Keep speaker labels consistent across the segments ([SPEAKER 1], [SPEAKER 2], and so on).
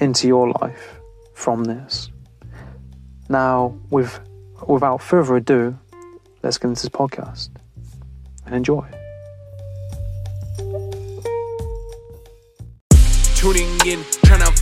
[SPEAKER 1] into your life from this. Now, with, without further ado, let's get into this podcast and enjoy.
[SPEAKER 2] Tuning in, trying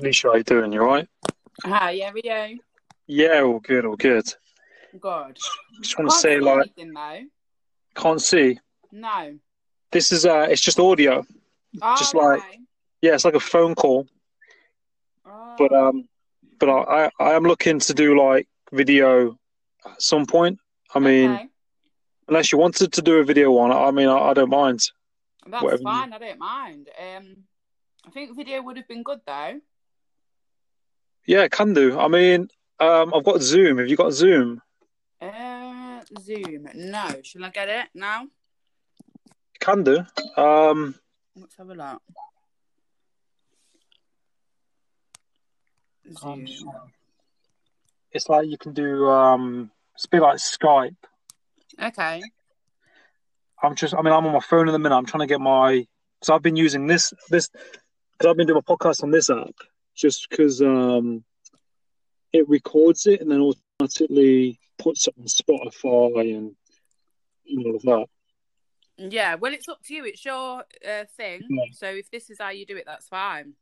[SPEAKER 1] Tileasha, how you doing? You alright?
[SPEAKER 3] Hi, yeah, we do.
[SPEAKER 1] Yeah, all good, all good.
[SPEAKER 3] Good.
[SPEAKER 1] Just want to say, like,
[SPEAKER 3] anything, though.
[SPEAKER 1] can't see.
[SPEAKER 3] No.
[SPEAKER 1] This is uh, it's just audio.
[SPEAKER 3] Oh,
[SPEAKER 1] Just like-
[SPEAKER 3] okay.
[SPEAKER 1] Yeah, it's like a phone call,
[SPEAKER 3] Oh,
[SPEAKER 1] but um, but I I am looking to do like video at some point. I mean,
[SPEAKER 3] okay.
[SPEAKER 1] unless you wanted to do a video on it, I mean, I, I don't mind.
[SPEAKER 3] that's
[SPEAKER 1] whatever you-
[SPEAKER 3] fine. I don't mind. Um, I think video would have been good though.
[SPEAKER 1] Yeah, can do. I mean, um, I've got Zoom. Have you got Zoom?
[SPEAKER 3] Uh, Zoom. No. Shall I get it now?
[SPEAKER 1] Can do. Um,
[SPEAKER 3] Let's have a look.
[SPEAKER 1] Um,
[SPEAKER 3] Zoom.
[SPEAKER 1] it's like you can do. Um, it's a bit like Skype.
[SPEAKER 3] Okay.
[SPEAKER 1] I'm just. I mean, I'm on my phone in the minute. I'm trying to get my. So I've been using this this because I've been doing a podcast on this app just because um, it records it and then automatically puts it on Spotify and and all of that.
[SPEAKER 3] Yeah. Well, it's up to you. It's your uh, thing.
[SPEAKER 1] Yeah.
[SPEAKER 3] So if this is how you do it, that's fine.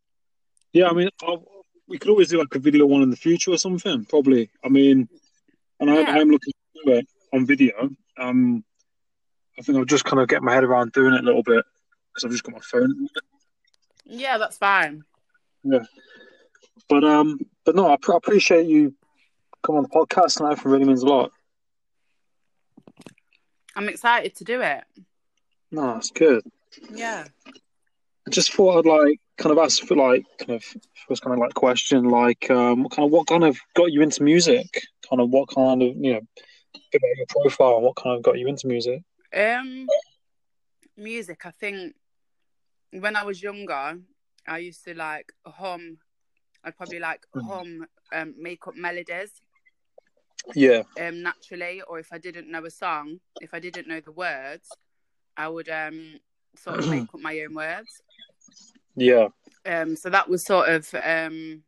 [SPEAKER 1] Yeah, I mean, I'll, we could always do like a video one in the future or something. Probably. I mean, and I,
[SPEAKER 3] Yeah.
[SPEAKER 1] I am looking to do it on video. Um, I think I'll just kind of get my head around doing it a little bit because I've just got my phone.
[SPEAKER 3] Yeah, that's fine.
[SPEAKER 1] But um, but no, I, pr- I appreciate you coming on the podcast and everything really means a lot.
[SPEAKER 3] I'm excited to do it.
[SPEAKER 1] No, it's good.
[SPEAKER 3] Yeah.
[SPEAKER 1] I just thought I'd like kind of ask for like kind of first kind of like question like um, what kind of what kind of got you into music? Kind of what kind of you know, about your profile. What kind of got you into music?
[SPEAKER 3] Um, music. I think when I was younger, I used to like hum. I'd probably like hum, um, make up melodies,
[SPEAKER 1] Yeah.
[SPEAKER 3] um, naturally. Or if I didn't know a song, if I didn't know the words, I would um sort of make up my own words.
[SPEAKER 1] Yeah.
[SPEAKER 3] Um, so that was sort of um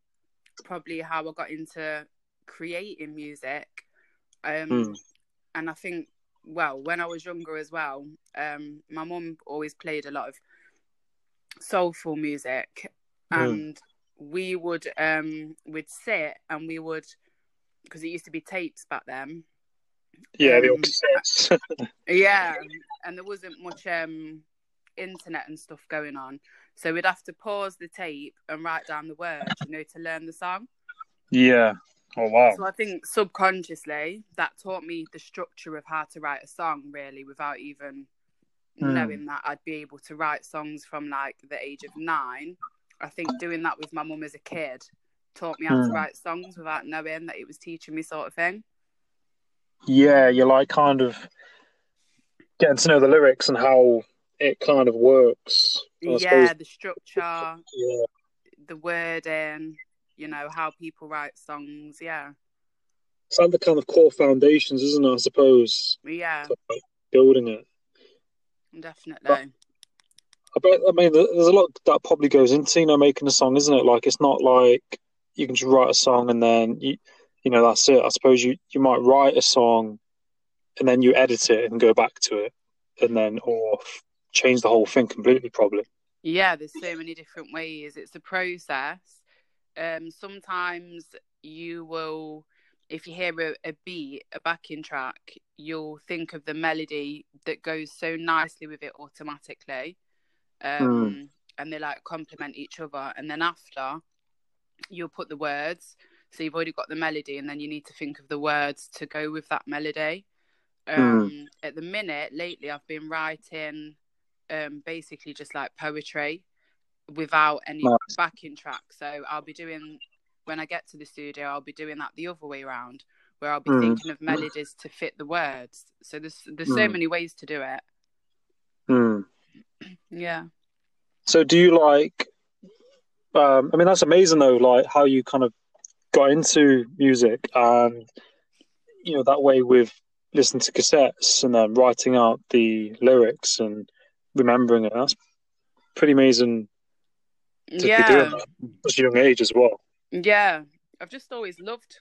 [SPEAKER 3] probably how I got into creating music. Um,
[SPEAKER 1] Mm.
[SPEAKER 3] and I think, well, when I was younger as well, um, my mum always played a lot of soulful music,
[SPEAKER 1] Mm.
[SPEAKER 3] We would um we'd sit and we would because it used to be tapes back then.
[SPEAKER 1] Yeah. the
[SPEAKER 3] Um,
[SPEAKER 1] cassettes.
[SPEAKER 3] Yeah, and there wasn't much um internet and stuff going on, so we'd have to pause the tape and write down the words, you know, to learn the song.
[SPEAKER 1] yeah. Oh wow.
[SPEAKER 3] So I think subconsciously that taught me the structure of how to write a song, really, without even
[SPEAKER 1] Hmm.
[SPEAKER 3] knowing that I'd be able to write songs from like the age of nine. I think doing that with my mum as a kid taught me how
[SPEAKER 1] Hmm.
[SPEAKER 3] to write songs without knowing that it was teaching me sort of thing.
[SPEAKER 1] Yeah, you're like kind of getting to know the lyrics and how it kind of works. I
[SPEAKER 3] yeah,
[SPEAKER 1] suppose.
[SPEAKER 3] the structure,
[SPEAKER 1] Yeah.
[SPEAKER 3] the wording, you know, how people write songs. Yeah,
[SPEAKER 1] It's like the kind of core foundations, isn't it? I suppose
[SPEAKER 3] yeah,
[SPEAKER 1] building it.
[SPEAKER 3] definitely.
[SPEAKER 1] I bet. I mean, there's a lot that probably goes into you know making a song, isn't it? Like it's not like you can just write a song and then you, you know, that's it. I suppose you you might write a song and then you edit it and go back to it, and then or change the whole thing completely, probably.
[SPEAKER 3] Yeah, there's so many different ways. It's a process. Um, sometimes you will, if you hear a, a beat, a backing track, you'll think of the melody that goes so nicely with it automatically. Um, and they like complement each other. And then after, you'll put the words. So you've already got the melody, and then you need to think of the words to go with that melody. Um, At the minute, lately, I've been writing um, basically just like poetry without any
[SPEAKER 1] Nice.
[SPEAKER 3] backing track. So I'll be doing when I get to the studio, I'll be doing that the other way around, where I'll be
[SPEAKER 1] Mm.
[SPEAKER 3] thinking of melodies to fit the words. So there's there's so
[SPEAKER 1] Mm.
[SPEAKER 3] many ways to do it. Yeah.
[SPEAKER 1] So, do you like? Um, I mean, that's amazing though. Like how you kind of got into music, and you know that way with listening to cassettes and then writing out the lyrics and remembering it. That's pretty amazing to be
[SPEAKER 3] Yeah.
[SPEAKER 1] doing that at a young age as well.
[SPEAKER 3] Yeah. I've just always loved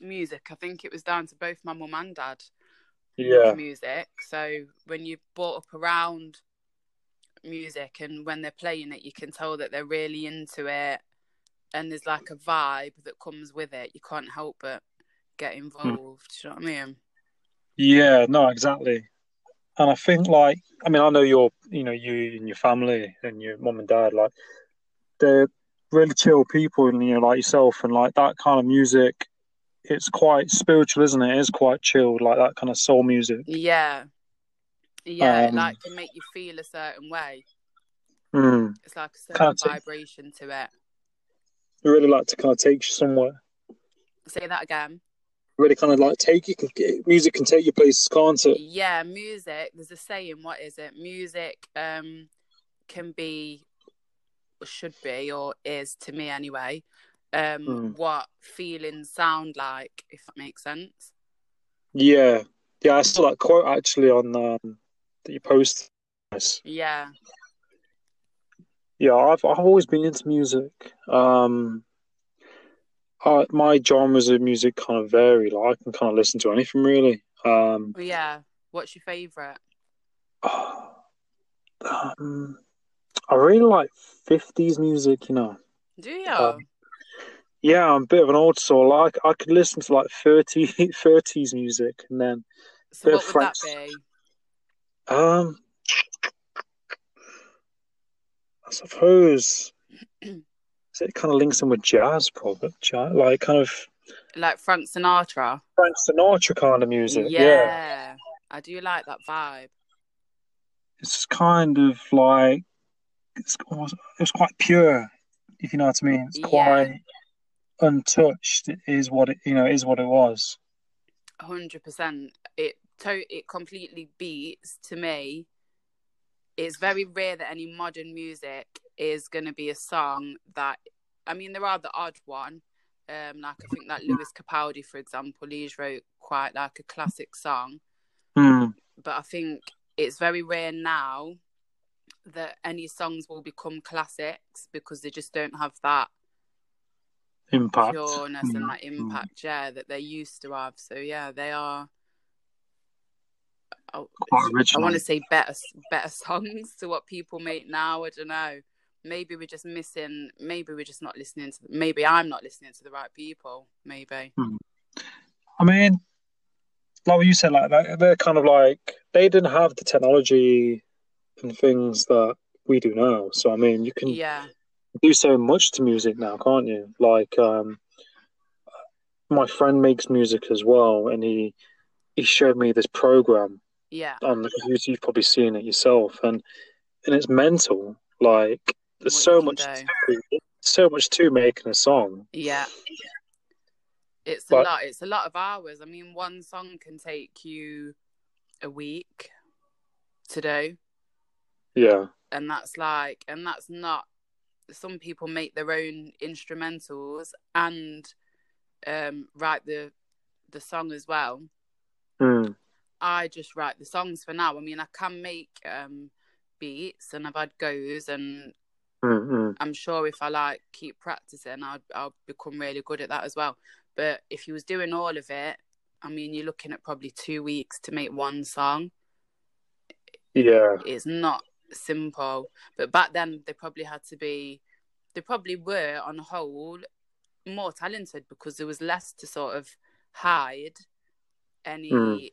[SPEAKER 3] music. I think it was down to both my mum and dad.
[SPEAKER 1] Yeah,
[SPEAKER 3] music. So when you're brought up around music and when they're playing it, you can tell that they're really into it. And there's like a vibe that comes with it. You can't help but get hmm. involved. Do you know what I mean?
[SPEAKER 1] yeah, no, exactly. And I think like, I mean, I know your, you know, you and your family and your mom and dad, like, they're really chill people, and you know, like yourself, and like that kind of music. It's quite spiritual, isn't it? It is quite chilled, like that kind of soul music.
[SPEAKER 3] Yeah. Yeah,
[SPEAKER 1] Um,
[SPEAKER 3] like can make you feel a certain way.
[SPEAKER 1] Mm.
[SPEAKER 3] It's like a certain
[SPEAKER 1] take-
[SPEAKER 3] vibration to it.
[SPEAKER 1] I really like to kind of take you somewhere.
[SPEAKER 3] Say that again.
[SPEAKER 1] Really kind of like take you. Can, music can take you places, can't it?
[SPEAKER 3] Yeah, music. There's a saying. What is it? Music um can be, or should be, or is to me anyway. Um,
[SPEAKER 1] Mm.
[SPEAKER 3] what feelings sound like, if that makes sense.
[SPEAKER 1] Yeah, yeah. I saw that quote actually on um, that you post.
[SPEAKER 3] Yeah,
[SPEAKER 1] Yeah, I've I've always been into music. Um, I, my genres of music kind of vary. Like I can kind of listen to anything really. Um,
[SPEAKER 3] Well, yeah. What's your favorite?
[SPEAKER 1] um, I really like fifties music. You know.
[SPEAKER 3] Do you?
[SPEAKER 1] Um, Yeah, I'm a bit of an old soul. Like I could listen to like 30, 30s music, and then
[SPEAKER 3] so what would that be?
[SPEAKER 1] Um, I suppose it kind of links in with jazz, probably jazz, like kind of
[SPEAKER 3] Like Frank Sinatra?
[SPEAKER 1] Frank Sinatra kind of music.
[SPEAKER 3] yeah.
[SPEAKER 1] yeah.
[SPEAKER 3] I do like that vibe.
[SPEAKER 1] it's kind of like it's almost, it was quite pure, if you know what I mean. It's
[SPEAKER 3] Yeah.
[SPEAKER 1] quite untouched. It is what it you know is what it was.
[SPEAKER 3] hundred percent. It to it completely beats to me. It's very rare that any modern music is going to be a song that. I mean, there are the odd one. Um, like I think that Lewis Capaldi, for example, he's wrote quite like a classic song.
[SPEAKER 1] Hmm.
[SPEAKER 3] But I think it's very rare now that any songs will become classics because they just don't have that
[SPEAKER 1] Impact.
[SPEAKER 3] pureness and
[SPEAKER 1] Mm,
[SPEAKER 3] that
[SPEAKER 1] mm.
[SPEAKER 3] impact, yeah, that they used to have. So yeah, they are. I, I want to say better, better songs to what people make now. I don't know. Maybe we're just missing. Maybe we're just not listening to. Maybe I'm not listening to the right people. Maybe.
[SPEAKER 1] I mean, like what you said, like they're, they're kind of like they didn't have the technology and things that we do now. So I mean, you can
[SPEAKER 3] Yeah.
[SPEAKER 1] do so much to music now, can't you? Like, um, my friend makes music as well, and he he showed me this program
[SPEAKER 3] Yeah.
[SPEAKER 1] computer. You've probably seen it yourself, and and it's mental. Like, there's
[SPEAKER 3] What
[SPEAKER 1] so much, to, so much to making a song.
[SPEAKER 3] Yeah. It's a lot. It's a lot of hours. I mean, one song can take you a week to do.
[SPEAKER 1] Yeah,
[SPEAKER 3] and that's like and that's not some people make their own instrumentals and um, write the the song as well.
[SPEAKER 1] Mm.
[SPEAKER 3] I just write the songs for now. I mean, I can make um, beats and I've had goes, and
[SPEAKER 1] Mm, mm.
[SPEAKER 3] I'm sure if I like keep practicing, I'll I'll become really good at that as well. But if you was doing all of it, I mean, you're looking at probably two weeks to make one song.
[SPEAKER 1] Yeah.
[SPEAKER 3] It's not simple. But back then, they probably had to be, they probably were on the whole more talented because there was less to sort of hide any
[SPEAKER 1] Mm.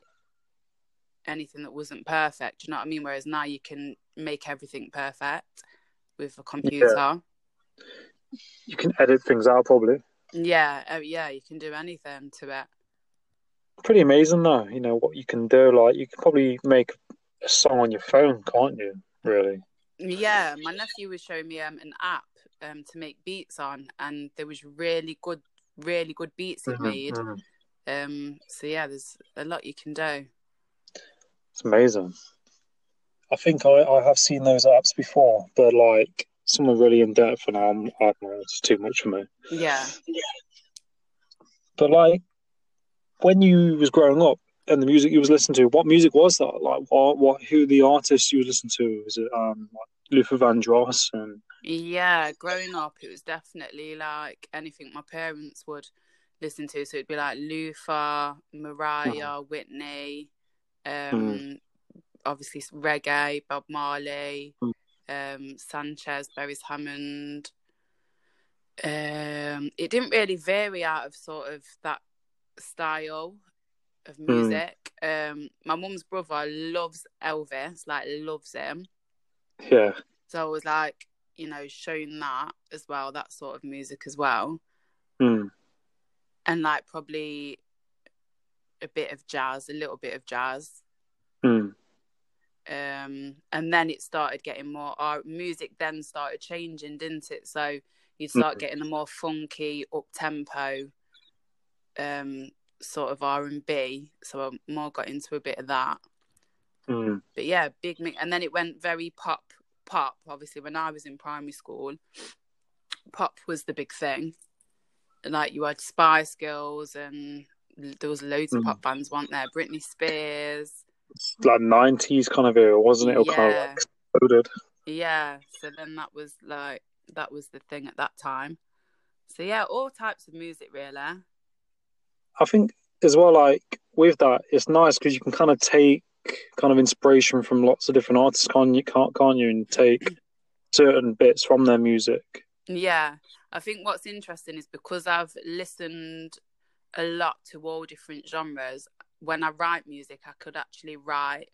[SPEAKER 3] Anything that wasn't perfect. Do you know what I mean? Whereas now you can make everything perfect with a computer.
[SPEAKER 1] You can edit things out probably.
[SPEAKER 3] Yeah, uh, yeah, you can do anything to it.
[SPEAKER 1] Pretty amazing though, you know, what you can do. Like you can probably make a song on your phone, can't you? Really?
[SPEAKER 3] Yeah, my nephew was showing me um, an app um, to make beats on, and there was really good, really good beats it
[SPEAKER 1] Mhm,
[SPEAKER 3] made.
[SPEAKER 1] mhm.
[SPEAKER 3] Um, so yeah, there's a lot you can do.
[SPEAKER 1] It's amazing. I think I, I have seen those apps before, but like some are really in depth and I'm I don't know, it's too much for me.
[SPEAKER 3] Yeah.
[SPEAKER 1] But like when you was growing up and the music you was listening to, what music was that? Like what what who the artists you was listening to? Was it um like Luther Vandross and
[SPEAKER 3] Yeah, growing up, it was definitely like anything my parents would listen to. So it'd be like Luther, Mariah, Whitney, um, obviously reggae, Bob Marley,
[SPEAKER 1] Mm.
[SPEAKER 3] um, Sanchez, Beres Hammond. Um, it didn't really vary out of sort of that style of music. Um, my mum's brother loves Elvis, like loves him.
[SPEAKER 1] yeah.
[SPEAKER 3] So I was like, you know, showing that as well, that sort of music as well.
[SPEAKER 1] Mm.
[SPEAKER 3] And like probably a bit of jazz, a little bit of jazz.
[SPEAKER 1] Mm.
[SPEAKER 3] Um, and then it started getting more our music then started changing, didn't it? So you'd start
[SPEAKER 1] Mhm.
[SPEAKER 3] getting a more funky, up tempo, um, sort of R and B. So I more got into a bit of that.
[SPEAKER 1] Mm.
[SPEAKER 3] but yeah, big mix. And then it went very pop. Pop, obviously, when I was in primary school, pop was the big thing. Like you had Spice Girls, and there was loads of
[SPEAKER 1] Mm.
[SPEAKER 3] pop bands, weren't there? Britney Spears,
[SPEAKER 1] Like nineties kind of era, wasn't it? Or kind of like exploded.
[SPEAKER 3] yeah. So then that was like that was the thing at that time. So yeah, all types of music, really.
[SPEAKER 1] I think as well, like with that, it's nice because you can kind of take kind of inspiration from lots of different artists, can't you? Can't can't you? And take certain bits from their music.
[SPEAKER 3] Yeah, I think what's interesting is because I've listened a lot to all different genres. When I write music, I could actually write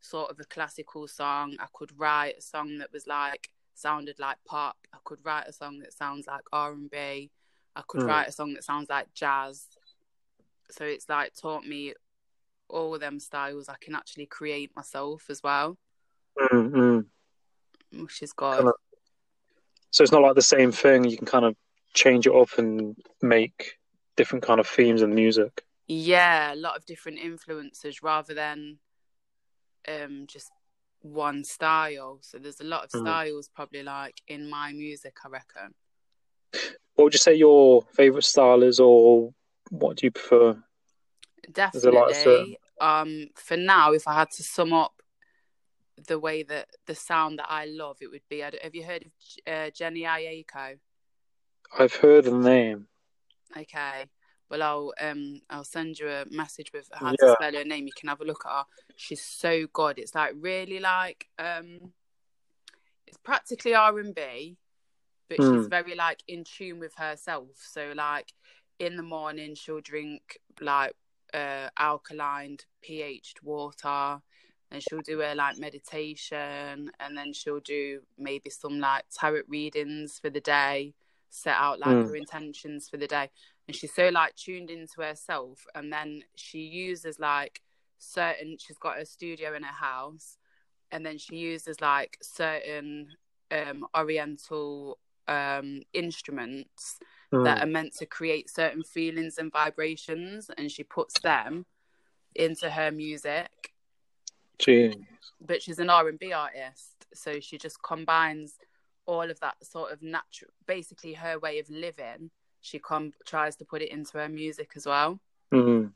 [SPEAKER 3] sort of a classical song. I could write a song that was like sounded like pop. I could write a song that sounds like R and B. I could
[SPEAKER 1] Mm.
[SPEAKER 3] write a song that sounds like jazz. So it's like taught me all of them styles I can actually create myself as well,
[SPEAKER 1] Mm, mm.
[SPEAKER 3] which is good.
[SPEAKER 1] So it's not like the same thing. You can kind of change it up and make different kind of themes in the music.
[SPEAKER 3] yeah a lot of different influences rather than um just one style so there's a lot of
[SPEAKER 1] Mhm.
[SPEAKER 3] styles probably like in my music i reckon
[SPEAKER 1] What would you say your favorite style is, or what do you prefer?
[SPEAKER 3] Definitely um for now if i had to sum up the way that the sound that i love it would be have you heard of uh, Jhené Aiko
[SPEAKER 1] I've heard the name.
[SPEAKER 3] Okay. Well, I'll um I'll send you a message with how
[SPEAKER 1] Yeah.
[SPEAKER 3] to spell her name. You can have a look at her. She's so good. It's like really like um, it's practically R and B, but she's
[SPEAKER 1] Hmm.
[SPEAKER 3] very like in tune with herself. So like in the morning she'll drink like uh alkaline pH'd water. And she'll do her like meditation, and then she'll do maybe some like tarot readings for the day, set out like
[SPEAKER 1] Mm.
[SPEAKER 3] her intentions for the day and she's so like tuned into herself and then she uses like certain she's got a studio in her house and then she uses like certain um oriental um instruments that
[SPEAKER 1] Mm.
[SPEAKER 3] are meant to create certain feelings and vibrations and she puts them into her music
[SPEAKER 1] Gee.
[SPEAKER 3] but she's an R&B artist so she just combines all of that sort of natural, basically her way of living, she com- tries to put it into her music as well.
[SPEAKER 1] Mm.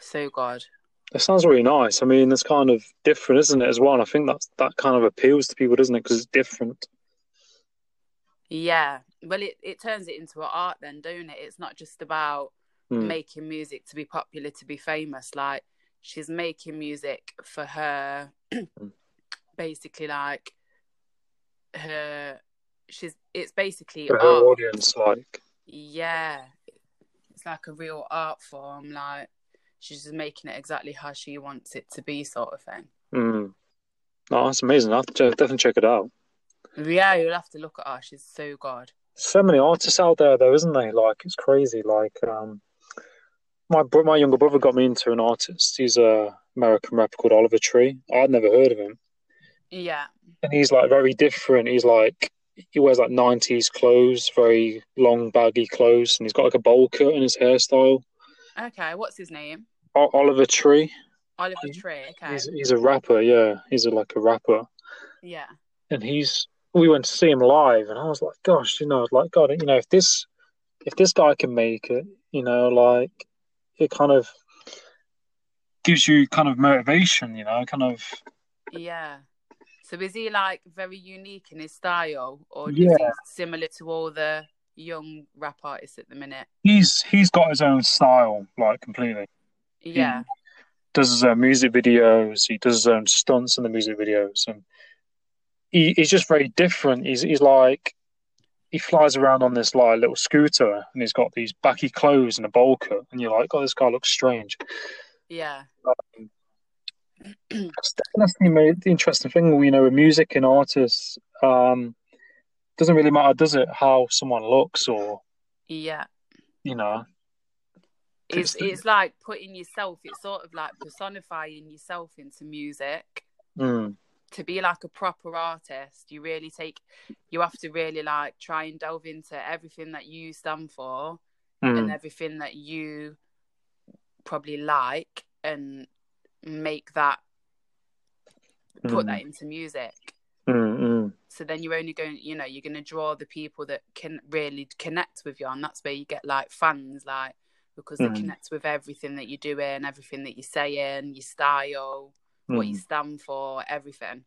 [SPEAKER 3] So good.
[SPEAKER 1] It sounds really nice. I mean, it's kind of different, isn't it, as well? And I think that's that kind of appeals to people, doesn't it? Because it's different.
[SPEAKER 3] Yeah. Well, it, it turns it into an art then, don't it? It's not just about
[SPEAKER 1] Mm.
[SPEAKER 3] making music to be popular, to be famous. Like, she's making music for her, basically, like, her. She's. It's basically
[SPEAKER 1] her
[SPEAKER 3] art.
[SPEAKER 1] audience, like,
[SPEAKER 3] Yeah. It's like a real art form. Like, she's just making it exactly how she wants it to be, sort of thing.
[SPEAKER 1] mm. no, that's amazing. i'll definitely check it out.
[SPEAKER 3] Yeah, you'll have to look at her. She's so good.
[SPEAKER 1] So many artists out there, though, isn't there? Like, it's crazy. Like, um, my bro- my younger brother got me into an artist. He's a American rapper called Oliver Tree. I'd never heard of him,
[SPEAKER 3] Yeah.
[SPEAKER 1] and he's like very different. He's like he wears like '90s clothes, very long baggy clothes, and he's got like a bowl cut in his hairstyle.
[SPEAKER 3] Okay. What's his name?
[SPEAKER 1] O- Oliver Tree.
[SPEAKER 3] Oliver Tree. Okay.
[SPEAKER 1] He's he's a rapper. Yeah, he's a, like a rapper,
[SPEAKER 3] Yeah.
[SPEAKER 1] and he's. We went to see him live, and I was like, "Gosh, you know, like God, you know, if this, if this guy can make it, you know, like, it kind of gives you kind of motivation, you know, kind of
[SPEAKER 3] Yeah. So is he like very unique in his style, or is
[SPEAKER 1] Yeah.
[SPEAKER 3] he similar to all the young rap artists at the minute?
[SPEAKER 1] he's he's got his own style, like completely.
[SPEAKER 3] Yeah.
[SPEAKER 1] Does his own music videos. He does his own stunts in the music videos, and he, he's just very different. He's he's like he flies around on this like little scooter, and he's got these baggy clothes and a bowl cut, and you're like, oh, this guy looks strange.
[SPEAKER 3] Yeah.
[SPEAKER 1] Um, That's, that's the, the interesting thing, you know, with music and artists. Um, doesn't really matter, does it, how someone looks or
[SPEAKER 3] Yeah.
[SPEAKER 1] you know?
[SPEAKER 3] It's
[SPEAKER 1] It's-
[SPEAKER 3] like putting yourself. It's sort of like personifying yourself into music.
[SPEAKER 1] Mm,
[SPEAKER 3] To be like a proper artist, you really take. You have to really like try and delve into everything that you stand for and
[SPEAKER 1] mm,
[SPEAKER 3] everything that you probably like and make that put
[SPEAKER 1] mm,
[SPEAKER 3] that into music
[SPEAKER 1] mm, mm.
[SPEAKER 3] so then you're only going you know you're going to draw the people that can really connect with you and that's where you get like fans like because they
[SPEAKER 1] Mm.
[SPEAKER 3] connect with everything that you're doing everything that you're saying your style what you
[SPEAKER 1] mm.
[SPEAKER 3] stand for everything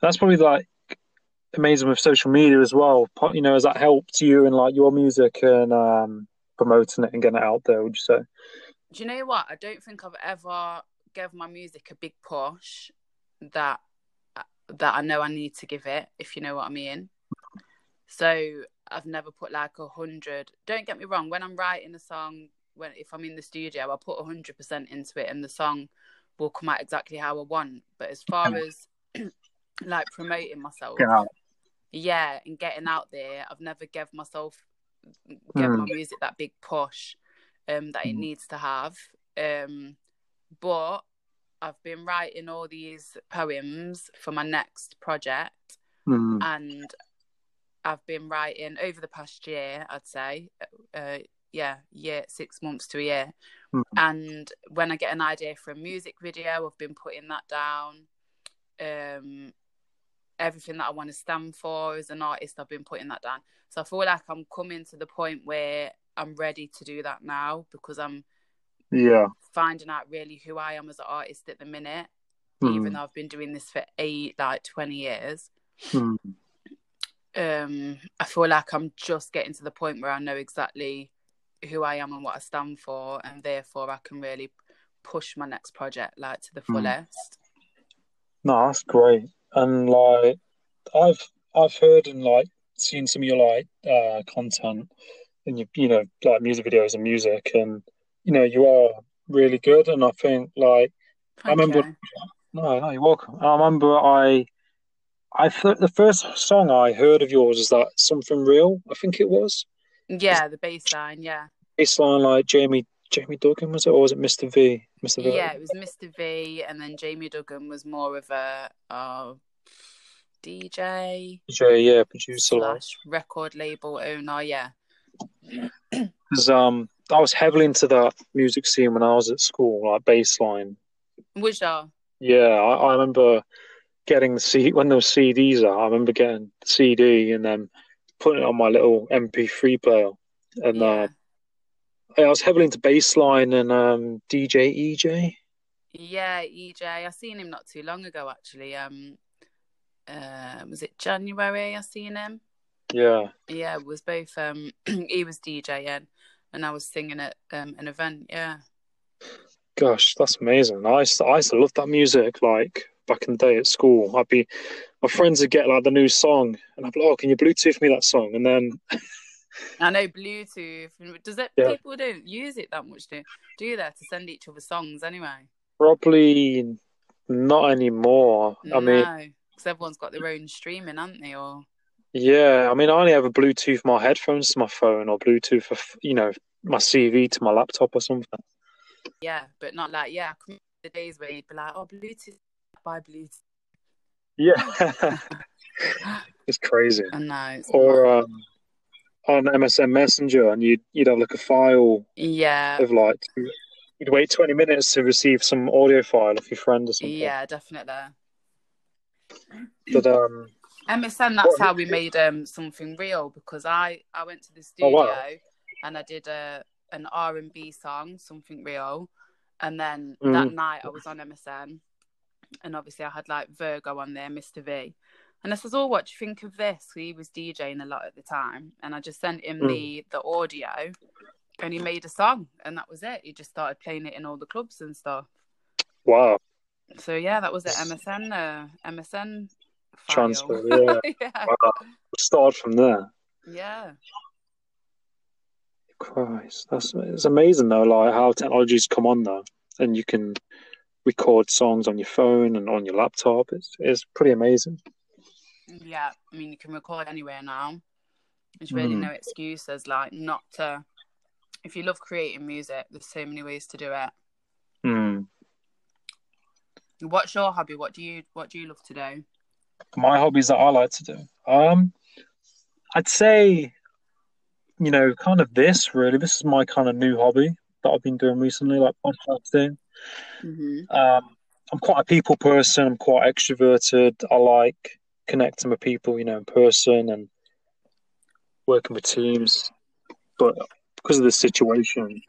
[SPEAKER 1] That's probably like amazing with social media as well. You know, has that helped you in like your music and um, promoting it and getting it out there? Would you say?
[SPEAKER 3] do you know what i don't think i've ever gave my music a big push that that i know i need to give it if you know what i mean. So i've never put like a hundred don't get me wrong when i'm writing a song when if i'm in the studio i put a hundred percent into it and the song will come out exactly how i want. But as far as like promoting myself yeah and getting out there i've never gave myself give my music that big push um that it
[SPEAKER 1] Mm.
[SPEAKER 3] needs to have. Um but i've been writing all these poems for my next project
[SPEAKER 1] Mm,
[SPEAKER 3] and i've been writing over the past year i'd say uh yeah year six months to a year.
[SPEAKER 1] Mm.
[SPEAKER 3] and when i get an idea for a music video i've been putting that down. Um everything that i want to stand for as an artist i've been putting that down. So i feel like i'm coming to the point where i'm ready to do that now because i'm
[SPEAKER 1] yeah.
[SPEAKER 3] finding out really who i am as an artist at the minute
[SPEAKER 1] Mm,
[SPEAKER 3] even though i've been doing this for eight like 20 years
[SPEAKER 1] mm,
[SPEAKER 3] um i feel like i'm just getting to the point where i know exactly who i am and what i stand for and therefore i can really push my next project like to the
[SPEAKER 1] Mm.
[SPEAKER 3] fullest
[SPEAKER 1] No, that's great. And like, I've I've heard and like seen some of your like uh, content and you you know like music videos and music, and you know you are really good. And I think like I remember
[SPEAKER 3] you.
[SPEAKER 1] no, no, you're welcome. I remember I I th- the first song I heard of yours is that something real. I think it was
[SPEAKER 3] yeah the bass line yeah
[SPEAKER 1] baseline like Jamie Jamie Duggan was it or was it Mr V Mr V?
[SPEAKER 3] yeah it was mr v and then jamie duggan was more of a uh, dj
[SPEAKER 1] Yeah, yeah, producer.
[SPEAKER 3] Slash record label owner yeah.
[SPEAKER 1] Because um, I was heavily into that music scene when I was at school, like baseline.
[SPEAKER 3] was you
[SPEAKER 1] Yeah, I, I remember getting the C when those CDs out. I remember getting the CD and then putting it on my little MP3 player. And
[SPEAKER 3] yeah.
[SPEAKER 1] uh, I was heavily into bassline and um, DJ EJ.
[SPEAKER 3] Yeah, EJ. I seen him not too long ago actually. Um uh was it January I seen him?
[SPEAKER 1] Yeah.
[SPEAKER 3] Yeah, it was both um he was DJing and I was singing at um an event, yeah.
[SPEAKER 1] Gosh, that's amazing. I used to, I used to love that music. Like back in the day at school, I'd be my friends would get like the new song, and I'd be like, "Oh, can you Bluetooth me that song?" And then
[SPEAKER 3] I know Bluetooth. Does it?
[SPEAKER 1] Yeah.
[SPEAKER 3] People don't use it that much, do do they? To send each other songs anyway.
[SPEAKER 1] probably not anymore. I mean,
[SPEAKER 3] because everyone's got their own streaming, aren't they? Or
[SPEAKER 1] yeah, I mean, I only ever Bluetooth my headphones to my phone or Bluetooth, a f- you know, my CV to my laptop or something.
[SPEAKER 3] yeah, but not like yeah. I the days where you'd be like, oh, Bluetooth, buy Bluetooth.
[SPEAKER 1] Yeah, it's crazy.
[SPEAKER 3] No, it's
[SPEAKER 1] Or um, on MSN Messenger, and you'd you'd have like a file
[SPEAKER 3] yeah,
[SPEAKER 1] of like you'd wait twenty minutes to receive some audio file off your friend or something.
[SPEAKER 3] yeah, definitely.
[SPEAKER 1] But um,
[SPEAKER 3] MSN, that's how we made um something real because I I went to the
[SPEAKER 1] Oh,
[SPEAKER 3] studio
[SPEAKER 1] wow.
[SPEAKER 3] and I did a an R and B song, something real, and then
[SPEAKER 1] Mhm.
[SPEAKER 3] that night I was on MSN, and obviously I had like Virgo on there, Mr V, and I says, "Oh, what do you think of this?" He was DJing a lot at the time, and I just sent him
[SPEAKER 1] Mm.
[SPEAKER 3] the the audio, and he made a song, and that was it. He just started playing it in all the clubs and stuff.
[SPEAKER 1] wow,
[SPEAKER 3] So yeah, that was the MSN uh, MSN.
[SPEAKER 1] Transfer. Yeah,
[SPEAKER 3] yeah.
[SPEAKER 1] wow. Start from there.
[SPEAKER 3] Yeah.
[SPEAKER 1] Christ, that's it's amazing though, like how technology's come on though, and you can record songs on your phone and on your laptop. It's it's pretty amazing.
[SPEAKER 3] Yeah. I mean, you can record anywhere now. There's really
[SPEAKER 1] Mm.
[SPEAKER 3] no excuses, like, not to. If you love creating music, there's so many ways to do it.
[SPEAKER 1] Hmm.
[SPEAKER 3] What's your hobby? What do you What do you love to do?
[SPEAKER 1] My hobbies that I like to do. Um, I'd say, you know, kind of this really. This is my kind of new hobby that I've been doing recently, like podcasting.
[SPEAKER 3] Mm-hmm.
[SPEAKER 1] Um, I'm quite a people person. I'm quite extroverted. I like connecting with people, you know, in person and working with teams. But because of the situation,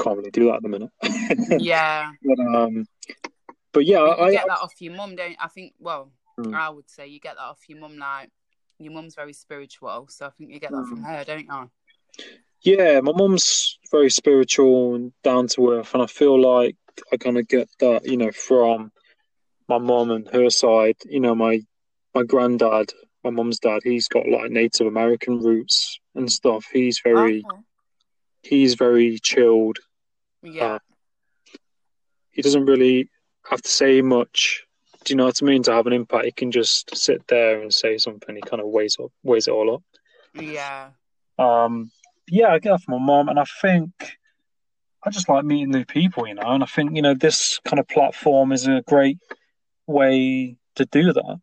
[SPEAKER 1] can't really do that at the minute.
[SPEAKER 3] Yeah.
[SPEAKER 1] but, um, but yeah,
[SPEAKER 3] you
[SPEAKER 1] I,
[SPEAKER 3] get that off your mum, don't? I think. Well,
[SPEAKER 1] Mm.
[SPEAKER 3] I would say you get that off your mum. Like, your mum's very spiritual, so I think you get that
[SPEAKER 1] Mm.
[SPEAKER 3] from her, don't you?
[SPEAKER 1] yeah, my mum's very spiritual and down to earth, and I feel like I kind of get that, you know, from my mum and her side. You know, my my granddad, my mum's dad, he's got like Native American roots and stuff. He's very
[SPEAKER 3] Okay.
[SPEAKER 1] he's very chilled.
[SPEAKER 3] Yeah.
[SPEAKER 1] Uh, He doesn't really have to say much. Do you know what I mean? To have an impact, he can just sit there and say something. He kind of weighs up, weighs it all up.
[SPEAKER 3] yeah.
[SPEAKER 1] Um, yeah, I get that from my mom, and I think I just like meeting new people, you know. And I think you know this kind of platform is a great way to do that.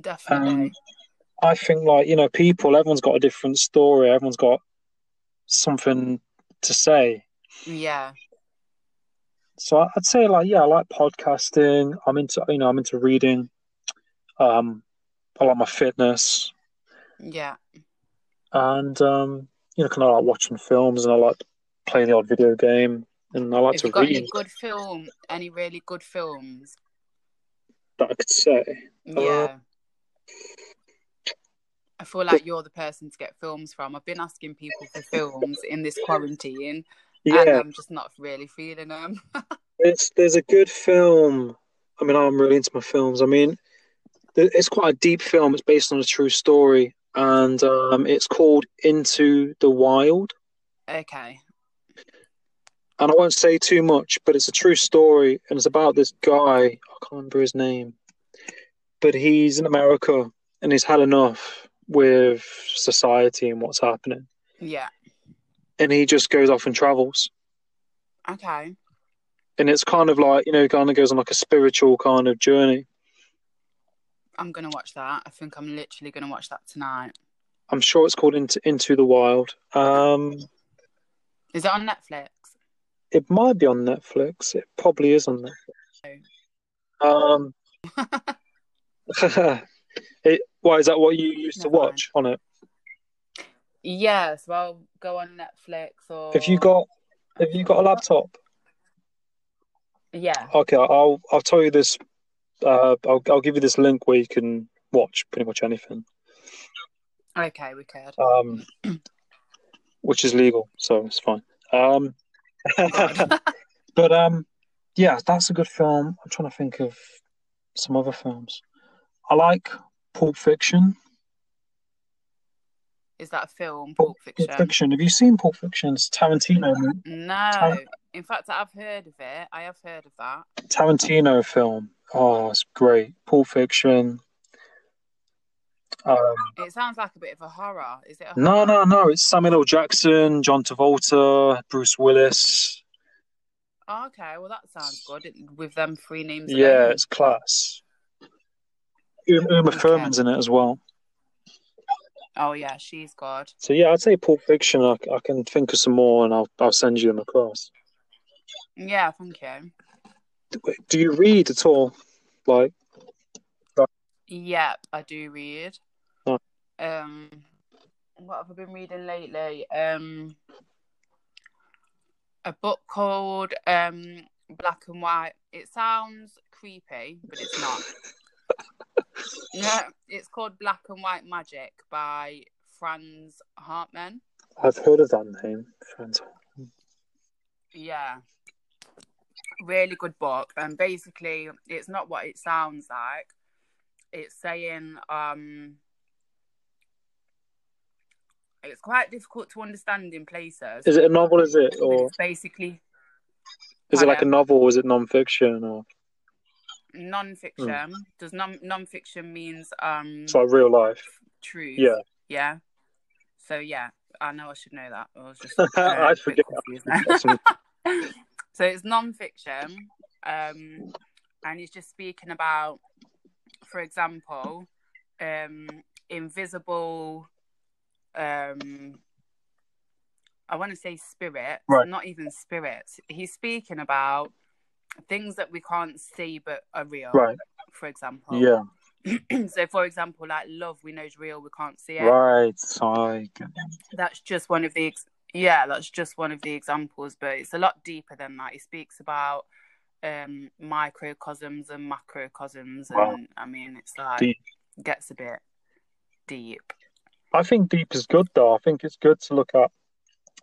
[SPEAKER 3] Definitely.
[SPEAKER 1] Um, I think like you know, people, everyone's got a different story. Everyone's got something to say.
[SPEAKER 3] yeah.
[SPEAKER 1] So I- I'd say like yeah, I like podcasting. I'm into you know I'm into reading. Um, I like my fitness,
[SPEAKER 3] Yeah.
[SPEAKER 1] and um, you know, kind of like watching films, and I like playing the odd video game, and I like
[SPEAKER 3] Have
[SPEAKER 1] to
[SPEAKER 3] you got
[SPEAKER 1] read.
[SPEAKER 3] any good film? Any really good films?
[SPEAKER 1] that I could say.
[SPEAKER 3] Yeah. I feel like you're the person to get films from. I've been asking people for films in this quarantine, and
[SPEAKER 1] Yeah,
[SPEAKER 3] I'm just not really feeling them.
[SPEAKER 1] it's there's a good film. I mean, I'm really into my films. I mean, it's quite a deep film. It's based on a true story, and um, it's called Into the Wild.
[SPEAKER 3] okay.
[SPEAKER 1] And I won't say too much, but it's a true story, and it's about this guy. I can't remember his name, but he's in America, and he's had enough with society and what's happening,
[SPEAKER 3] Yeah.
[SPEAKER 1] And he just goes off and travels.
[SPEAKER 3] Okay.
[SPEAKER 1] And it's kind of like you know, kind of goes on like a spiritual kind of journey.
[SPEAKER 3] I'm gonna watch that. I think I'm literally gonna watch that tonight.
[SPEAKER 1] I'm sure it's called Into Into the Wild. Um,
[SPEAKER 3] Is it on Netflix?
[SPEAKER 1] it might be on Netflix. It probably is on Netflix. Um, it, why is that what you used to
[SPEAKER 3] Never mind.
[SPEAKER 1] watch on it?
[SPEAKER 3] Yeah, so I'll go on Netflix or
[SPEAKER 1] Have you got have you got a laptop?
[SPEAKER 3] Yeah.
[SPEAKER 1] Okay, I'll I'll tell you this. Uh, I'll I'll give you this link where you can watch pretty much anything.
[SPEAKER 3] Okay, we could.
[SPEAKER 1] Um, which is legal, so it's fine. Um, but um, yeah, that's a good film. I'm trying to think of some other films. I like Pulp Fiction.
[SPEAKER 3] Is that a film? Pulp Fiction?
[SPEAKER 1] Pulp Fiction. Have you seen Pulp Fiction? It's Tarantino.
[SPEAKER 3] No. In fact, I've heard of it. I have heard of that.
[SPEAKER 1] Tarantino film. Oh, it's great. Pulp Fiction. Um,
[SPEAKER 3] It sounds like a bit of a horror. Is it a
[SPEAKER 1] no,
[SPEAKER 3] horror?
[SPEAKER 1] no, no. It's Samuel L. Jackson, John Travolta, Bruce Willis.
[SPEAKER 3] Oh, okay, well that sounds good it- with them three names.
[SPEAKER 1] Yeah, it's class. Uma, Uma
[SPEAKER 3] Okay.
[SPEAKER 1] Thurman's in it as well.
[SPEAKER 3] Oh yeah, she's good.
[SPEAKER 1] So yeah, I'd say Pulp Fiction. I, I can think of some more, and I'll I'll send you them across.
[SPEAKER 3] Yeah, thank you.
[SPEAKER 1] Do, do you read at all? Like,
[SPEAKER 3] Yeah, I do read.
[SPEAKER 1] Oh.
[SPEAKER 3] Um, what have I been reading lately? Um, a book called um Black and White. It sounds creepy, but it's not. no, it's called Black and White Magic by Franz Hartmann.
[SPEAKER 1] I've heard of that name, friends.
[SPEAKER 3] Yeah. Really good book. And basically it's not what it sounds like. It's saying um it's quite difficult to understand in places.
[SPEAKER 1] Is it a novel? Is it, or
[SPEAKER 3] it's basically
[SPEAKER 1] is it like a novel? Or is it non-fiction, or
[SPEAKER 3] non-fiction. Does non non-fiction means um
[SPEAKER 1] so real life?
[SPEAKER 3] true
[SPEAKER 1] Yeah.
[SPEAKER 3] Yeah. So yeah, I know I should know that. I was just uh, bit
[SPEAKER 1] forget.
[SPEAKER 3] so it's non-fiction um and he's just speaking about for example um invisible um i want to say spirit
[SPEAKER 1] Right.
[SPEAKER 3] not even spirits he's speaking about things that we can't see but are real
[SPEAKER 1] Right.
[SPEAKER 3] for example
[SPEAKER 1] Yeah.
[SPEAKER 3] so for example like love we know is real we can't see it
[SPEAKER 1] Right. Get
[SPEAKER 3] that's just one of the ex- yeah that's just one of the examples but it's a lot deeper than that he speaks about um microcosms and macrocosms and
[SPEAKER 1] Wow.
[SPEAKER 3] i mean it's like
[SPEAKER 1] Deep.
[SPEAKER 3] gets a bit deep
[SPEAKER 1] I think deep is good though. I think it's good to look at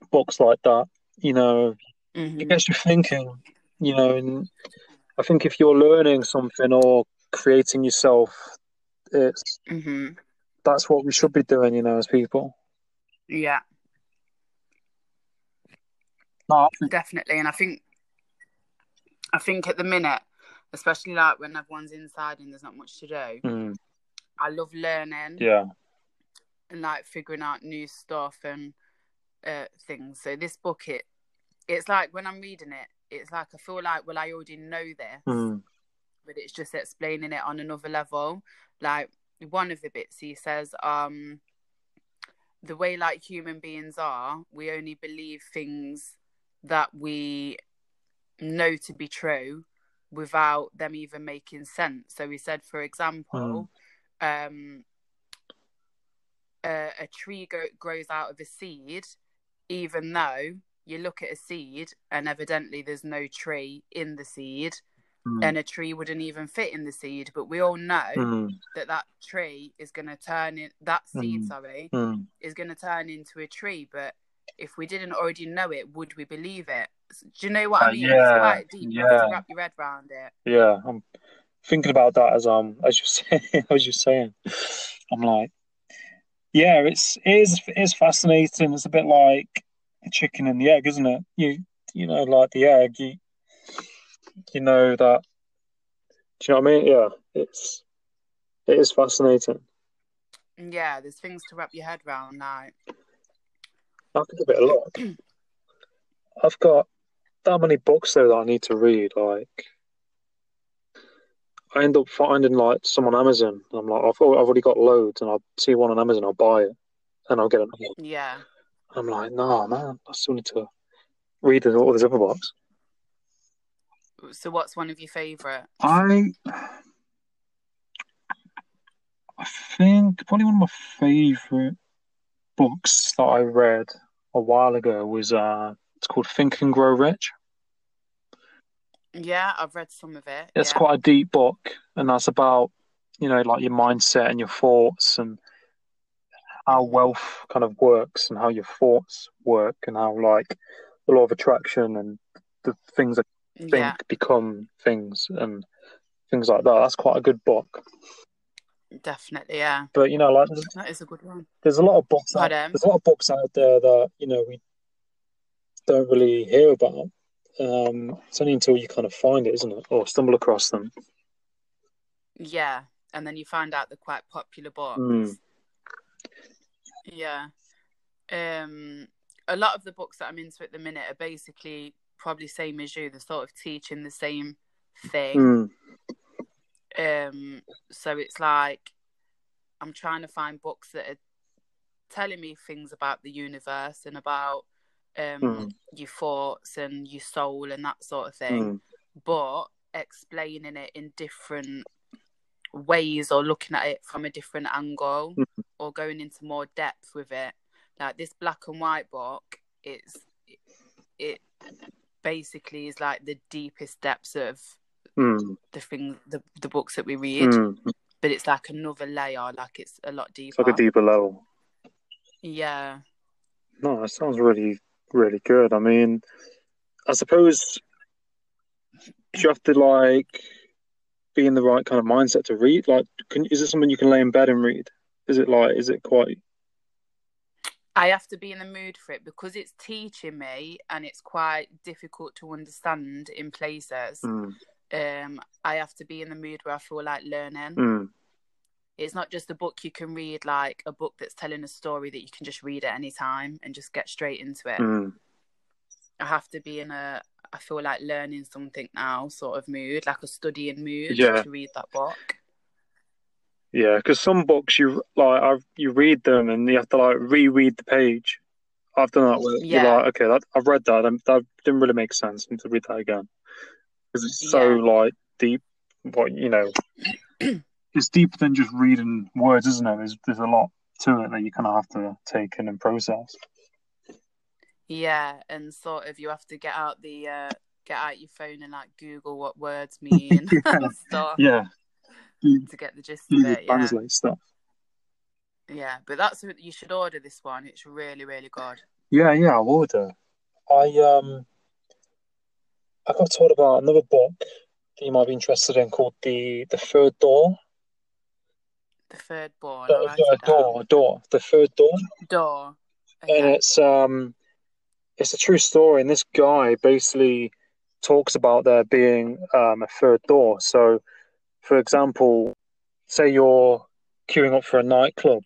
[SPEAKER 1] books like that. You know,
[SPEAKER 3] Mhm.
[SPEAKER 1] it gets you thinking. You know, and I think if you're learning something or creating yourself, it's
[SPEAKER 3] Mhm.
[SPEAKER 1] that's what we should be doing. You know, as people.
[SPEAKER 3] yeah
[SPEAKER 1] No, think-
[SPEAKER 3] definitely and i think i think at the minute especially like when everyone's inside and there's not much to do
[SPEAKER 1] Mm,
[SPEAKER 3] i love learning
[SPEAKER 1] yeah.
[SPEAKER 3] and like figuring out new stuff and uh, things. So this book, it it's like when I'm reading it, it's like I feel like well I already know this,
[SPEAKER 1] Mm,
[SPEAKER 3] but it's just explaining it on another level. Like one of the bits he says, um, the way like human beings are, we only believe things that we know to be true without them even making sense. So he said, for example, um, a, a tree go- grows out of a seed, even though you look at a seed and evidently there's no tree in the seed,
[SPEAKER 1] mm,
[SPEAKER 3] and a tree wouldn't even fit in the seed. But we all know
[SPEAKER 1] mm,
[SPEAKER 3] that that tree is going to turn in that seed,
[SPEAKER 1] Mm.
[SPEAKER 3] sorry,
[SPEAKER 1] mm.
[SPEAKER 3] is going to turn into a tree. But if we didn't already know it, would we believe it? Do you know what
[SPEAKER 1] Uh,
[SPEAKER 3] I mean?
[SPEAKER 1] yeah,
[SPEAKER 3] it's quite deep.
[SPEAKER 1] Yeah.
[SPEAKER 3] wrap your head around it.
[SPEAKER 1] Yeah, I'm thinking about that as um as you say as you're saying. I'm like, yeah, it's it is it is fascinating. It's a bit like a chicken and the egg, isn't it? You you know, like the egg, you you know that. Do you know what I mean? Yeah, it's it is fascinating.
[SPEAKER 3] Yeah, there's things to wrap your head around now.
[SPEAKER 1] I have to give it a look. I've got that many books though that I need to read. Like, I end up finding like some on Amazon. I'm like, I've, I've already got loads, and I'll see one on Amazon, I'll buy it, and I'll get another one.
[SPEAKER 3] Yeah.
[SPEAKER 1] I'm like, nah, man, I still need to read all these other books.
[SPEAKER 3] So what's one of your favourite?
[SPEAKER 1] I, I think probably one of my favorite books that I read a while ago was uh, it's called Think and Grow Rich.
[SPEAKER 3] Yeah, I've read some of it.
[SPEAKER 1] It's
[SPEAKER 3] yeah.
[SPEAKER 1] quite a deep book, and that's about you know like your mindset and your thoughts and how wealth kind of works and how your thoughts work and how like the law of attraction and the things that think
[SPEAKER 3] yeah,
[SPEAKER 1] become things and things like that. That's quite a good book.
[SPEAKER 3] definitely. Yeah,
[SPEAKER 1] But you know, like
[SPEAKER 3] that is a good one.
[SPEAKER 1] there's a lot of books out, there's a lot of books out there that you know we don't really hear about. Um, it's only until you kind of find it, isn't it, or stumble across them.
[SPEAKER 3] Yeah, and then you find out they're quite popular books.
[SPEAKER 1] Mm.
[SPEAKER 3] Yeah. Um, a lot of the books that I'm into at the minute are basically probably same as you. They're sort of teaching the same thing.
[SPEAKER 1] Mm.
[SPEAKER 3] Um, so it's like I'm trying to find books that are telling me things about the universe and about um
[SPEAKER 1] Mm.
[SPEAKER 3] your thoughts and your soul and that sort of thing,
[SPEAKER 1] Mm.
[SPEAKER 3] but explaining it in different ways or looking at it from a different angle
[SPEAKER 1] Mm.
[SPEAKER 3] or going into more depth with it. Like this black and white book, it's it basically is like the deepest depths of
[SPEAKER 1] Mm.
[SPEAKER 3] the thing the, the books that we read
[SPEAKER 1] Mm.
[SPEAKER 3] but it's like another layer like it's a lot
[SPEAKER 1] It's
[SPEAKER 3] deeper
[SPEAKER 1] like a deeper level.
[SPEAKER 3] yeah
[SPEAKER 1] No, that sounds really, really good. I mean, I suppose you have to like be in the right kind of mindset to read? Like, can is it something you can lay in bed and read? Is it like, is it quite?
[SPEAKER 3] i have to be in the mood for it because it's teaching me and it's quite difficult to understand in places
[SPEAKER 1] Mm.
[SPEAKER 3] um i have to be in the mood where i feel like learning
[SPEAKER 1] Mm.
[SPEAKER 3] it's not just a book you can read like a book that's telling a story that you can just read at any time and just get straight into it
[SPEAKER 1] Mm.
[SPEAKER 3] i have to be in a i feel like learning something now sort of mood like a studying mood
[SPEAKER 1] Yeah.
[SPEAKER 3] to read that book
[SPEAKER 1] Yeah, because some books you like, I you read them and you have to like reread the page. I've done that you're
[SPEAKER 3] Yeah.
[SPEAKER 1] like, okay, that, I've read that, and that didn't really make sense. I need to read that again because it's so
[SPEAKER 3] Yeah.
[SPEAKER 1] like deep. What you know, it's deeper than just reading words, isn't it? There's there's a lot to it that you kind of have to take in and process.
[SPEAKER 3] Yeah, and sort of you have to get out the uh get out your phone and like Google what words mean
[SPEAKER 1] Yeah.
[SPEAKER 3] and stuff
[SPEAKER 1] Yeah,
[SPEAKER 3] to get the gist of
[SPEAKER 1] Google
[SPEAKER 3] it. Yeah,
[SPEAKER 1] stuff.
[SPEAKER 3] yeah, but that's you should order this one. It's really really good.
[SPEAKER 1] Yeah, yeah, I'll order. I um, I got told about another book that you might be interested in called the the Third Door.
[SPEAKER 3] The third born.
[SPEAKER 1] The
[SPEAKER 3] I'll write
[SPEAKER 1] third
[SPEAKER 3] it down.
[SPEAKER 1] door, door, the third door,
[SPEAKER 3] Door.
[SPEAKER 1] and it's um, it's a true story. And this guy basically talks about there being um a third door. So, for example, say you're queuing up for a nightclub.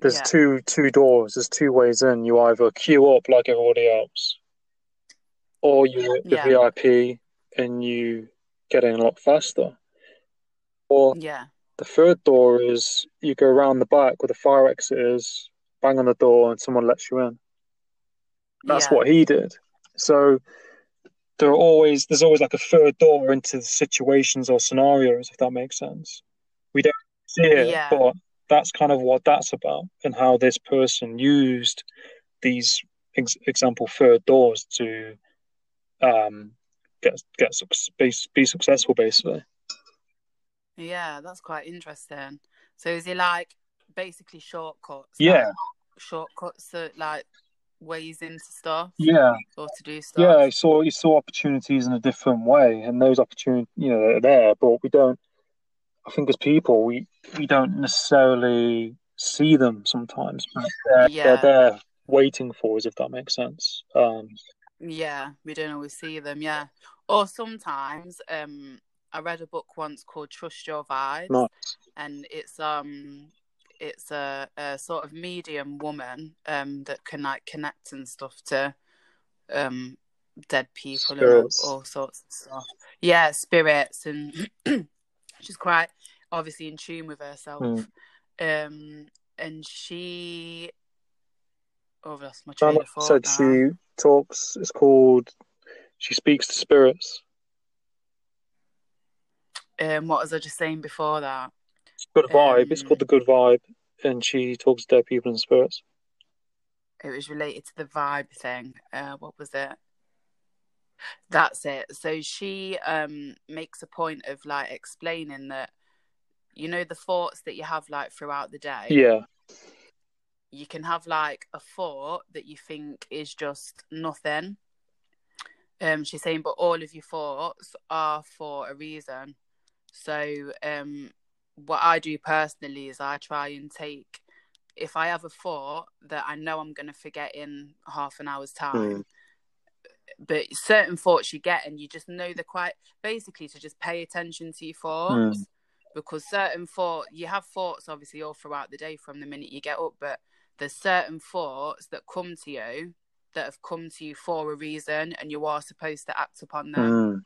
[SPEAKER 1] There's
[SPEAKER 3] Yeah.
[SPEAKER 1] two two doors. There's two ways in. You either queue up like everybody else, or you're the
[SPEAKER 3] Yeah.
[SPEAKER 1] VIP and you get in a lot faster. Or
[SPEAKER 3] Yeah.
[SPEAKER 1] the third door is you go around the back where the fire exit is, bang on the door, and someone lets you in. That's
[SPEAKER 3] yeah.
[SPEAKER 1] what he did. So there are always there's always like a third door into situations or scenarios, if that makes sense. We don't see it,
[SPEAKER 3] Yeah.
[SPEAKER 1] but that's kind of what that's about, and how this person used these ex- example third doors to um get get be, be successful, basically.
[SPEAKER 3] Yeah, that's quite interesting. So is he like basically shortcuts?
[SPEAKER 1] Yeah,
[SPEAKER 3] Like shortcuts that like ways into stuff
[SPEAKER 1] yeah.
[SPEAKER 3] or to do stuff.
[SPEAKER 1] Yeah, you saw you saw opportunities in a different way, and those opportunities, you know, they're there, but we don't. I think as people, we we don't necessarily see them sometimes, but they're,
[SPEAKER 3] Yeah.
[SPEAKER 1] they're there waiting for us, if that makes sense. Um,
[SPEAKER 3] Yeah, we don't always see them. Yeah, or sometimes um, I read a book once called Trust Your Vibes,
[SPEAKER 1] nice.
[SPEAKER 3] and it's um, it's a, a sort of medium woman um that can like connect and stuff to um dead people
[SPEAKER 1] Spirits.
[SPEAKER 3] and all, all sorts of stuff. Yeah, spirits, and she's quite obviously in tune with herself.
[SPEAKER 1] Mm.
[SPEAKER 3] Um, and she. Oh, I've lost my train of
[SPEAKER 1] said
[SPEAKER 3] now.
[SPEAKER 1] she talks. It's called. She speaks to spirits.
[SPEAKER 3] Um, what was I just saying before that?
[SPEAKER 1] It's good vibe. It's
[SPEAKER 3] Um,
[SPEAKER 1] called the Good Vibe, and she talks to dead people and spirits.
[SPEAKER 3] it was related to the vibe thing. Uh, what was it? That's it. So she um makes a point of like explaining that you know the thoughts that you have like throughout the day.
[SPEAKER 1] Yeah,
[SPEAKER 3] You can have like a thought that you think is just nothing. Um, she's saying, but all of your thoughts are for a reason. So, um, what I do personally is I try and take, if I have a thought that I know I'm going to forget in half an hour's time, but certain thoughts you get and you just know they're quite basically to just pay attention to your thoughts because certain thought you have thoughts obviously all throughout the day from the minute you get up, but there's certain thoughts that come to you that have come to you for a reason and you are supposed to act upon them.
[SPEAKER 1] Mm.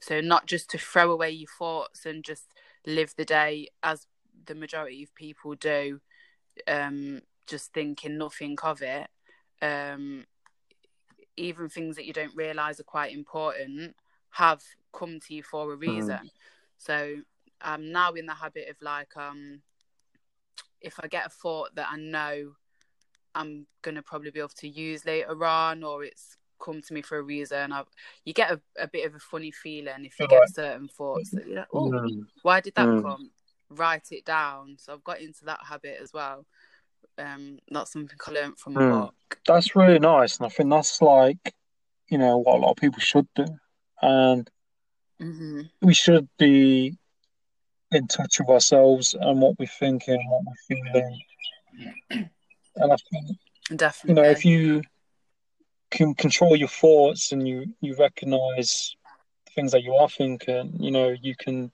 [SPEAKER 3] So not just to throw away your thoughts and just live the day as the majority of people do, um, just thinking nothing of it. Um, even things that you don't realize are quite important have come to you for a reason. So I'm now in the habit of like, um, if I get a thought that I know I'm gonna probably be able to use later on, or it's come to me for a reason, I, you get a, a bit of a funny feeling if you
[SPEAKER 1] Right.
[SPEAKER 3] get certain thoughts that you're like, oh,
[SPEAKER 1] Mm.
[SPEAKER 3] why did that
[SPEAKER 1] Mm.
[SPEAKER 3] come? Write it down. So I've got into that habit as well. Um, not something I learned from a
[SPEAKER 1] Mm.
[SPEAKER 3] book.
[SPEAKER 1] That's really nice, and I think that's like, you know, what a lot of people should do, and
[SPEAKER 3] hmm
[SPEAKER 1] we should be in touch with ourselves and what we're thinking, what we're feeling, and I think
[SPEAKER 3] definitely, you
[SPEAKER 1] know if you can control your thoughts and you you recognize the things that you are thinking, you know, you can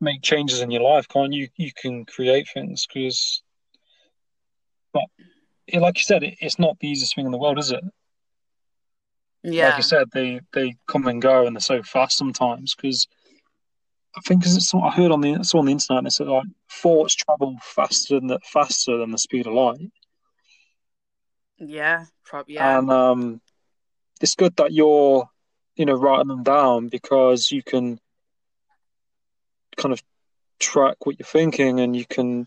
[SPEAKER 1] make changes in your life, can't you? You can create things because, but like you said, it, it's not the easiest thing in the world, is it?
[SPEAKER 3] yeah.
[SPEAKER 1] Like you said, they they come and go and they're so fast sometimes because I think because it's what I heard on the I saw on the internet and it said like thoughts travel faster than the faster than the speed of light.
[SPEAKER 3] Yeah. Probably. Yeah.
[SPEAKER 1] And um, it's good that you're, you know, writing them down because you can kind of track what you're thinking, and you can,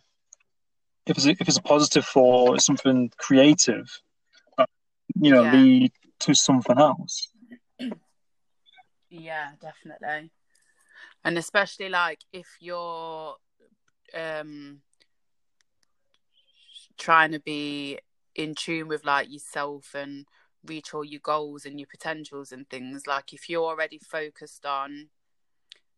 [SPEAKER 1] if it's a, if it's a positive thought, or it's something creative, that, you know,
[SPEAKER 3] Yeah.
[SPEAKER 1] lead to something else.
[SPEAKER 3] Yeah, definitely. And especially like if you're um trying to be in tune with like yourself and reach all your goals and your potentials and things, like if you're already focused on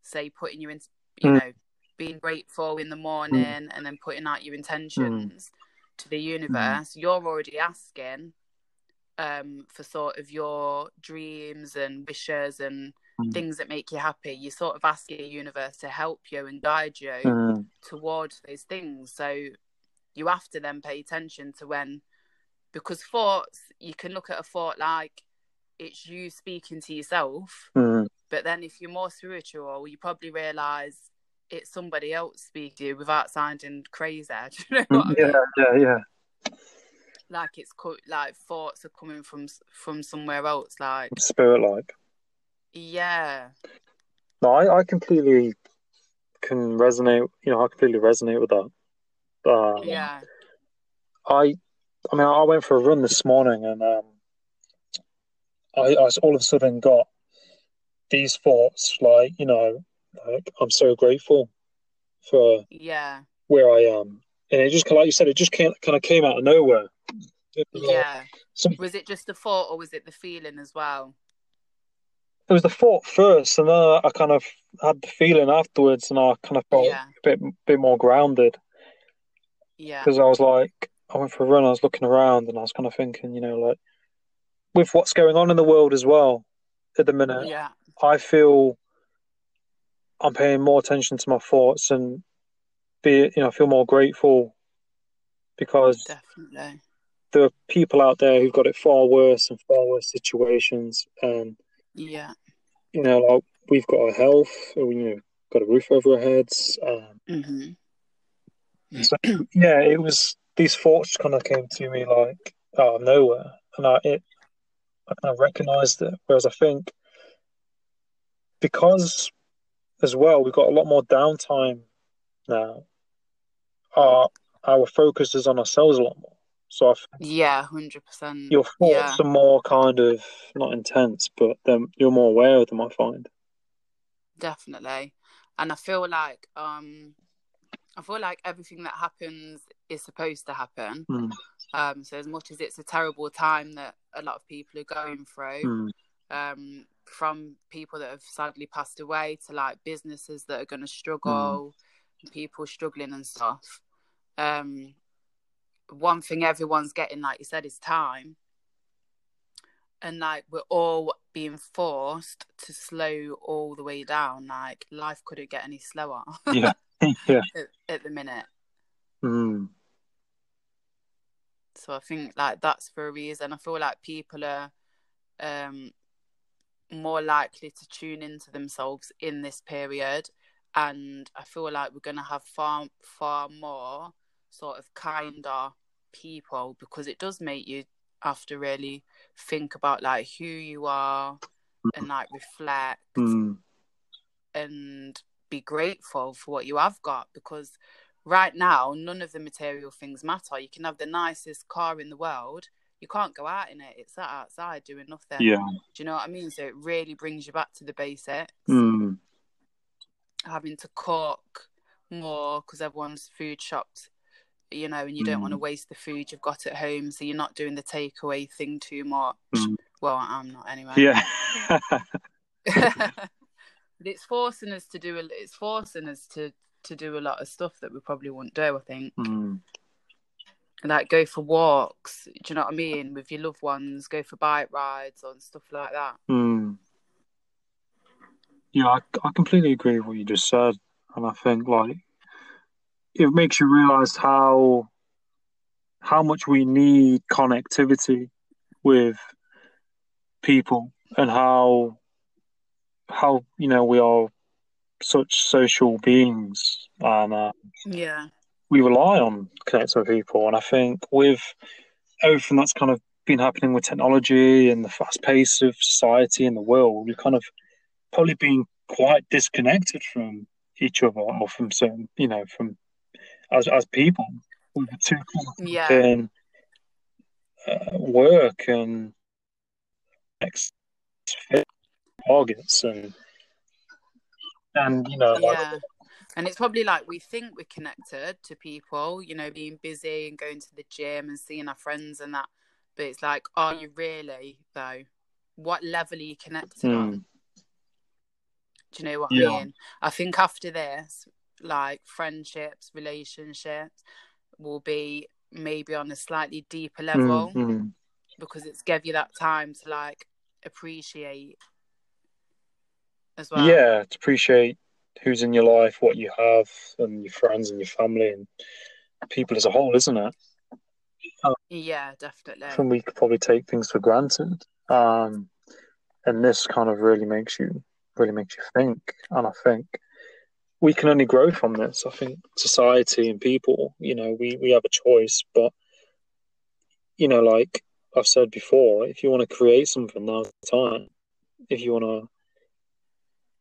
[SPEAKER 3] say putting you in you
[SPEAKER 1] Mm.
[SPEAKER 3] know, being grateful in the morning and then putting out your intentions to the universe, you're already asking um for sort of your dreams and wishes and
[SPEAKER 1] Mm.
[SPEAKER 3] things that make you happy. You sort of ask the universe to help you and guide you
[SPEAKER 1] Mm.
[SPEAKER 3] towards those things. So you have to then pay attention to when, because thoughts, you can look at a thought like it's you speaking to yourself,
[SPEAKER 1] Mm.
[SPEAKER 3] but then if you're more spiritual, you probably realize it's somebody else speaking to you without sounding crazy. Do you know what I mean?
[SPEAKER 1] Yeah, yeah, yeah.
[SPEAKER 3] Like it's co- like thoughts are coming from from somewhere else. Like
[SPEAKER 1] Spirit like.
[SPEAKER 3] yeah,
[SPEAKER 1] No, I, I completely can resonate. You know, I completely resonate with that. Uh,
[SPEAKER 3] yeah,
[SPEAKER 1] I, I mean, I went for a run this morning, and um, I, I all of a sudden got these thoughts, like you know, like I'm so grateful for
[SPEAKER 3] yeah,
[SPEAKER 1] where I am, and it just like you said, it just came, kind of came out of nowhere. It
[SPEAKER 3] yeah.
[SPEAKER 1] some,
[SPEAKER 3] Was it just the thought or was it the feeling as well?
[SPEAKER 1] it was the thought first, and then I, I kind of had the feeling afterwards, and I kind of felt
[SPEAKER 3] Yeah.
[SPEAKER 1] a bit, bit more grounded.
[SPEAKER 3] Yeah,
[SPEAKER 1] because I was like, I went for a run. I was looking around, and I was kind of thinking, you know, like with what's going on in the world as well at the minute,
[SPEAKER 3] yeah,
[SPEAKER 1] I feel I'm paying more attention to my thoughts and be, you know, I feel more grateful because
[SPEAKER 3] definitely.
[SPEAKER 1] there are people out there who've got it far worse and far worse situations, and
[SPEAKER 3] Yeah,
[SPEAKER 1] you know, like we've got our health, or, you know, got a roof over our heads. Um,
[SPEAKER 3] hmm
[SPEAKER 1] So yeah, it was these thoughts kind of came to me like out of nowhere, and I it I kind of recognised it. Whereas I think because as well we've got a lot more downtime now, our our focus is on ourselves a lot more. So I
[SPEAKER 3] Yeah, hundred percent.
[SPEAKER 1] your thoughts
[SPEAKER 3] Yeah,
[SPEAKER 1] are more kind of not intense, but then you're more aware of them. I find.
[SPEAKER 3] definitely. And I feel like um I feel like everything that happens is supposed to happen.
[SPEAKER 1] Mm.
[SPEAKER 3] Um, so as much as it's a terrible time that a lot of people are going through,
[SPEAKER 1] Mm.
[SPEAKER 3] um, from people that have sadly passed away to like businesses that are going to struggle, people struggling and stuff. Um, one thing everyone's getting, like you said, is time. And like we're all being forced to slow all the way down. Like life couldn't get any slower
[SPEAKER 1] Yeah. yeah.
[SPEAKER 3] at, at the minute.
[SPEAKER 1] Mm.
[SPEAKER 3] So I think like that's for a reason. I feel like people are um more likely to tune into themselves in this period and I feel like we're gonna have far far more sort of kinder people because it does make you have to really think about like who you are and like reflect
[SPEAKER 1] Mm.
[SPEAKER 3] and be grateful for what you have got because right now none of the material things matter you can have the nicest car in the world you can't go out in it it's sat outside doing nothing
[SPEAKER 1] Yeah.
[SPEAKER 3] do you know what i mean so it really brings you back to the basics
[SPEAKER 1] Mm.
[SPEAKER 3] having to cook more because everyone's food shopped you know and you don't
[SPEAKER 1] Mm.
[SPEAKER 3] want to waste the food you've got at home so you're not doing the takeaway thing too much
[SPEAKER 1] Mm.
[SPEAKER 3] well i'm not anyway
[SPEAKER 1] Yeah.
[SPEAKER 3] but it's forcing us to do a, it's forcing us to to do a lot of stuff that we probably wouldn't do i think
[SPEAKER 1] mm.
[SPEAKER 3] like go for walks do you know what i mean with your loved ones go for bike rides and stuff like that
[SPEAKER 1] Mm. Yeah, I, I completely agree with what you just said, and I think like it makes you realize how how much we need connectivity with people and how how you know we are such social beings and uh,
[SPEAKER 3] yeah
[SPEAKER 1] we rely on connecting with people. And I think with everything that's kind of been happening with technology and the fast pace of society and the world, we've kind of probably been quite disconnected from each other or from certain, you know, from as as people. We've been too
[SPEAKER 3] yeah
[SPEAKER 1] in uh, work and next targets and and you know like
[SPEAKER 3] yeah. And it's probably like we think we're connected to people you know being busy and going to the gym and seeing our friends and that but it's like are you really though? What level are you connected on?
[SPEAKER 1] Mm,
[SPEAKER 3] do you know what
[SPEAKER 1] Yeah.
[SPEAKER 3] i mean? I think after this like friendships relationships will be maybe on a slightly deeper level
[SPEAKER 1] mm, mm,
[SPEAKER 3] because it's give you that time to like appreciate as well
[SPEAKER 1] yeah to appreciate who's in your life, what you have, and your friends and your family and people as a whole, isn't it?
[SPEAKER 3] yeah definitely
[SPEAKER 1] And we could probably take things for granted. Um, and this kind of really makes you really makes you think. And I think we can only grow from this. I think society and people, you know, we, we have a choice, but you know, like I've said before, if you want to create something, now's the time. If you want to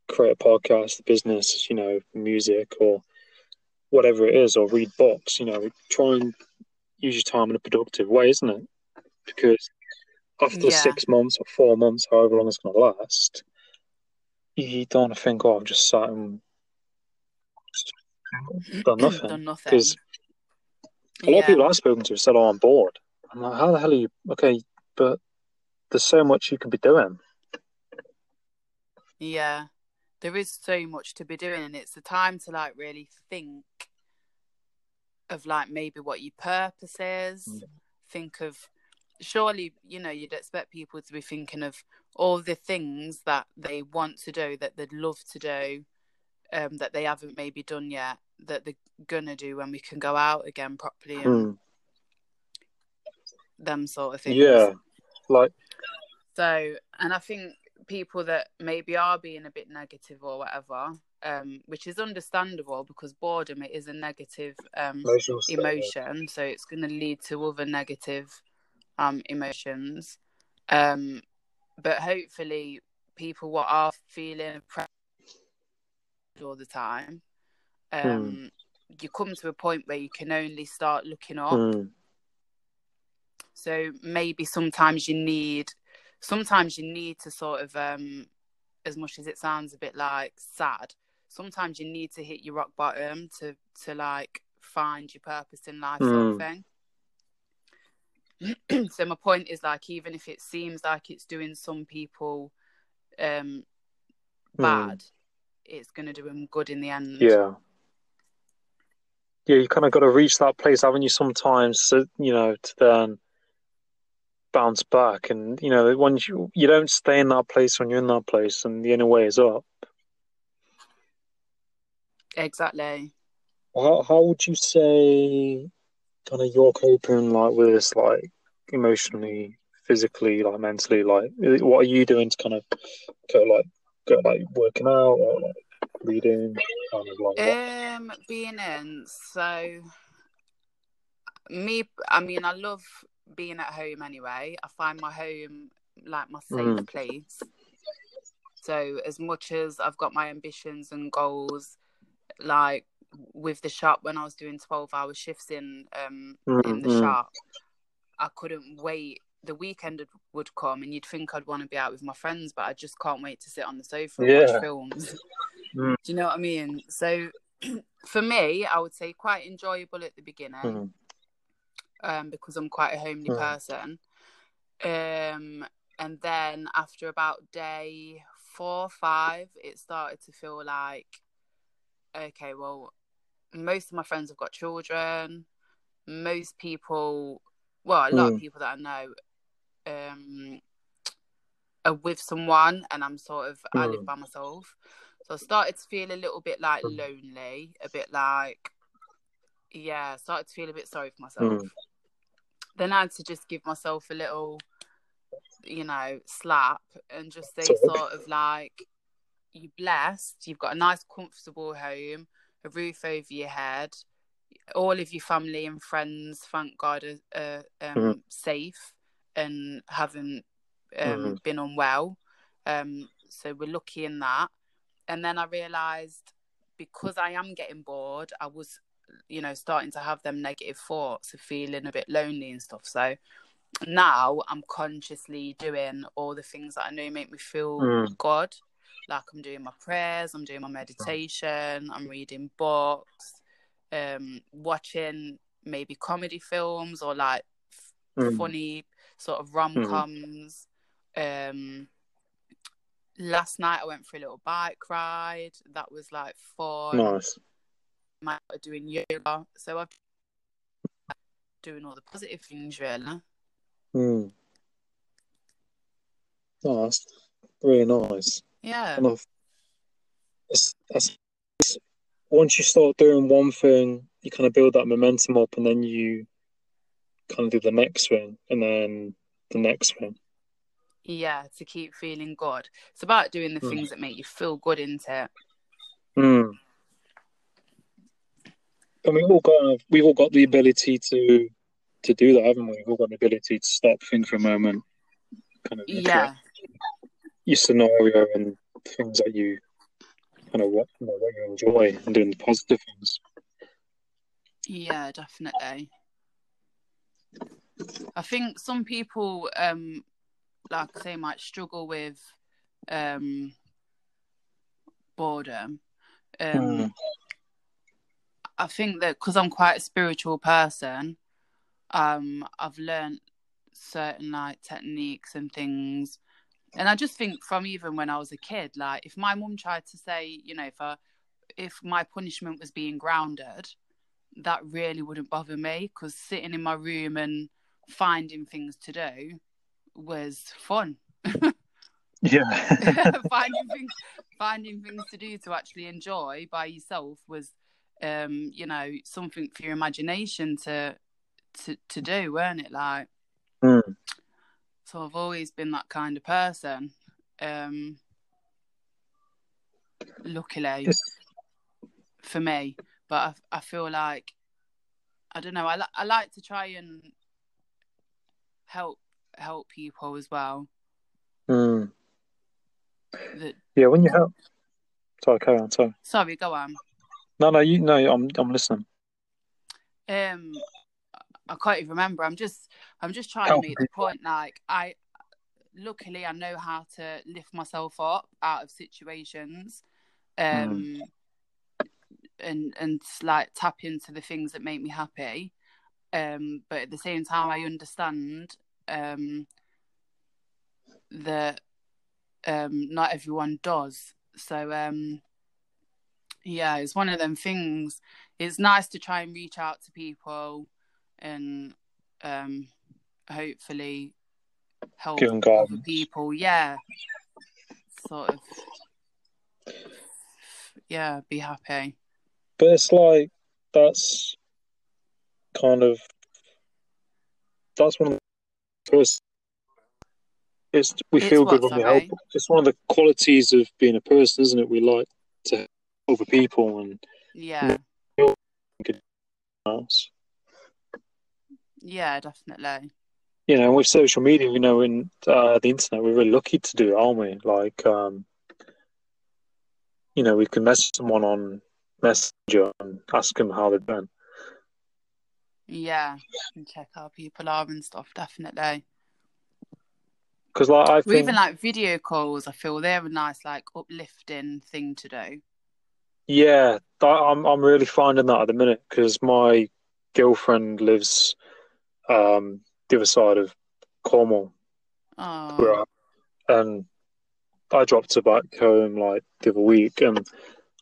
[SPEAKER 1] create a podcast, business, you know, music or whatever it is, or read books, you know, try and use your time in a productive way, isn't it? Because after
[SPEAKER 3] Yeah.
[SPEAKER 1] six months or four months, however long it's going to last, you don't want to think, oh, I've just sat and done nothing.
[SPEAKER 3] done nothing
[SPEAKER 1] Because a lot of people I've spoken to have said, oh, I'm bored. I'm like, how the hell are you? Okay, but there's so much you could be doing.
[SPEAKER 3] Yeah, there is so much to be doing, and it's the time to like really think of like maybe what your purpose is.
[SPEAKER 1] Mm.
[SPEAKER 3] Think of surely you know you'd expect people to be thinking of all the things that they want to do, that they'd love to do, um, that they haven't maybe done yet, that they're gonna do when we can go out again properly and
[SPEAKER 1] Mm.
[SPEAKER 3] them sort of things.
[SPEAKER 1] Yeah, like,
[SPEAKER 3] So, and I think people that maybe are being a bit negative or whatever, um, which is understandable because boredom it is a negative um, emotion, so it's going to lead to other negative um, emotions. Um, but hopefully, people what are feeling all the time, um, you come to a point where you can only start looking up.
[SPEAKER 1] Mm.
[SPEAKER 3] So maybe sometimes you need, sometimes you need to sort of, um, as much as it sounds a bit like sad, sometimes you need to hit your rock bottom to to like find your purpose in life, sort of thing. so my point is like, even if it seems like it's doing some people um bad, it's gonna do them good in the end.
[SPEAKER 1] Yeah. Yeah, you kind of got to reach that place, haven't you? Sometimes, so, you know, to then bounce back, and you know, once you you don't stay in that place when you're in that place, and the only way is up.
[SPEAKER 3] Exactly.
[SPEAKER 1] How how would you say, kind of, you're coping like with this, like emotionally, physically, like mentally, like what are you doing to kind of go like go like working out or like reading, kind of like?
[SPEAKER 3] Um, being in so me, I mean, I love being at home anyway. I find my home like my safe
[SPEAKER 1] Mm.
[SPEAKER 3] place. So as much as I've got my ambitions and goals, like with the shop when I was doing twelve hour shifts in um in the
[SPEAKER 1] Mm, mm.
[SPEAKER 3] shop, I couldn't wait. The weekend would- would come and you'd think I'd want to be out with my friends, but I just can't wait to sit on the sofa and
[SPEAKER 1] Yeah.
[SPEAKER 3] watch films.
[SPEAKER 1] Mm.
[SPEAKER 3] Do you know what I mean? So for me, I would say quite enjoyable at the beginning
[SPEAKER 1] Mm.
[SPEAKER 3] Um, because I'm quite a homely
[SPEAKER 1] Mm.
[SPEAKER 3] person. Um, and then after about day four, five, it started to feel like, okay, well, most of my friends have got children. Most people, well, a lot
[SPEAKER 1] Mm.
[SPEAKER 3] of people that I know, um, are with someone, and I'm sort of I live
[SPEAKER 1] Mm.
[SPEAKER 3] by myself. So I started to feel a little bit like
[SPEAKER 1] Mm.
[SPEAKER 3] lonely, a bit like, yeah, I started to feel a bit sorry for myself
[SPEAKER 1] Mm.
[SPEAKER 3] then I had to just give myself a little, you know, slap and just say sort of like, you're blessed, you've got a nice, comfortable home, a roof over your head, all of your family and friends, thank God, are, are um,
[SPEAKER 1] Mhm.
[SPEAKER 3] safe and haven't um,
[SPEAKER 1] Mhm.
[SPEAKER 3] been unwell. Um, so we're lucky in that. And then I realised because I am getting bored, I was you know, starting to have them negative thoughts of feeling a bit lonely and stuff. So now I'm consciously doing all the things that I know make me feel
[SPEAKER 1] Mm.
[SPEAKER 3] good. Like I'm doing my prayers, I'm doing my meditation, I'm reading books, um, watching maybe comedy films or like
[SPEAKER 1] Mm.
[SPEAKER 3] funny sort of rom coms. Um, last night I went for a little bike ride. That was like fun
[SPEAKER 1] Nice.
[SPEAKER 3] My doing yoga. So I'm doing all the positive things really.
[SPEAKER 1] Mm. Oh, that's really nice.
[SPEAKER 3] Yeah.
[SPEAKER 1] And I've, it's, it's, once you start doing one thing, you kind of build that momentum up, and then you kind of do the next thing, and then the next thing.
[SPEAKER 3] Yeah, to keep feeling good. It's about doing the
[SPEAKER 1] Mm.
[SPEAKER 3] things that make you feel good, isn't it?
[SPEAKER 1] Mm. And we've all got we've all got the ability to to do that, haven't we? We've all got the ability to stop, think for a moment, kind of
[SPEAKER 3] Yeah.
[SPEAKER 1] your scenario and things that you kind of what, you know, what you enjoy and doing the positive things.
[SPEAKER 3] Yeah, definitely. I think some people um like I say might struggle with um boredom. Um
[SPEAKER 1] Mm.
[SPEAKER 3] I think that because I'm quite a spiritual person, um, I've learned certain like techniques and things. And I just think from even when I was a kid, like if my mum tried to say, you know, if I, if my punishment was being grounded, that really wouldn't bother me because sitting in my room and finding things to do was fun.
[SPEAKER 1] Yeah.
[SPEAKER 3] finding things finding things to do to actually enjoy by yourself was um you know something for your imagination to to to do weren't it like
[SPEAKER 1] Mm.
[SPEAKER 3] so i've always been that kind of person um luckily
[SPEAKER 1] It's-
[SPEAKER 3] for me but i, I feel like i don't know I, li- I like to try and help help people as well
[SPEAKER 1] Mm.
[SPEAKER 3] that
[SPEAKER 1] Yeah, when you help. Sorry, carry on. Sorry.
[SPEAKER 3] sorry go on
[SPEAKER 1] No, no, you no, I'm I'm listening.
[SPEAKER 3] Um, I can't even remember. I'm just, I'm just trying
[SPEAKER 1] Help
[SPEAKER 3] to make the point. Like, I, luckily, I know how to lift myself up out of situations, um, and and like tap into the things that make me happy. Um, but at the same time, I understand um that um not everyone does. So um, yeah, it's one of them things. It's nice to try and reach out to people and um hopefully help
[SPEAKER 1] Give
[SPEAKER 3] other
[SPEAKER 1] guidance.
[SPEAKER 3] people yeah sort of yeah be happy
[SPEAKER 1] But it's like that's kind of that's one of the first. It's we
[SPEAKER 3] It's
[SPEAKER 1] feel good when we help. It's one of the qualities of being a person, isn't it? We like to other people and
[SPEAKER 3] yeah. yeah definitely.
[SPEAKER 1] You know, with social media, you know, in uh, the internet, we're really lucky to do it, aren't we? Like, um, you know, we can message someone on Messenger and ask them how they're doing.
[SPEAKER 3] yeah and check how people are and stuff definitely.
[SPEAKER 1] Because, like, I think,
[SPEAKER 3] even like video calls i feel they're a nice like uplifting thing to do
[SPEAKER 1] yeah, I, I'm I'm really finding that at the minute because my girlfriend lives um the other side of Cornwall, where
[SPEAKER 3] oh
[SPEAKER 1] I- and I dropped her back home like the other week, and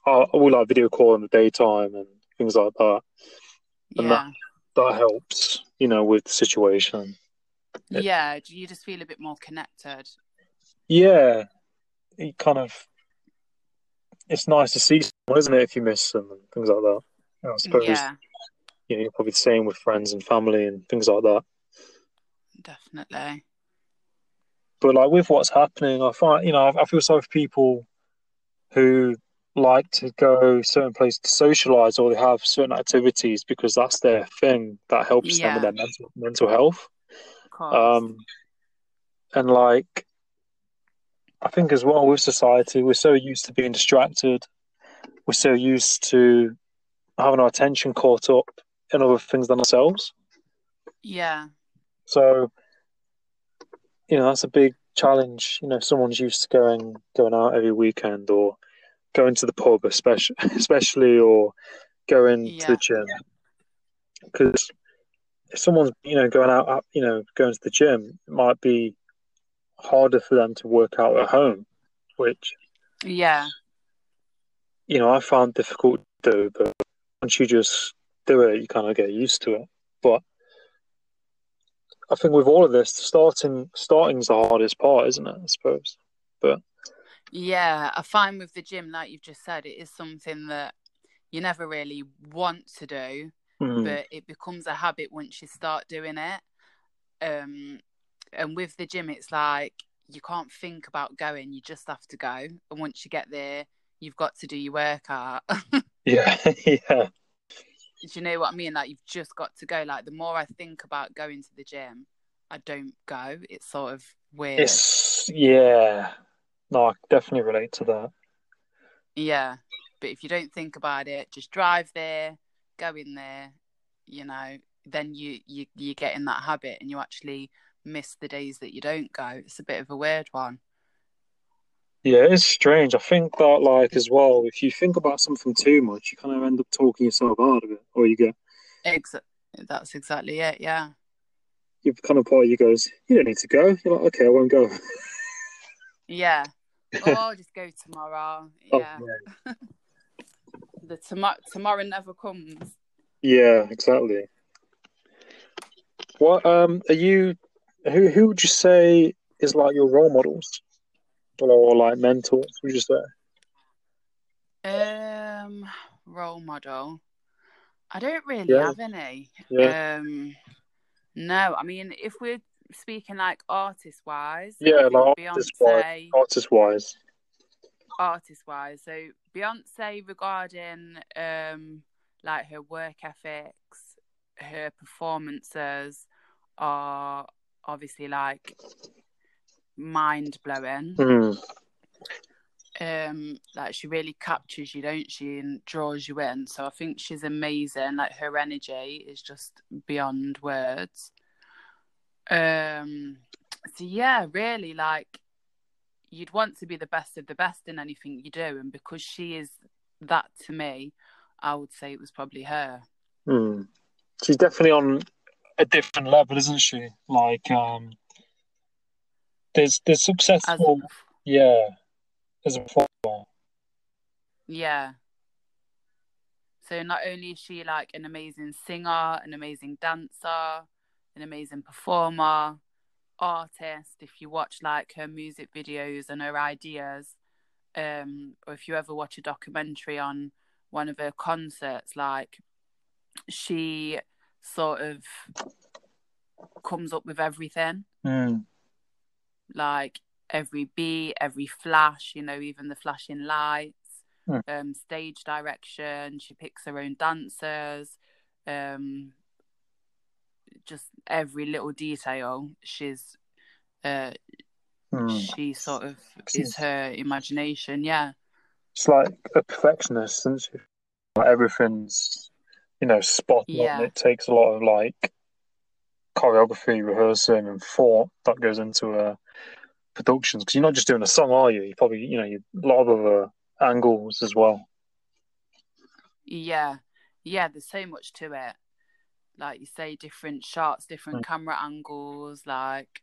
[SPEAKER 1] I, I will like video call in the daytime and things like that. and
[SPEAKER 3] yeah
[SPEAKER 1] That helps, you know, with the situation.
[SPEAKER 3] yeah you just feel a bit more connected
[SPEAKER 1] Yeah, it kind of. It's nice to see someone, isn't it? If you miss them and things like that. I suppose
[SPEAKER 3] yeah
[SPEAKER 1] you know, you're probably the same with friends and family and things like that.
[SPEAKER 3] definitely
[SPEAKER 1] But like with what's happening, I find you know I, I feel sorry for people who like to go certain places to socialize or they have certain activities because that's their thing that helps them with their mental mental health. Um, and like, I think as well with society, we're so used to being distracted. We're so used to having our attention caught up in other things than ourselves.
[SPEAKER 3] yeah
[SPEAKER 1] So, you know, that's a big challenge. You know, someone's used to going going out every weekend or going to the pub, especially, especially or going to the gym. Because if someone's, you know, going out, you know, going to the gym, it might be harder for them to work out at home, which
[SPEAKER 3] yeah
[SPEAKER 1] you know I found difficult to do. But once you just do it, you kind of get used to it. But I think with all of this, starting starting's the hardest part, isn't it? I suppose.
[SPEAKER 3] But yeah, I find with the gym, like you've just said, it is something that you never really want to do,
[SPEAKER 1] Mm.
[SPEAKER 3] but it becomes a habit once you start doing it. Um, and with the gym, it's like you can't think about going; you just have to go. And once you get there, you've got to do your workout. do
[SPEAKER 1] Yeah, yeah,
[SPEAKER 3] you know what I mean? Like you've just got to go. Like the more I think about going to the gym, I don't go. It's sort of weird.
[SPEAKER 1] it's yeah. No, I definitely relate to that.
[SPEAKER 3] Yeah. But if you don't think about it, just drive there, go in there, you know, then you, you, you get in that habit and you actually miss the days that you don't go. It's a bit of a weird one.
[SPEAKER 1] Yeah, it's strange. I think that like as well, if you think about something too much, you kind of end up talking yourself out of it, or you get
[SPEAKER 3] Ex- that's exactly it. Yeah.
[SPEAKER 1] you kind of part of you goes, you don't need to go. You're like, okay, I won't go.
[SPEAKER 3] Yeah. Oh, I'll just go tomorrow.
[SPEAKER 1] Oh,
[SPEAKER 3] Yeah. The tomorrow tomorrow never comes.
[SPEAKER 1] Yeah, exactly. What um are you who who would you say is like your role models? Or, like mentors, would you say?
[SPEAKER 3] Um, role model. I don't really
[SPEAKER 1] Yeah.
[SPEAKER 3] have any.
[SPEAKER 1] Yeah.
[SPEAKER 3] Um, no, I mean, if we're speaking like artist wise,
[SPEAKER 1] Yeah, like
[SPEAKER 3] Beyonce,
[SPEAKER 1] artist-wise. Artist wise.
[SPEAKER 3] artist wise. So Beyonce regarding um like her work ethics, her performances are obviously like mind blowing.
[SPEAKER 1] Mm.
[SPEAKER 3] um like she really captures you don't she and draws you in so i think she's amazing like her energy is just beyond words um so yeah really like you'd want to be the best of the best in anything you do and because she is that to me i would say it was probably her
[SPEAKER 1] Hmm. She's definitely on a different level, isn't she? Like, um, there's there's
[SPEAKER 3] As a
[SPEAKER 1] successful, yeah, as a performer.
[SPEAKER 3] yeah so not only is she like an amazing singer an amazing dancer an amazing performer artist if you watch like her music videos and her ideas um or if you ever watch a documentary on one of her concerts like she sort of comes up with everything
[SPEAKER 1] Hmm.
[SPEAKER 3] like every beat every flash you know even the flashing lights
[SPEAKER 1] Hmm.
[SPEAKER 3] um stage direction she picks her own dancers um just every little detail she's uh
[SPEAKER 1] Hmm.
[SPEAKER 3] she sort of is her imagination yeah
[SPEAKER 1] it's like a perfectionist, isn't she? Like everything's, you know, spot on.
[SPEAKER 3] Yeah.
[SPEAKER 1] It takes a lot of like choreography, rehearsing, and thought that goes into uh, productions. Because you're not just doing a song, are you? You probably, you know, you, a lot of other angles as well.
[SPEAKER 3] yeah yeah there's so much to it like you say different shots different
[SPEAKER 1] Mm.
[SPEAKER 3] camera angles like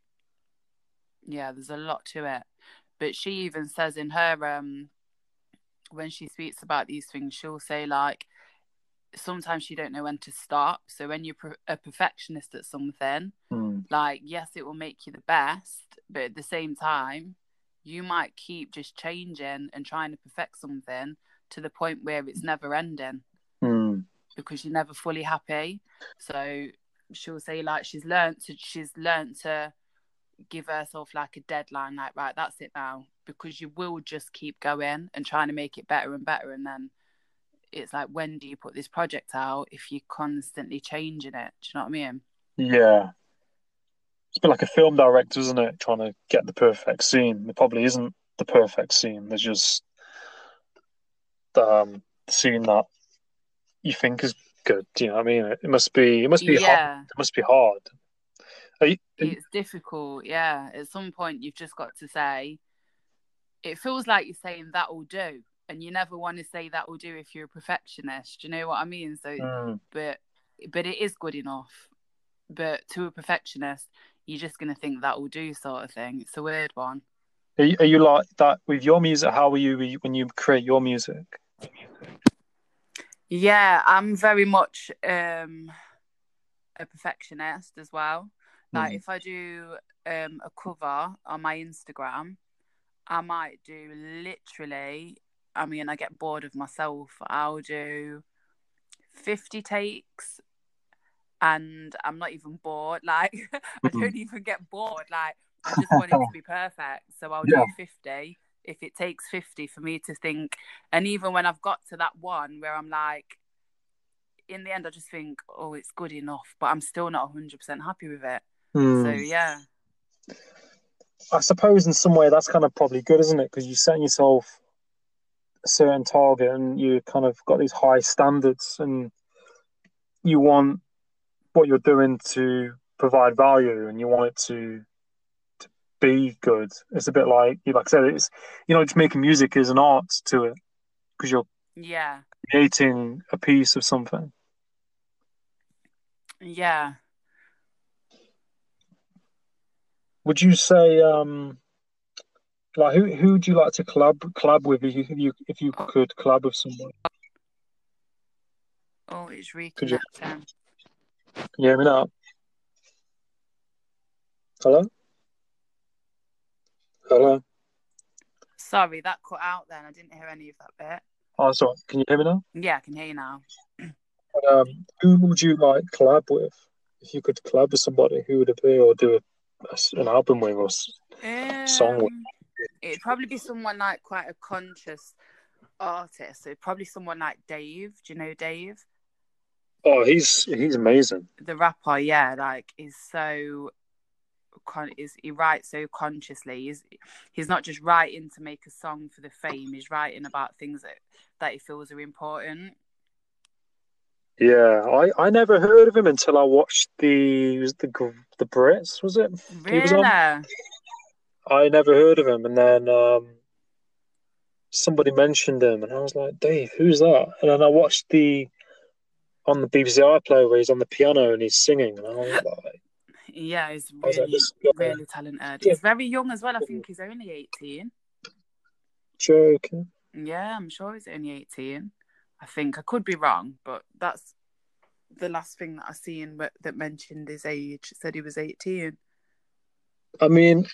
[SPEAKER 3] yeah there's a lot to it but she even says in her um when she speaks about these things she'll say like sometimes you don't know when to stop so when you're a perfectionist at something
[SPEAKER 1] Hmm.
[SPEAKER 3] like yes it will make you the best but at the same time you might keep just changing and trying to perfect something to the point where it's never ending
[SPEAKER 1] Hmm.
[SPEAKER 3] because you're never fully happy so she'll say like she's learned to she's learned to give herself like a deadline like right that's it now because you will just keep going and trying to make it better and better and then it's like when do you put this project out if you're constantly changing it do you know what i mean
[SPEAKER 1] Yeah. It's a bit like a film director, isn't it? Trying to get the perfect scene. There probably isn't the perfect scene. There's just the, um, the scene that you think is good. Do you know what I mean? It, it must be. It must be hard.
[SPEAKER 3] yeah
[SPEAKER 1] It must be hard. Are you, are you-
[SPEAKER 3] it's difficult yeah at some point you've just got to say it feels like you're saying that will do and you never want to say that will do if you're a perfectionist do you know what i mean so
[SPEAKER 1] Hmm.
[SPEAKER 3] but but it is good enough but to a perfectionist you're just going to think that will do sort of thing it's a weird one
[SPEAKER 1] Are you, are you like that with your music? How are you when you create your music?
[SPEAKER 3] yeah i'm very much um a perfectionist as well like
[SPEAKER 1] Mm.
[SPEAKER 3] if i do um a cover on my instagram i might do literally i mean i get bored of myself i'll do 50 takes and i'm not even bored like i
[SPEAKER 1] Mhm.
[SPEAKER 3] don't even get bored like i just want it to be perfect so i'll
[SPEAKER 1] Yeah.
[SPEAKER 3] do 50 if it takes 50 for me to think and even when i've got to that one where i'm like in the end i just think oh it's good enough but i'm still not 100% happy with it
[SPEAKER 1] Hmm.
[SPEAKER 3] so yeah
[SPEAKER 1] I suppose in some way that's kind of probably good, isn't it? Because you're setting yourself certain target and you kind of got these high standards and you want what you're doing to provide value and you want it to to be good. It's a bit like you like I said, it's you know, just making music is an art to it because you're
[SPEAKER 3] yeah
[SPEAKER 1] creating a piece of something.
[SPEAKER 3] yeah
[SPEAKER 1] Would you say um like who who would you like to collab collab with if you if you if you could collab with someone?
[SPEAKER 3] oh it's reconnecting
[SPEAKER 1] Can you hear me now? Hello? Hello?
[SPEAKER 3] sorry that cut out then i didn't hear any of that bit
[SPEAKER 1] Oh, sorry. Can you hear me now?
[SPEAKER 3] yeah i can hear you now
[SPEAKER 1] Um, who would you like to collab with? If you could collab with somebody, who would it be, or do a, a an album with us? Song with-
[SPEAKER 3] Um, it'd probably be someone like quite a conscious artist. So probably someone like Dave. Do you know Dave?
[SPEAKER 1] Oh, he's he's amazing.
[SPEAKER 3] The rapper, yeah, like is so con- is he writes so consciously. He's he's not just writing to make a song for the fame. He's writing about things that that he feels are important.
[SPEAKER 1] Yeah, I, I never heard of him until I watched the the the Brits was it? He was
[SPEAKER 3] Really?
[SPEAKER 1] on- I never heard of him, and then um, somebody mentioned him, and I was like, Dave, who's that? And then I watched the on the BBC iPlayer where he's on the piano and he's singing, and I was like,
[SPEAKER 3] Yeah, he's
[SPEAKER 1] was like,
[SPEAKER 3] really really talented.
[SPEAKER 1] Yeah.
[SPEAKER 3] He's very young as well. I think he's only eighteen.
[SPEAKER 1] joking.
[SPEAKER 3] Yeah, I'm sure he's only 18. I think I could be wrong, but that's the last thing that I seen that, that mentioned his age. It said he was 18.
[SPEAKER 1] I mean,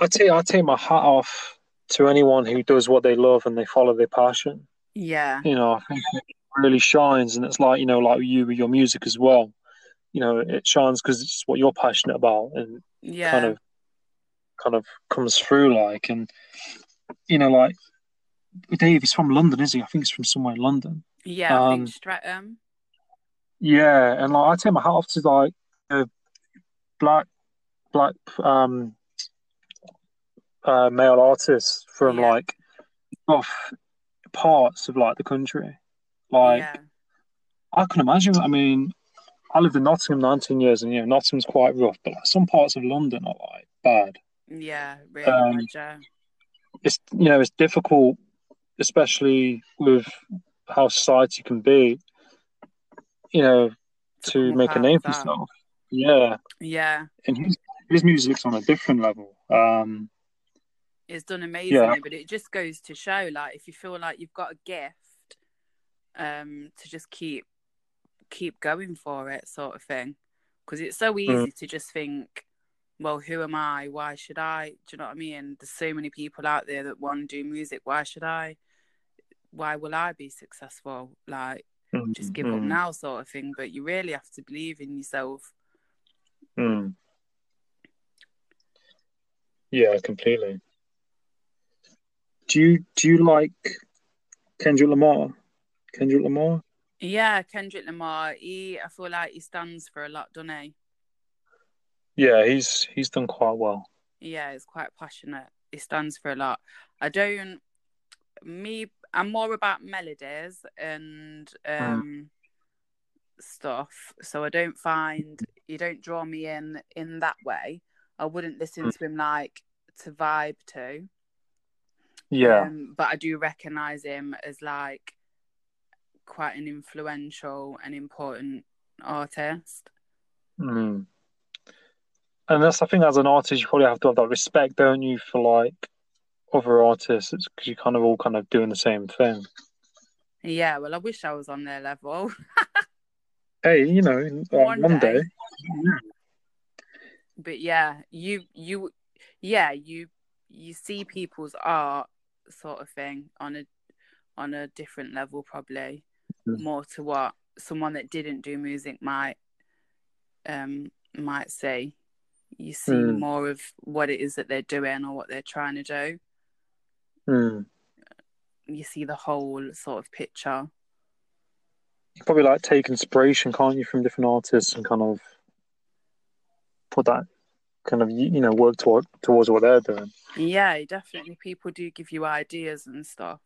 [SPEAKER 1] I take I take my hat off to anyone who does what they love and they follow their passion.
[SPEAKER 3] Yeah,
[SPEAKER 1] You know, I think it really shines, and it's like you know, like you with your music as well. You know, it shines because it's what you're passionate about, and
[SPEAKER 3] yeah,
[SPEAKER 1] kind of kind of comes through like and you know like Dave he's from London is he I think he's from somewhere in London
[SPEAKER 3] yeah. I
[SPEAKER 1] um, yeah and like I take my hat off to like the black black um uh male artists from
[SPEAKER 3] Yeah.
[SPEAKER 1] like off parts of like the country like
[SPEAKER 3] yeah,
[SPEAKER 1] I can imagine I mean I lived in Nottingham 19 years and you know Nottingham's quite rough but like, some parts of London are like bad
[SPEAKER 3] yeah, really
[SPEAKER 1] um,
[SPEAKER 3] bad, yeah.
[SPEAKER 1] it's you know it's difficult, especially with how society can be. You know, to make a name for yourself. Yeah,
[SPEAKER 3] Yeah,
[SPEAKER 1] and his his music's on a different level. Um,
[SPEAKER 3] it's done amazingly,
[SPEAKER 1] Yeah.
[SPEAKER 3] but it just goes to show, like, if you feel like you've got a gift, um, to just keep keep going for it, sort of thing, because it's so easy
[SPEAKER 1] Mm.
[SPEAKER 3] to just think, well, who am I? Why should I? Do you know what I mean? There's so many people out there that want to do music. Why should I? Why will I be successful? Like, just give up
[SPEAKER 1] mm,
[SPEAKER 3] now, sort of thing. But you really have to believe in yourself.
[SPEAKER 1] mm. Yeah, completely. Do you do you like Kendrick Lamar? Kendrick Lamar?
[SPEAKER 3] Yeah, Kendrick Lamar. He, I feel like he stands for a lot, doesn't he?
[SPEAKER 1] Yeah, he's he's done quite well.
[SPEAKER 3] Yeah, he's quite passionate. He stands for a lot. I don't. Me, I'm more about melodies and um stuff. So I don't find you don't draw me in in that way. I wouldn't listen
[SPEAKER 1] Mm.
[SPEAKER 3] to him like to vibe to.
[SPEAKER 1] Yeah,
[SPEAKER 3] Um, but I do recognize him as like quite an influential and important artist.
[SPEAKER 1] Mm. And that's I think as an artist, you probably have to have that respect, don't you, for like other artists, because you're kind of all kind of doing the same thing.
[SPEAKER 3] Yeah, well, I wish I was on their level.
[SPEAKER 1] Hey, you know, uh,
[SPEAKER 3] One
[SPEAKER 1] one,
[SPEAKER 3] day.
[SPEAKER 1] day.
[SPEAKER 3] but yeah, you you yeah, you you see people's art sort of thing on a on a different level probably
[SPEAKER 1] Mhm.
[SPEAKER 3] more to what someone that didn't do music might um might see. You see
[SPEAKER 1] Mm.
[SPEAKER 3] more of what it is that they're doing or what they're trying to do.
[SPEAKER 1] Mm.
[SPEAKER 3] You see the whole sort of picture.
[SPEAKER 1] You probably like take inspiration, can't you, from different artists and kind of put that kind of you know work toward, towards what they're doing.
[SPEAKER 3] Yeah, definitely people do give you ideas and stuff.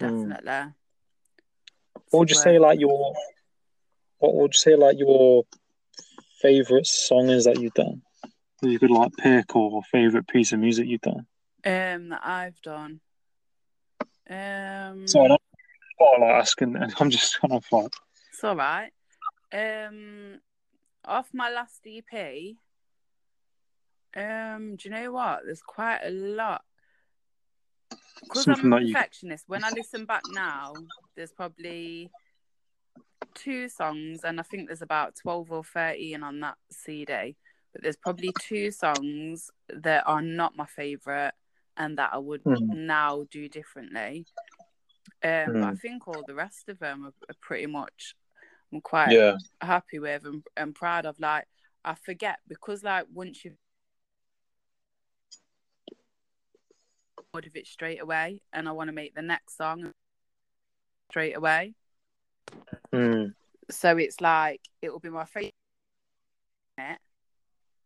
[SPEAKER 1] Mm.
[SPEAKER 3] Definitely.
[SPEAKER 1] What would you say
[SPEAKER 3] uh,
[SPEAKER 1] like your what would you say like your favorite song is that you've done? That you could like pick or favorite piece of music you've done.
[SPEAKER 3] Um, that I've done. Um,
[SPEAKER 1] So I don't I like asking, and I'm just kind of like,
[SPEAKER 3] it's all right. Um, off my last EP. Um, do you know what? There's quite a lot. Because I'm a
[SPEAKER 1] that you-
[SPEAKER 3] perfectionist. When I listen back now, there's probably two songs, and I think there's about twelve or thirteen on that CD. But there's probably two songs that are not my favorite, and that I would
[SPEAKER 1] Mm.
[SPEAKER 3] now do differently. Um, but I
[SPEAKER 1] Mm.
[SPEAKER 3] think all the rest of them are, are pretty much I'm quite
[SPEAKER 1] yeah,
[SPEAKER 3] happy with and, and proud of. Like I forget because like once you've bored of it straight away, and I want to make the next song straight away.
[SPEAKER 1] mm.
[SPEAKER 3] So it's like it will be my favorite,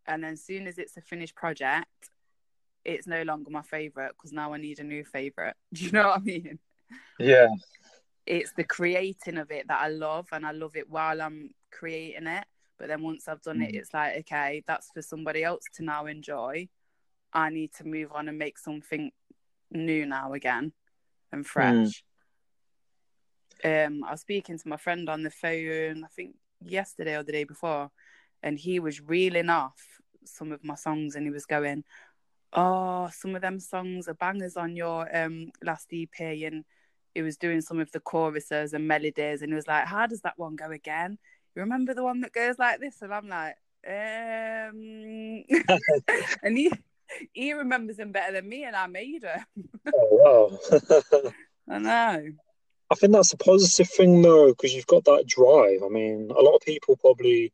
[SPEAKER 3] and then as soon as it's a finished project, it's no longer my favorite because now I need a new favorite. Do you know what I mean?
[SPEAKER 1] Yeah.
[SPEAKER 3] It's the creating of it that I love, and I love it while I'm creating it. But then once I've done it,
[SPEAKER 1] Mm.
[SPEAKER 3] it's like, okay, that's for somebody else to now enjoy. I need to move on and make something new now again and fresh. Um, I was speaking to my friend on the phone, I think yesterday or the day before, and he was reeling off some of my songs and he was going, Oh, some of them songs are bangers on your um last EP and he was doing some of the choruses and melodies and he was like, How does that one go again? You remember the one that goes like this? And I'm like, um and he he remembers them better than me and I made her.
[SPEAKER 1] Oh wow.
[SPEAKER 3] I know.
[SPEAKER 1] I think that's a positive thing though, because you've got that drive. I mean, a lot of people probably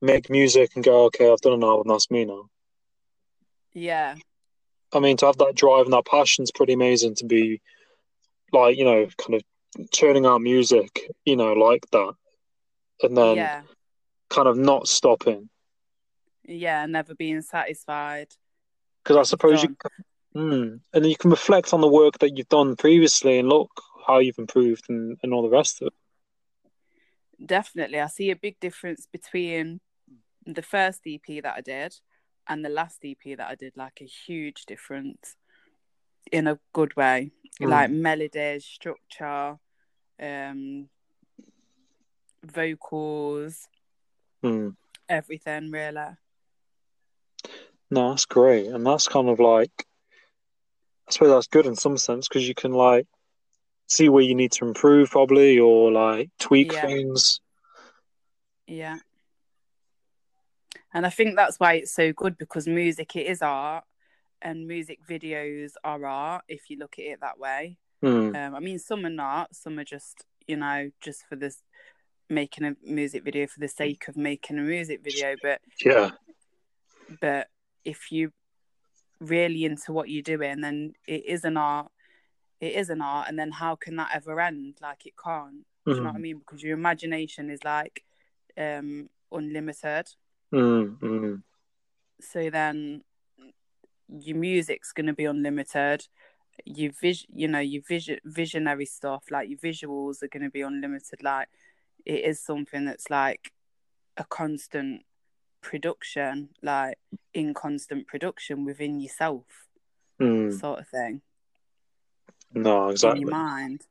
[SPEAKER 1] make music and go, "Okay, I've done an album, that's me now."
[SPEAKER 3] Yeah.
[SPEAKER 1] I mean, to have that drive and that passion is pretty amazing. To be like, you know, kind of turning out music, you know, like that, and then
[SPEAKER 3] yeah.
[SPEAKER 1] kind of not stopping.
[SPEAKER 3] Yeah, never being satisfied.
[SPEAKER 1] Because I suppose you, mm, and then you can reflect on the work that you've done previously and look how you've improved and, and all the rest of it.
[SPEAKER 3] Definitely. I see a big difference between the first EP that I did and the last EP that I did, like a huge difference in a good way.
[SPEAKER 1] Mm.
[SPEAKER 3] Like melodies, structure, um vocals,
[SPEAKER 1] Mm.
[SPEAKER 3] everything really.
[SPEAKER 1] No, that's great, and that's kind of like, I suppose that's good in some sense because you can like see where you need to improve probably or like tweak
[SPEAKER 3] Yeah.
[SPEAKER 1] things.
[SPEAKER 3] Yeah. And I think that's why it's so good because music it is art and music videos are art if you look at it that way.
[SPEAKER 1] Mm.
[SPEAKER 3] Um, I mean, some are not. Some are just, you know, just for this making a music video for the sake of making a music video. But
[SPEAKER 1] Yeah,
[SPEAKER 3] but if you really into what you're doing, then it is an art. It is an art, and then how can that ever end? Like it can't. Do you know what I
[SPEAKER 1] Mm.
[SPEAKER 3] mean? Because your imagination is like um unlimited.
[SPEAKER 1] Mm. Mm.
[SPEAKER 3] So then your music's going to be unlimited. Your vis, you know, your vision, visionary stuff, like your visuals are going to be unlimited. Like it is something that's like a constant production, like in constant production within yourself,
[SPEAKER 1] Mm.
[SPEAKER 3] sort of thing,
[SPEAKER 1] No,
[SPEAKER 3] in
[SPEAKER 1] exactly.
[SPEAKER 3] your mind.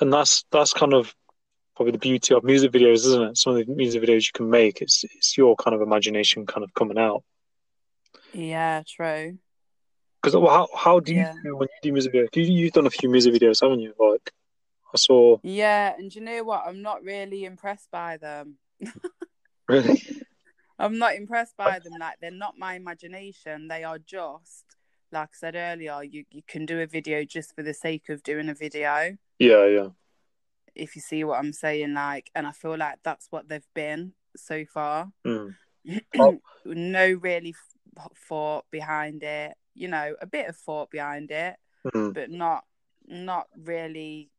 [SPEAKER 1] And that's that's kind of probably the beauty of music videos, isn't it? Some of the music videos you can make, it's it's your kind of imagination kind of coming out.
[SPEAKER 3] Yeah, true.
[SPEAKER 1] Because how how do you
[SPEAKER 3] Yeah.
[SPEAKER 1] do when you do music videos? You, you've done a few music videos, haven't you? Like I saw.
[SPEAKER 3] Yeah, and you know what? I'm not really impressed by them.
[SPEAKER 1] Really?
[SPEAKER 3] I'm not impressed by them. Like they're not my imagination. They are just like I said earlier. You you can do a video just for the sake of doing a video.
[SPEAKER 1] Yeah, yeah.
[SPEAKER 3] If you see what I'm saying, like, and I feel like that's what they've been so far.
[SPEAKER 1] Mm. Oh.
[SPEAKER 3] no really thought behind it. You know, a bit of thought behind it,
[SPEAKER 1] Mm.
[SPEAKER 3] but not not really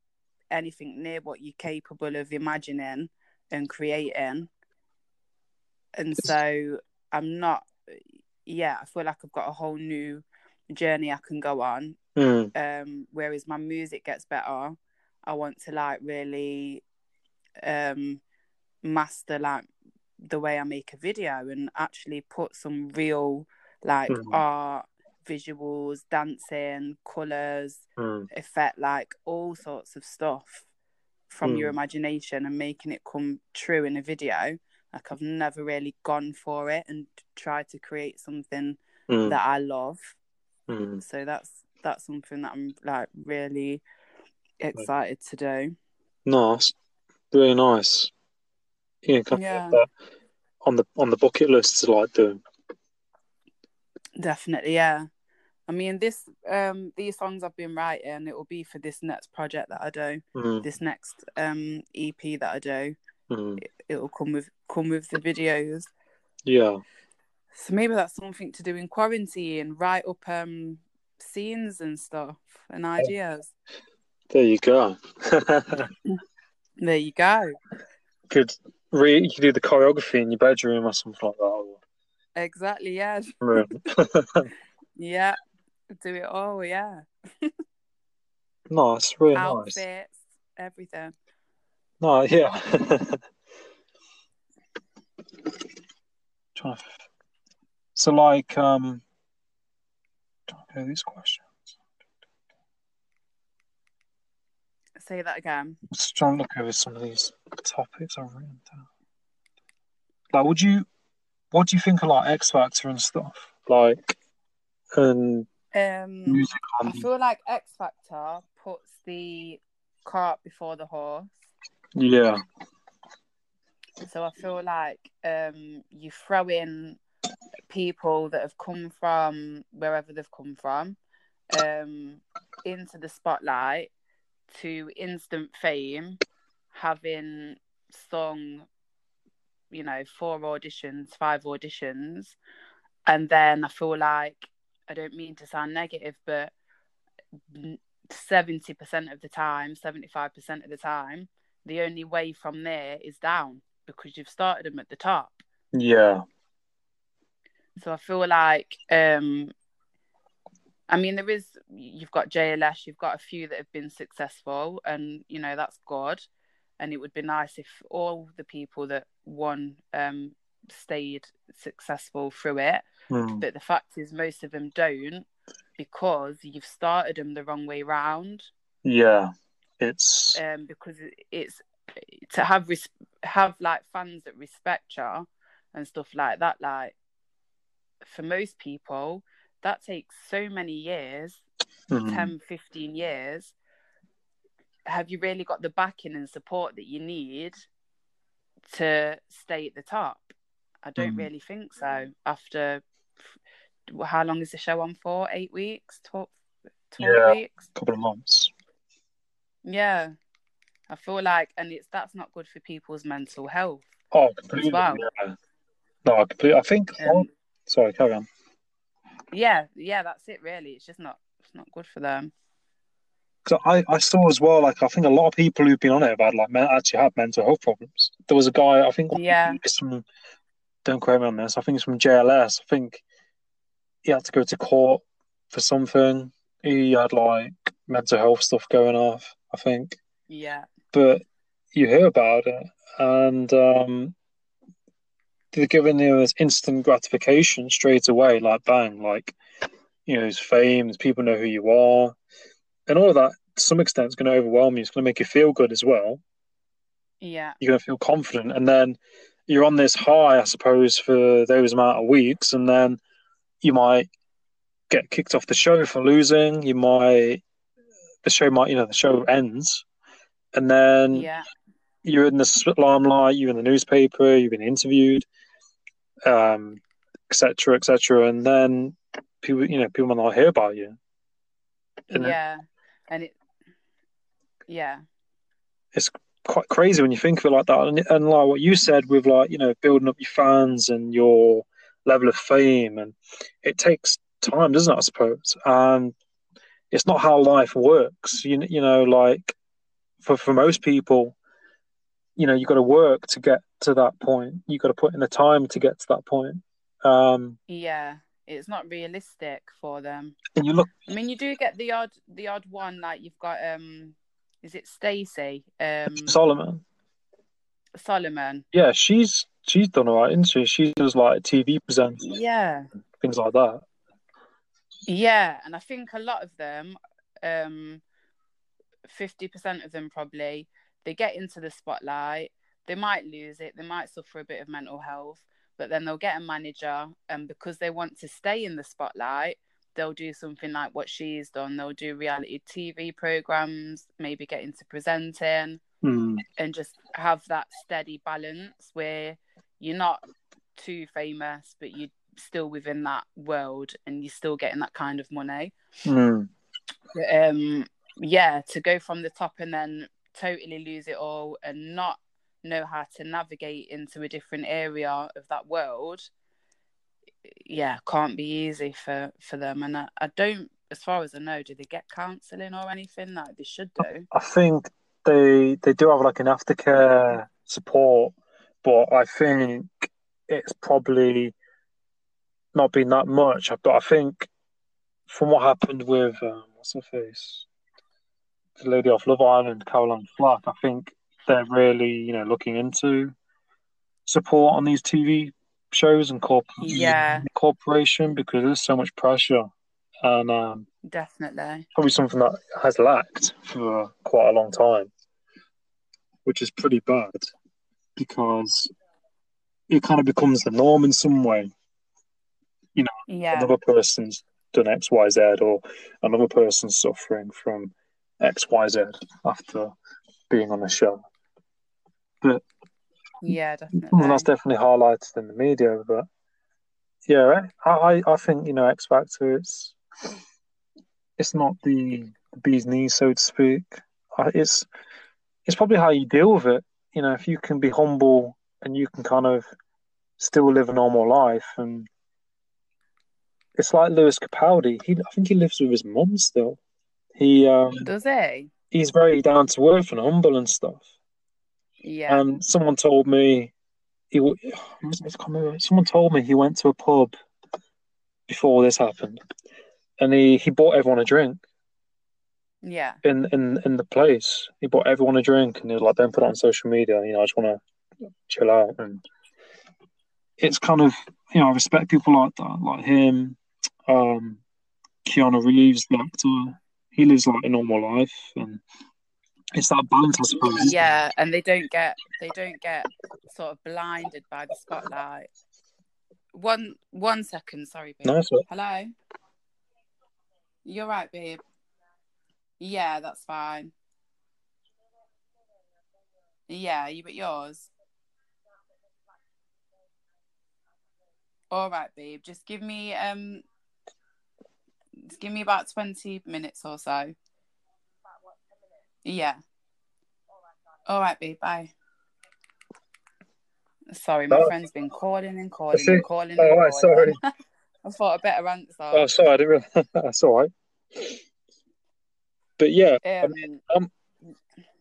[SPEAKER 3] anything near what you're capable of imagining and creating. And so I'm not yeah, I feel like I've got a whole new journey I can go on.
[SPEAKER 1] Mm.
[SPEAKER 3] Um whereas my music gets better, I want to like really um master like the way I make a video and actually put some real like
[SPEAKER 1] Mhm.
[SPEAKER 3] art, visuals, dancing, colours,
[SPEAKER 1] Mm.
[SPEAKER 3] effect, like all sorts of stuff from your
[SPEAKER 1] Mm.
[SPEAKER 3] imagination and making it come true in a video. Like I've never really gone for it and tried to create something
[SPEAKER 1] Mm.
[SPEAKER 3] that I love.
[SPEAKER 1] Mm.
[SPEAKER 3] So that's that's something that I'm like really excited to do.
[SPEAKER 1] Nice, really nice.
[SPEAKER 3] Yeah.
[SPEAKER 1] that on the on the bucket list to like do.
[SPEAKER 3] Definitely, yeah. I mean, this um these songs I've been writing, it will be for this next project that I do,
[SPEAKER 1] Mm.
[SPEAKER 3] this next um EP that I do.
[SPEAKER 1] Mm.
[SPEAKER 3] It, will come with come with the videos.
[SPEAKER 1] Yeah.
[SPEAKER 3] So maybe that's something to do in quarantine. Write up um scenes and stuff and ideas.
[SPEAKER 1] There you go.
[SPEAKER 3] There you go.
[SPEAKER 1] could re you could do the choreography in your bedroom or something like that. Or
[SPEAKER 3] Exactly. Yeah. Yeah. Do it all. Yeah.
[SPEAKER 1] nice, really nice.
[SPEAKER 3] Outfits, everything.
[SPEAKER 1] No, yeah. trying to... So, like, um, trying to go these questions.
[SPEAKER 3] Say that again.
[SPEAKER 1] Just trying to look over some of these topics I've written down. Like, would you, what do you think of like X Factor and stuff? Like, and
[SPEAKER 3] Um,
[SPEAKER 1] music
[SPEAKER 3] I feel like X Factor puts the cart before the horse.
[SPEAKER 1] Yeah,
[SPEAKER 3] So I feel like um, you throw in people that have come from wherever they've come from um, into the spotlight to instant fame, having sung, you know, four auditions, five auditions. And then I feel like, I don't mean to sound negative, but 70% of the time, 75% of the time, the only way from there is down because you've started them at the top.
[SPEAKER 1] yeah,
[SPEAKER 3] So I feel like, um, I mean, there is, you've got JLS, you've got a few that have been successful, and, you know, that's good. And it would be nice if all the people that won um, stayed successful through it.
[SPEAKER 1] Hmm.
[SPEAKER 3] But the fact is, most of them don't because you've started them the wrong way round.
[SPEAKER 1] yeah. It's
[SPEAKER 3] um, because it's to have res- have like fans that respect you and stuff like that. Like for most people, that takes so many years,
[SPEAKER 1] hmm,
[SPEAKER 3] 10, 15 years. Have you really got the backing and support that you need to stay at the top? I don't
[SPEAKER 1] Mm.
[SPEAKER 3] really think so. After how long is the show on for? Eight weeks? 12, 12
[SPEAKER 1] Yeah.
[SPEAKER 3] weeks?
[SPEAKER 1] a couple of months.
[SPEAKER 3] Yeah. I feel like and it's that's not good for people's mental health.
[SPEAKER 1] Oh, completely.
[SPEAKER 3] well.
[SPEAKER 1] Yeah. No, I completely. I think.
[SPEAKER 3] Um,
[SPEAKER 1] sorry, carry on.
[SPEAKER 3] yeah, yeah, that's it really. It's just not it's not good for them.
[SPEAKER 1] 'Cause I, I saw as well, like I think a lot of people who've been on it have had like men- actually had mental health problems. There was a guy, I think,
[SPEAKER 3] Yeah.
[SPEAKER 1] from, don't quote me on this. I think it's from JLS. I think he had to go to court for something. He had like mental health stuff going off. I think,
[SPEAKER 3] Yeah.
[SPEAKER 1] but you hear about it, and um, they're giving you this instant gratification straight away, like bang, like you know, it's fame, people know who you are, and all of that to some extent is going to overwhelm you. It's going to make you feel good as well.
[SPEAKER 3] Yeah.
[SPEAKER 1] You're going to feel confident, and then you're on this high, I suppose, for those amount of weeks, and then you might get kicked off the show for losing. You might the show might, you know, the show ends, and then
[SPEAKER 3] Yeah.
[SPEAKER 1] you're in the limelight, you're in the newspaper, you've been interviewed, um, etc., etc., and then people, you know, people might not hear about you.
[SPEAKER 3] Yeah. And it yeah.
[SPEAKER 1] It's quite crazy when you think of it like that. And, and like what you said with like, you know, building up your fans and your level of fame, and it takes time, doesn't it? I suppose. And it's not how life works. You you know, like for for most people, you know, you've got to work to get to that point. You've got to put in the time to get to that point. Um,
[SPEAKER 3] Yeah. It's not realistic for them.
[SPEAKER 1] and you look,
[SPEAKER 3] I mean you do get the odd the odd one like you've got um is it Stacey? Um
[SPEAKER 1] Solomon.
[SPEAKER 3] Solomon.
[SPEAKER 1] Yeah, she's she's done all right, isn't she? She does like TV presents,
[SPEAKER 3] Yeah.
[SPEAKER 1] things like that.
[SPEAKER 3] Yeah, and I think a lot of them, um, fifty percent of them probably, they get into the spotlight. They might lose it. They might suffer a bit of mental health, but then they'll get a manager, and because they want to stay in the spotlight, they'll do something like what she's done. They'll do reality TV programs, maybe get into presenting,
[SPEAKER 1] Hmm.
[SPEAKER 3] and just have that steady balance where you're not too famous, but you're still within that world and you're still getting that kind of money. But, um, yeah, to go from the top and then totally lose it all and not know how to navigate into a different area of that world, yeah, can't be easy for for them. And I, I don't, as far as I know, do they get counselling or anything? Like they should do.
[SPEAKER 1] I think they they do have like an aftercare support, but I think it's probably not been that much. But I think from what happened with um, what's her face, the lady off Love Island, Caroline Flack, I think they're really you know looking into support on these TV shows and corp-
[SPEAKER 3] Yeah.
[SPEAKER 1] corporation because there's so much pressure and um,
[SPEAKER 3] Definitely.
[SPEAKER 1] probably something that has lacked for quite a long time, which is pretty bad because it kind of becomes the norm in some way.
[SPEAKER 3] You know, yeah.
[SPEAKER 1] Another person's done X, Y, Z, or another person's suffering from X, Y, Z after being on the show.
[SPEAKER 3] But
[SPEAKER 1] Yeah,
[SPEAKER 3] definitely.
[SPEAKER 1] that's definitely highlighted in the media, but yeah, I, I, I think you know X Factor. It's it's not the, the bee's knees, so to speak. It's it's probably how you deal with it. You know, if you can be humble and you can kind of still live a normal life, and it's like Lewis Capaldi. He, I think he lives with his mum still. He um,
[SPEAKER 3] Does he?
[SPEAKER 1] he's very down to earth and humble and stuff.
[SPEAKER 3] Yeah.
[SPEAKER 1] And someone told me he. w- I can't remember. Someone told me he went to a pub before this happened, and he, he bought everyone a drink
[SPEAKER 3] yeah.
[SPEAKER 1] in, in in the place. He bought everyone a drink, and he was like, "Don't put it on social media. You know, I just want to chill out." And it's kind of you know, I respect people like that, like him, um, Keanu Reeves, the actor. He lives like a normal life, and it's that balance, I suppose.
[SPEAKER 3] Yeah, and they don't get they don't get sort of blinded by the spotlight. One one second, sorry, babe.
[SPEAKER 1] Nice. one.
[SPEAKER 3] Hello. You're right, babe. Yeah, that's fine. Yeah, you but yours. All right, babe. Just give me um just give me about twenty minutes or so. Yeah. All right, babe. Bye. Sorry, my
[SPEAKER 1] Oh.
[SPEAKER 3] friend's been calling and calling and calling.
[SPEAKER 1] Oh,
[SPEAKER 3] and
[SPEAKER 1] right, sorry.
[SPEAKER 3] I thought a better answer.
[SPEAKER 1] Oh, sorry, I didn't realize. That's all right. But yeah,
[SPEAKER 3] um,
[SPEAKER 1] I mean,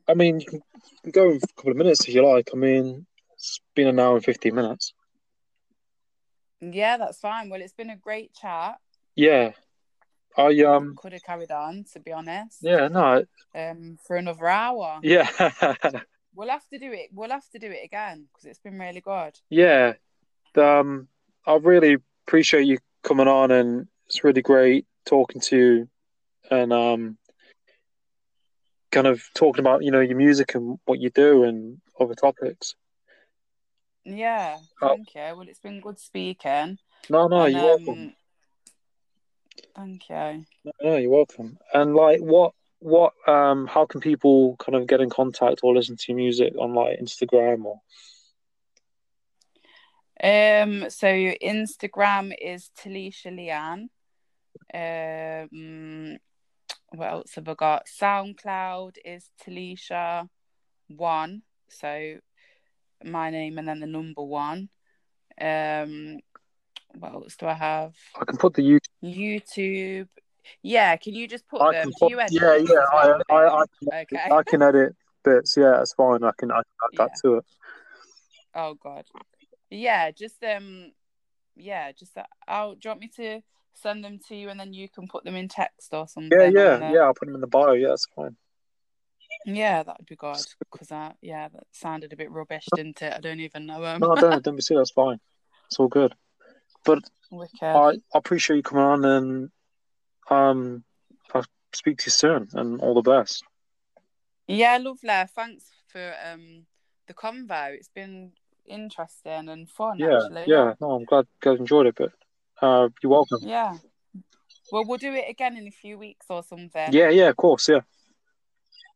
[SPEAKER 1] I mean, you can go in for a couple of minutes if you like. I mean, it's been an hour and 15 minutes.
[SPEAKER 3] yeah, that's fine. Well, it's been a great chat.
[SPEAKER 1] Yeah. I, um,
[SPEAKER 3] Could have carried on, to be honest.
[SPEAKER 1] yeah, no,
[SPEAKER 3] Um, for another hour.
[SPEAKER 1] yeah.
[SPEAKER 3] We'll have to do it. We'll have to do it again because it's been really good.
[SPEAKER 1] yeah. Um, I really appreciate you coming on, and it's really great talking to you and, um, kind of talking about, you know, your music and what you do and other topics.
[SPEAKER 3] Yeah,
[SPEAKER 1] Oh.
[SPEAKER 3] thank you. Well, it's been good speaking.
[SPEAKER 1] No, no,
[SPEAKER 3] And,
[SPEAKER 1] you're welcome.
[SPEAKER 3] Thank you.
[SPEAKER 1] No, no, you're welcome. And like, what, what, um, how can people kind of get in contact or listen to your music on like Instagram or?
[SPEAKER 3] Um, so Instagram is Tileasha Leanne. Um, what else have I got? SoundCloud is Tileasha one. So my name and then the number one. Um, what else do I have?
[SPEAKER 1] I can put the YouTube.
[SPEAKER 3] YouTube. Yeah, can you just put
[SPEAKER 1] I
[SPEAKER 3] them?
[SPEAKER 1] put,
[SPEAKER 3] you edit
[SPEAKER 1] yeah, yeah. I, I, I, can,
[SPEAKER 3] Okay.
[SPEAKER 1] I can edit bits. Yeah, that's fine. I can, I can add that to it.
[SPEAKER 3] Oh God. Yeah, just um, yeah, just uh, I'll. Do you want me to send them to you and then you can put them in text or something?
[SPEAKER 1] Yeah, yeah, yeah. I'll put them in the bio. Yeah, that's fine.
[SPEAKER 3] Yeah, that would be good because I yeah, that sounded a bit rubbish, didn't it? I don't even know them.
[SPEAKER 1] No, don't, don't be silly. That's fine. It's all good. But
[SPEAKER 3] Wicked.
[SPEAKER 1] I, I appreciate you coming on, and um, I'll speak to you soon, and all the best.
[SPEAKER 3] Yeah, lovely. Thanks for um the convo. It's been interesting and fun.
[SPEAKER 1] Yeah,
[SPEAKER 3] actually.
[SPEAKER 1] yeah. No, I'm glad you guys enjoyed it, but uh, you're welcome.
[SPEAKER 3] Yeah. Well, we'll do it again in a few weeks or something.
[SPEAKER 1] Yeah, yeah, of course, yeah.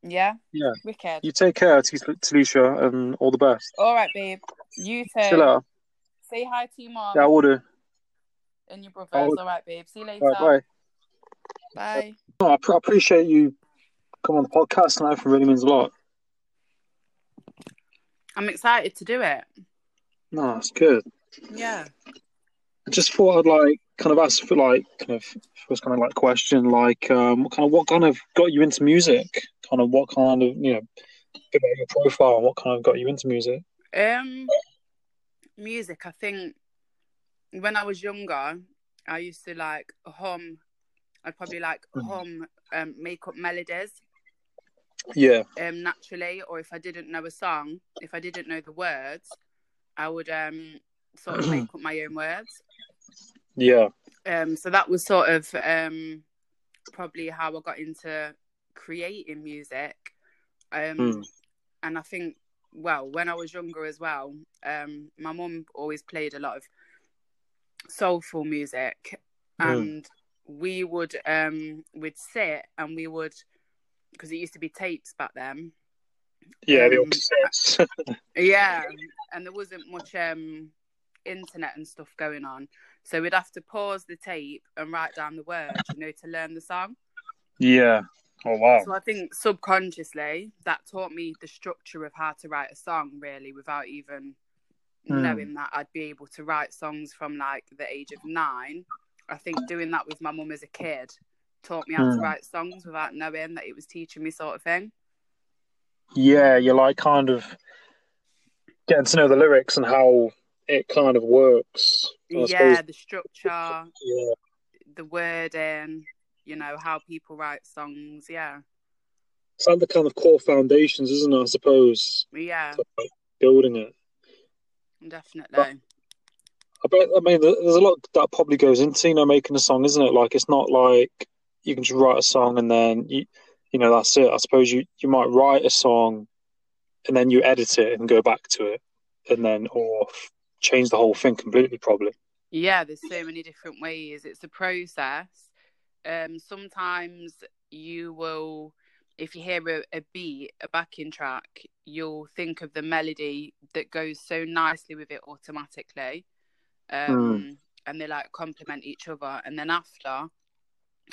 [SPEAKER 3] Yeah.
[SPEAKER 1] Yeah.
[SPEAKER 3] Wicked.
[SPEAKER 1] You take care, Tis- Tileasha, and all the best.
[SPEAKER 3] All right, babe. You too.
[SPEAKER 1] later.
[SPEAKER 3] Say hi to your mom
[SPEAKER 1] Yeah, I will do.
[SPEAKER 3] And your
[SPEAKER 1] I
[SPEAKER 3] brothers.
[SPEAKER 1] will.
[SPEAKER 3] All right, babe. See you later.
[SPEAKER 1] All right, bye.
[SPEAKER 3] Bye.
[SPEAKER 1] No, I, pr- I appreciate you coming on the podcast, and everything really means a lot.
[SPEAKER 3] I'm excited to do it.
[SPEAKER 1] No, it's good.
[SPEAKER 3] Yeah.
[SPEAKER 1] I just thought I'd like kind of ask for like kind of first kind of like question like um what kind of what kind of got you into music? Kind of what kind of you know bit about your profile, what kind of got you into music?
[SPEAKER 3] Um, music. I think when I was younger, I used to like hum. I'd probably like
[SPEAKER 1] Mhm.
[SPEAKER 3] hum, um, make up melodies
[SPEAKER 1] Yeah.
[SPEAKER 3] um, naturally, or if I didn't know a song, if I didn't know the words, I would um, sort of make up my own words.
[SPEAKER 1] Yeah.
[SPEAKER 3] Um, so that was sort of um, probably how I got into creating music. Um,
[SPEAKER 1] Mm.
[SPEAKER 3] And I think, well, when I was younger as well, um, my mum always played a lot of soulful music,
[SPEAKER 1] Mm.
[SPEAKER 3] and we would um, we'd sit and we would because it used to be tapes back then.
[SPEAKER 1] Yeah. the
[SPEAKER 3] Um,
[SPEAKER 1] old cassettes.
[SPEAKER 3] Yeah, and there wasn't much um internet and stuff going on. So we'd have to pause the tape and write down the words, you know, to learn the song.
[SPEAKER 1] yeah. Oh wow.
[SPEAKER 3] So I think subconsciously that taught me the structure of how to write a song really without even
[SPEAKER 1] Hmm.
[SPEAKER 3] knowing that I'd be able to write songs from like the age of nine. I think doing that with my mum as a kid taught me how to
[SPEAKER 1] Hmm.
[SPEAKER 3] write songs without knowing that it was teaching me sort of thing.
[SPEAKER 1] Yeah, you're like kind of getting to know the lyrics and how it kind of works. I
[SPEAKER 3] yeah,
[SPEAKER 1] suppose.
[SPEAKER 3] the structure,
[SPEAKER 1] Yeah.
[SPEAKER 3] the wording, you know, how people write songs. Yeah.
[SPEAKER 1] It's like the kind of core foundations, isn't it? I suppose
[SPEAKER 3] Yeah,
[SPEAKER 1] building it.
[SPEAKER 3] Definitely.
[SPEAKER 1] I bet. I mean, there's a lot that probably goes into you know making a song, isn't it? Like it's not like you can just write a song and then you, you know, that's it. I suppose you you might write a song and then you edit it and go back to it, and then or change the whole thing completely, probably.
[SPEAKER 3] Yeah, there's so many different ways. It's a process. Um, sometimes you will, if you hear a, a beat, a backing track, you'll think of the melody that goes so nicely with it automatically. Um, And they like complement each other. And then after,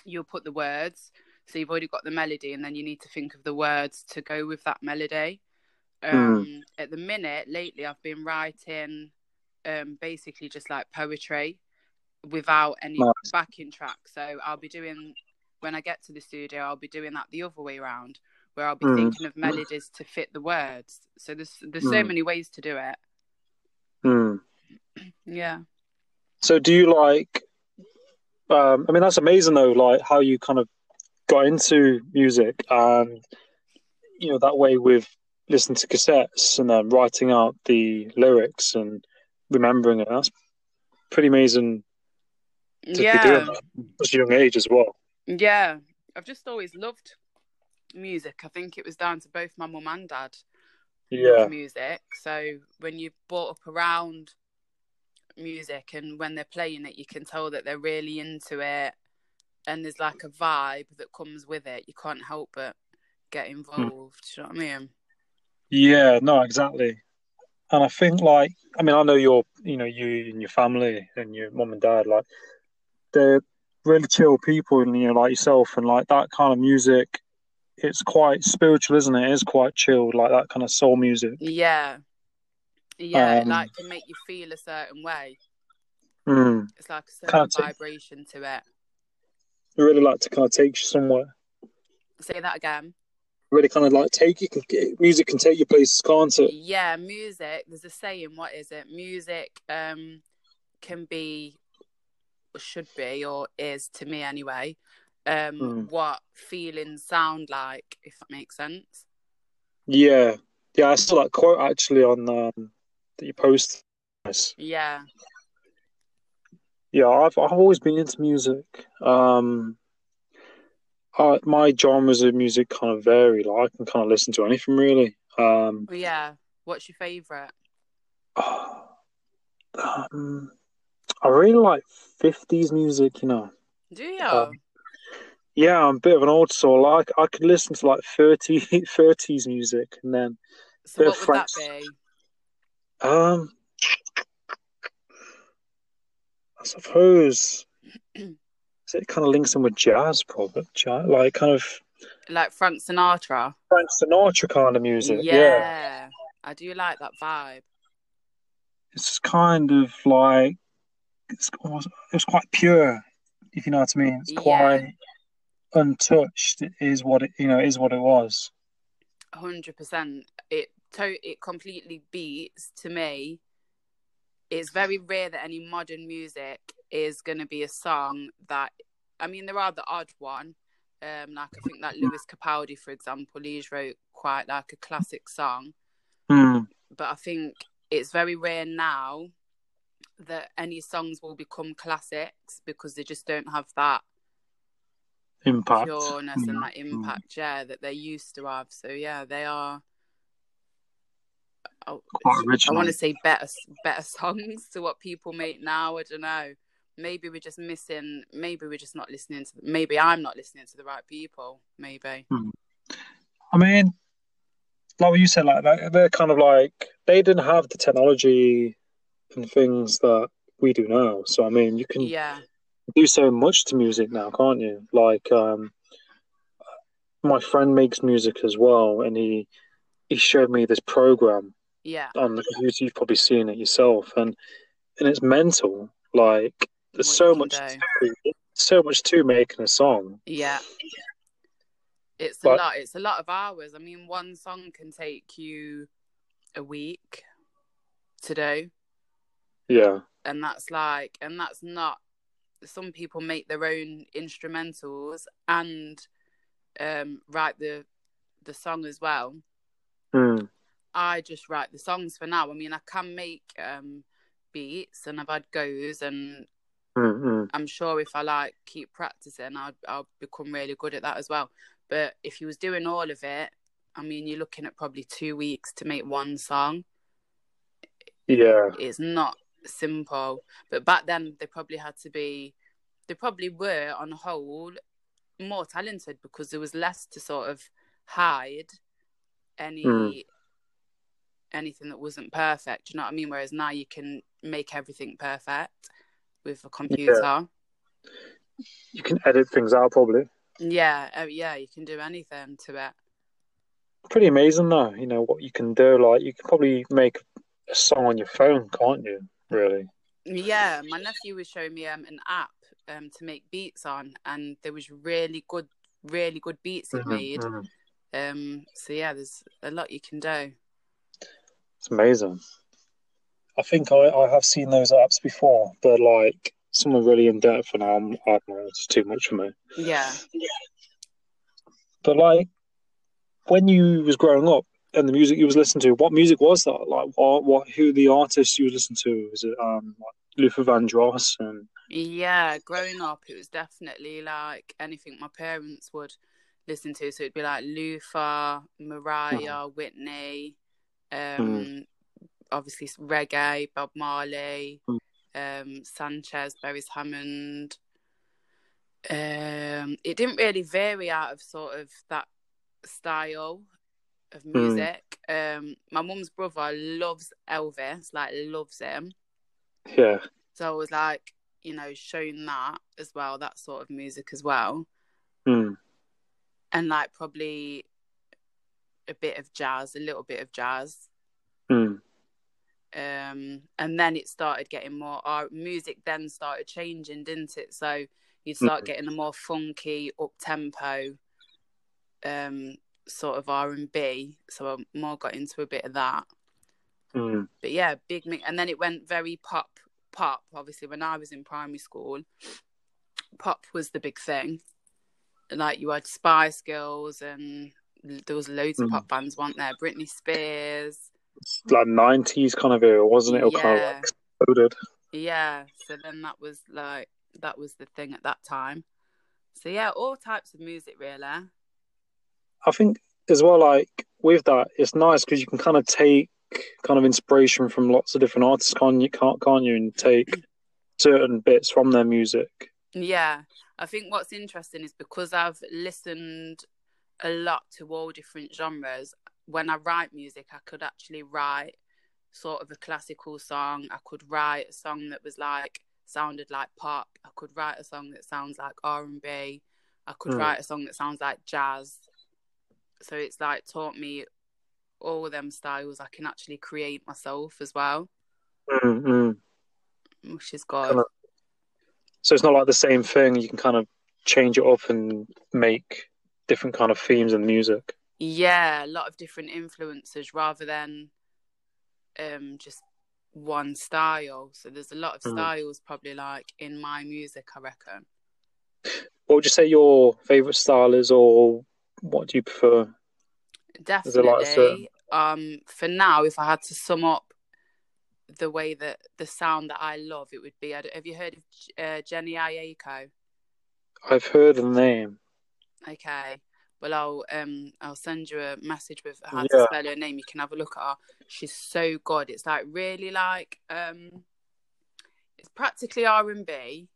[SPEAKER 3] you'll put the words. So you've already got the melody, and then you need to think of the words to go with that melody. Um, At the minute, lately, I've been writing um, basically just like poetry without any
[SPEAKER 1] Nice.
[SPEAKER 3] backing track. So I'll be doing when I get to the studio, I'll be doing that the other way around, where I'll be
[SPEAKER 1] Mm.
[SPEAKER 3] thinking of melodies to fit the words. So there's there's so
[SPEAKER 1] Mm.
[SPEAKER 3] many ways to do it.
[SPEAKER 1] Hmm.
[SPEAKER 3] Yeah.
[SPEAKER 1] So do you like um I mean that's amazing though, like how you kind of got into music and you know, that way with listening to cassettes and then writing out the lyrics and remembering it. That's pretty amazing to be
[SPEAKER 3] yeah.
[SPEAKER 1] doing that at such a young age as well.
[SPEAKER 3] Yeah, I've just always loved music. I think it was down to both my mum and dad
[SPEAKER 1] Yeah.
[SPEAKER 3] music. So when you've brought up around music and when they're playing it, you can tell that they're really into it, and there's like a vibe that comes with it. You can't help but get hmm. involved. Do you know what I mean?
[SPEAKER 1] Yeah, no, exactly. And I think like I mean I know your you know, you and your family and your mum and dad, like they're really chill people and you know, like yourself and like that kind of music it's quite spiritual, isn't it? It is quite chilled, like that kind of soul music.
[SPEAKER 3] Yeah, yeah.
[SPEAKER 1] Um,
[SPEAKER 3] like can make you feel a certain way.
[SPEAKER 1] Mm.
[SPEAKER 3] It's like a certain
[SPEAKER 1] Can't take-
[SPEAKER 3] vibration to it.
[SPEAKER 1] I really like to kind of take you somewhere.
[SPEAKER 3] Say that again.
[SPEAKER 1] Really kind of like take you can music can take you places, can't it?
[SPEAKER 3] Yeah, music. There's a saying. What is it? Music um can be, should be, or is to me anyway. Um,
[SPEAKER 1] Mm.
[SPEAKER 3] what feelings sound like, if that makes sense.
[SPEAKER 1] Yeah. Yeah, I saw that quote actually on um that you posted.
[SPEAKER 3] Yeah,
[SPEAKER 1] Yeah, I've I've always been into music. Um, I, my genres of music kind of vary. Like I can kind of listen to anything really. Um,
[SPEAKER 3] Well, yeah. What's your favorite?
[SPEAKER 1] um, I really like fifties music. You know.
[SPEAKER 3] Do you?
[SPEAKER 1] Um, Yeah, I'm a bit of an old soul. Like I could listen to like 30, 30s music, and then
[SPEAKER 3] so what would that be?
[SPEAKER 1] um, I suppose it kind of links in with jazz, probably. Jazz, like kind of
[SPEAKER 3] Like Frank Sinatra?
[SPEAKER 1] Frank Sinatra kind of music.
[SPEAKER 3] yeah.
[SPEAKER 1] yeah.
[SPEAKER 3] I do like that vibe.
[SPEAKER 1] it's kind of like it's almost, it's quite pure, if you know what I mean. It's
[SPEAKER 3] Yeah.
[SPEAKER 1] quite untouched. It is what it you know it is what it was.
[SPEAKER 3] hundred percent. It to it completely beats to me it's very rare that any modern music is going to be a song that I mean there are the odd one um like I think that Lewis Capaldi for example he's wrote quite like a classic song
[SPEAKER 1] Mm.
[SPEAKER 3] but I think it's very rare now that any songs will become classics because they just don't have that
[SPEAKER 1] Impact.
[SPEAKER 3] pureness and
[SPEAKER 1] Mm,
[SPEAKER 3] that
[SPEAKER 1] mm.
[SPEAKER 3] impact yeah that they used to have. So yeah they are I,
[SPEAKER 1] Quite
[SPEAKER 3] I want to say better better songs to what people make now I don't know. Maybe we're just missing maybe we're just not listening to maybe I'm not listening to the right people maybe.
[SPEAKER 1] I mean, like what you said, like they're kind of like they didn't have the technology and things that we do now. So I mean, you can
[SPEAKER 3] yeah
[SPEAKER 1] do so much to music now, can't you? Like, um, my friend makes music as well, and he he showed me this program
[SPEAKER 3] yeah
[SPEAKER 1] on the computer. You've probably seen it yourself, and and it's mental. Like, there's
[SPEAKER 3] What
[SPEAKER 1] so much, to, so much to making a song.
[SPEAKER 3] Yeah. It's a lot. It's a lot of hours. I mean, one song can take you a week to do.
[SPEAKER 1] Yeah,
[SPEAKER 3] And that's like, and that's not, some people make their own instrumentals and um, write the the song as well.
[SPEAKER 1] mm.
[SPEAKER 3] I just write the songs for now. I mean, I can make um, beats and I've had goes and
[SPEAKER 1] Mm, mm.
[SPEAKER 3] I'm sure if I like keep practicing, I'll I'll become really good at that as well. But if you was doing all of it, I mean, you're looking at probably two weeks to make one song.
[SPEAKER 1] yeah,
[SPEAKER 3] It's not simple. But back then, they probably had to be, they probably were on the whole more talented because there was less to sort of hide any
[SPEAKER 1] Mm.
[SPEAKER 3] anything that wasn't perfect. You know what I mean? Whereas now you can make everything perfect with a computer.
[SPEAKER 1] you can edit things out probably.
[SPEAKER 3] Yeah, uh, yeah, you can do anything to it.
[SPEAKER 1] Pretty amazing, though. You know what you can do. Like, you can probably make a song on your phone, can't you? Really?
[SPEAKER 3] Yeah, my nephew was showing me um, an app um, to make beats on, and there was really good, really good beats it
[SPEAKER 1] Mhm,
[SPEAKER 3] made.
[SPEAKER 1] mhm.
[SPEAKER 3] Um, so yeah, there's a lot you can do.
[SPEAKER 1] It's amazing. I think I, I have seen those apps before, but like some are really in depth, and I'm, I don't know, it's too much for me.
[SPEAKER 3] Yeah,
[SPEAKER 1] But like when you was growing up and the music you was listening to, what music was that? Like what, what who the artists you was listening to? Was it um like Luther Vandross and
[SPEAKER 3] yeah. Growing up, it was definitely like anything my parents would listen to. So it'd be like Luther, Mariah, Whitney, um, obviously reggae, Bob Marley,
[SPEAKER 1] Mm.
[SPEAKER 3] um, Sanchez, Beres Hammond. Um, it didn't really vary out of sort of that style of music. Um, my mum's brother loves Elvis, like loves him.
[SPEAKER 1] yeah,
[SPEAKER 3] So I was like, you know, showing that as well, that sort of music as well.
[SPEAKER 1] mm,
[SPEAKER 3] And like probably a bit of jazz, a little bit of jazz.
[SPEAKER 1] mm,
[SPEAKER 3] Um, and then it started getting more our music then started changing, didn't it? So you'd start
[SPEAKER 1] Mhm.
[SPEAKER 3] getting a more funky, up tempo, um, sort of R and B. So I more got into a bit of that.
[SPEAKER 1] mm,
[SPEAKER 3] but yeah, big mix. And then it went very pop, pop. Obviously, when I was in primary school, pop was the big thing. Like you had Spice Girls, and there was loads of
[SPEAKER 1] Mm.
[SPEAKER 3] pop bands, weren't there? Britney Spears.
[SPEAKER 1] like nineties kind of era, wasn't it? Or kind of
[SPEAKER 3] Yeah.
[SPEAKER 1] like exploded.
[SPEAKER 3] Yeah. So then that was like that was the thing at that time. So yeah, all types of music, really.
[SPEAKER 1] I think as well, like with that, it's nice because you can kind of take kind of inspiration from lots of different artists, can't you? Can't can't you? And take certain bits from their music.
[SPEAKER 3] Yeah, I think what's interesting is because I've listened a lot to all different genres. When I write music, I could actually write sort of a classical song. I could write a song that was like sounded like pop. I could write a song that sounds like R and B. I could
[SPEAKER 1] Mm.
[SPEAKER 3] write a song that sounds like jazz. So it's like taught me all of them styles I can actually create myself as well,
[SPEAKER 1] Mm, mm.
[SPEAKER 3] which is good.
[SPEAKER 1] Kinda- So it's not like the same thing. You can kind of change it up and make different kind of themes in music.
[SPEAKER 3] Yeah, a lot of different influences rather than um just one style. So there's a lot of
[SPEAKER 1] Mm.
[SPEAKER 3] styles probably like in my music, I reckon.
[SPEAKER 1] What would you say your favorite style is, or what do you prefer?
[SPEAKER 3] Definitely. Um, for now, if I had to sum up the way that the sound that I love, it would be. I Have you heard of uh, Jhené Aiko?
[SPEAKER 1] I've heard the name.
[SPEAKER 3] Okay. Well, I'll um I'll send you a message with how
[SPEAKER 1] Yeah.
[SPEAKER 3] to spell her name. You can have a look at her. She's so good. It's like really like um, it's practically R and B,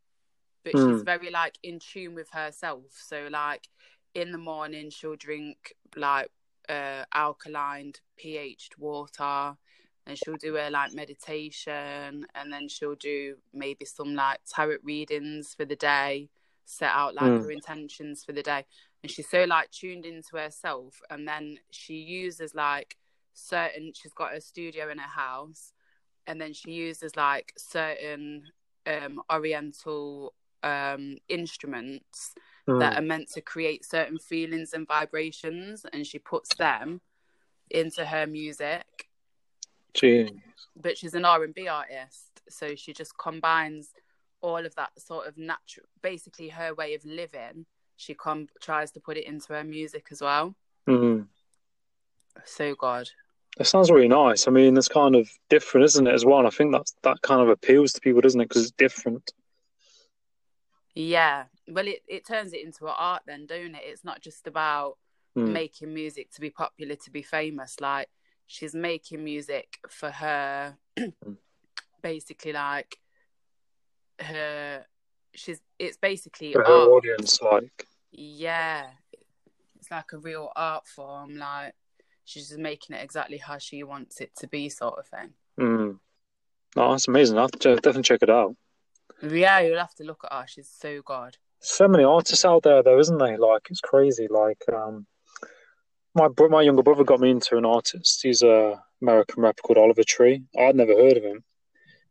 [SPEAKER 3] but she's
[SPEAKER 1] Mm.
[SPEAKER 3] very like in tune with herself. So like in the morning she'll drink like uh alkaline pH'd water, and she'll do her like meditation, and then she'll do maybe some like tarot readings for the day, set out like
[SPEAKER 1] Mm.
[SPEAKER 3] her intentions for the day and she's so like tuned into herself and then she uses like certain she's got a studio in her house and then she uses like certain um oriental um instruments that
[SPEAKER 1] Mm.
[SPEAKER 3] are meant to create certain feelings and vibrations and she puts them into her music
[SPEAKER 1] Gee.
[SPEAKER 3] but she's an R&B artist so she just combines all of that sort of natural basically her way of living she com- tries to put it into her music as well
[SPEAKER 1] Mm.
[SPEAKER 3] so good
[SPEAKER 1] That sounds really nice. I mean, it's kind of different, isn't it, as well? And I think that's that kind of appeals to people, doesn't it? Because it's different.
[SPEAKER 3] yeah well it, it turns it into an art then don't it? It's not just about
[SPEAKER 1] Mm.
[SPEAKER 3] making music to be popular to be famous. Like she's making music for her basically like her she's it's basically
[SPEAKER 1] For
[SPEAKER 3] art.
[SPEAKER 1] her audience, like,
[SPEAKER 3] yeah. It's like a real art form like she's just making it exactly how she wants it to be sort of thing.
[SPEAKER 1] Mm. no, that's amazing. I'll have to check- definitely check it out.
[SPEAKER 3] yeah you'll have to look at her. She's so good
[SPEAKER 1] So many artists out there, though, isn't there? Like, it's crazy. Like, um, my bro- my younger brother got me into an artist. He's a American rapper called Oliver Tree. I'd never heard of him,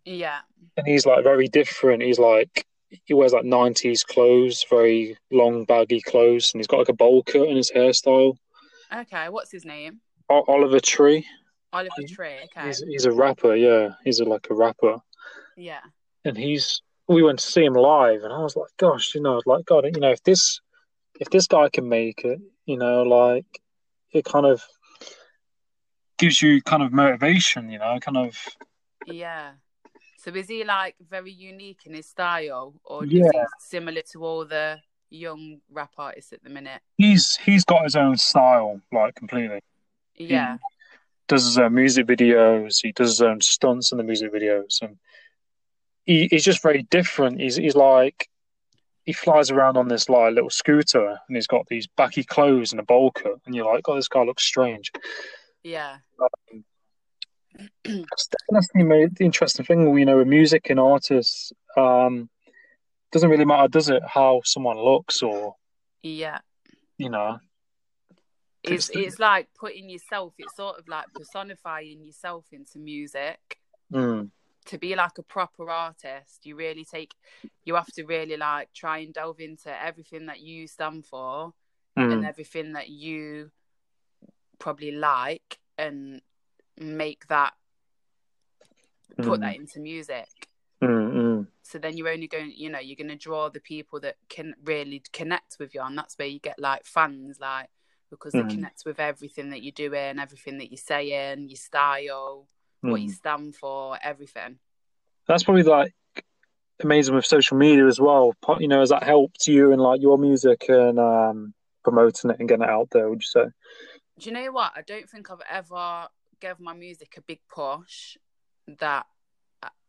[SPEAKER 3] yeah
[SPEAKER 1] and he's like very different. He's like he wears like '90s clothes, very long baggy clothes, and he's got like a bowl cut in his hairstyle.
[SPEAKER 3] okay what's his name
[SPEAKER 1] O- Oliver Tree.
[SPEAKER 3] oliver tree okay
[SPEAKER 1] He's he's a rapper. Yeah, he's a, like a rapper,
[SPEAKER 3] yeah
[SPEAKER 1] and he's. We went to see him live, and I was like, "Gosh, you know, like God, you know, if this, if this guy can make it, you know, like, it kind of gives you kind of motivation, you know, kind of.
[SPEAKER 3] Yeah. So is he like very unique in his style, or is
[SPEAKER 1] Yeah.
[SPEAKER 3] he similar to all the young rap artists at the minute?
[SPEAKER 1] He's he's got his own style, like completely.
[SPEAKER 3] Yeah,
[SPEAKER 1] Does his own music videos. He does his own stunts in the music videos, and he, he's just very different. He's he's like he flies around on this like little scooter, and he's got these baggy clothes and a bowl cut, and you're like, oh, this guy looks strange.
[SPEAKER 3] yeah,
[SPEAKER 1] That's, that's the, the interesting thing, you know, with music and artists. Um, doesn't really matter, does it, how someone looks or
[SPEAKER 3] yeah.
[SPEAKER 1] you know?
[SPEAKER 3] It's
[SPEAKER 1] It's-
[SPEAKER 3] it's like putting yourself. It's sort of like personifying yourself into music.
[SPEAKER 1] Mm,
[SPEAKER 3] To be like a proper artist, you really take. You have to really like try and delve into everything that you stand for and
[SPEAKER 1] mm,
[SPEAKER 3] everything that you probably like, and make that put
[SPEAKER 1] mm,
[SPEAKER 3] that into music.
[SPEAKER 1] mm, mm.
[SPEAKER 3] so then you're only going you know you're going to draw the people that can really connect with you and that's where you get like fans like because they
[SPEAKER 1] Mm.
[SPEAKER 3] connect with everything that you're doing everything that you're saying your style what you
[SPEAKER 1] mm.
[SPEAKER 3] stand for everything
[SPEAKER 1] That's probably like amazing with social media as well. You know, has that helped you in like your music and um, promoting it and getting it out there? Would you say?
[SPEAKER 3] do you know what i don't think i've ever gave my music a big push that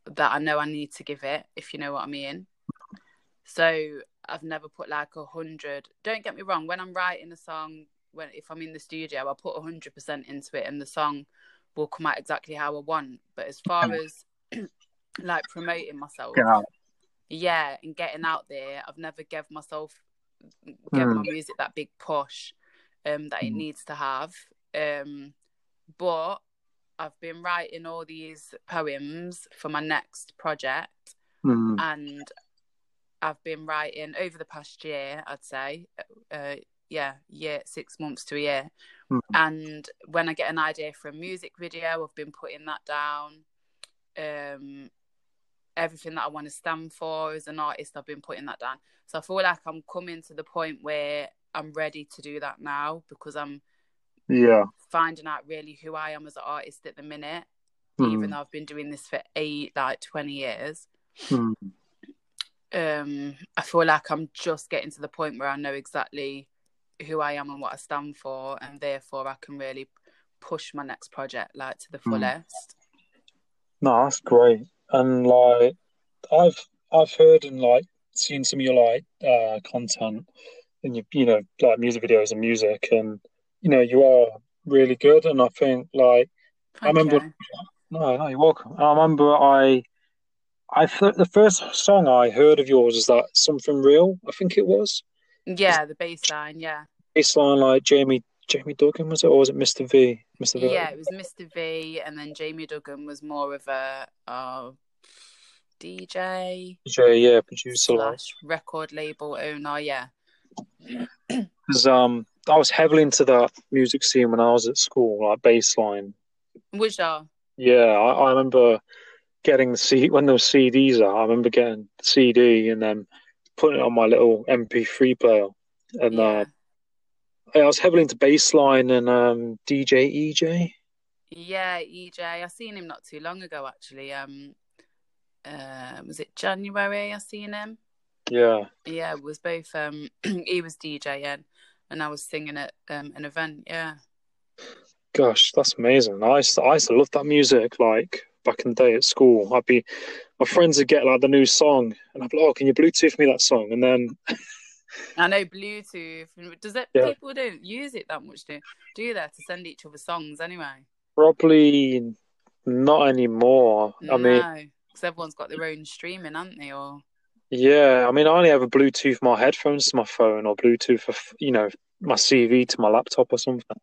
[SPEAKER 3] that i know i need to give it if you know what i mean so i've never put like a hundred don't get me wrong when i'm writing a song when if i'm in the studio i put a hundred percent into it and the song will come out exactly how i want. But as far as like promoting myself yeah and getting out there i've never gave myself give my music that big push um that it
[SPEAKER 1] Mm.
[SPEAKER 3] needs to have. Um but i've been writing all these poems for my next project
[SPEAKER 1] Mm,
[SPEAKER 3] and i've been writing over the past year i'd say uh yeah year six months to a year
[SPEAKER 1] Mm.
[SPEAKER 3] and when i get an idea for a music video i've been putting that down um everything that I want to stand for as an artist. I've been putting that down. So I feel like I'm coming to the point where I'm ready to do that now because I'm
[SPEAKER 1] Yeah.
[SPEAKER 3] finding out really who I am as an artist at the minute.
[SPEAKER 1] Mm.
[SPEAKER 3] Even though I've been doing this for eight, like twenty years,
[SPEAKER 1] Mm.
[SPEAKER 3] um, I feel like I'm just getting to the point where I know exactly who I am and what I stand for, and therefore I can really push my next project like to the
[SPEAKER 1] Mm.
[SPEAKER 3] fullest.
[SPEAKER 1] No, that's great. And like I've I've heard and like seen some of your like uh content and you you know like music videos and music and you know you are really good and I think like I
[SPEAKER 3] Thank
[SPEAKER 1] remember
[SPEAKER 3] you.
[SPEAKER 1] no, no, you're welcome. I remember I I thought the first song I heard of yours is that something real, I think it was.
[SPEAKER 3] Yeah, the bass line. Yeah,
[SPEAKER 1] Bassline like Jamie Jamie Duggan was it or was it Mr. V? Mr. V.
[SPEAKER 3] yeah. It was Mr. V, and then Jamie Duggan was more of a uh, DJ
[SPEAKER 1] DJ, yeah, producer
[SPEAKER 3] slash record label owner. Yeah,
[SPEAKER 1] Because um, I was heavily into that music scene when I was at school, like bassline.
[SPEAKER 3] was ya?
[SPEAKER 1] Yeah, I, I remember getting the C when those CDs out. I remember getting the CD and then putting it on my little MP3 player. And
[SPEAKER 3] Yeah.
[SPEAKER 1] uh, I was heavily into bassline and um, DJ EJ.
[SPEAKER 3] Yeah, EJ. I seen him not too long ago actually. Um uh was it January I seen him?
[SPEAKER 1] Yeah,
[SPEAKER 3] Yeah, it was both um he was DJing and I was singing at um an event, yeah.
[SPEAKER 1] gosh, that's amazing. I used to, I used to love that music. Like back in the day at school, I'd be my friends would get like the new song, and I'd be like, "Oh, can you Bluetooth me that song?" And then
[SPEAKER 3] I know Bluetooth does it
[SPEAKER 1] Yeah.
[SPEAKER 3] people don't use it that much do do they to send each other songs anyway?
[SPEAKER 1] probably not anymore. I mean.
[SPEAKER 3] Because everyone's got their own streaming, aren't they? Or
[SPEAKER 1] Yeah, I mean, I only ever Bluetooth my headphones to my phone or Bluetooth, for, you know, my CV to my laptop or something.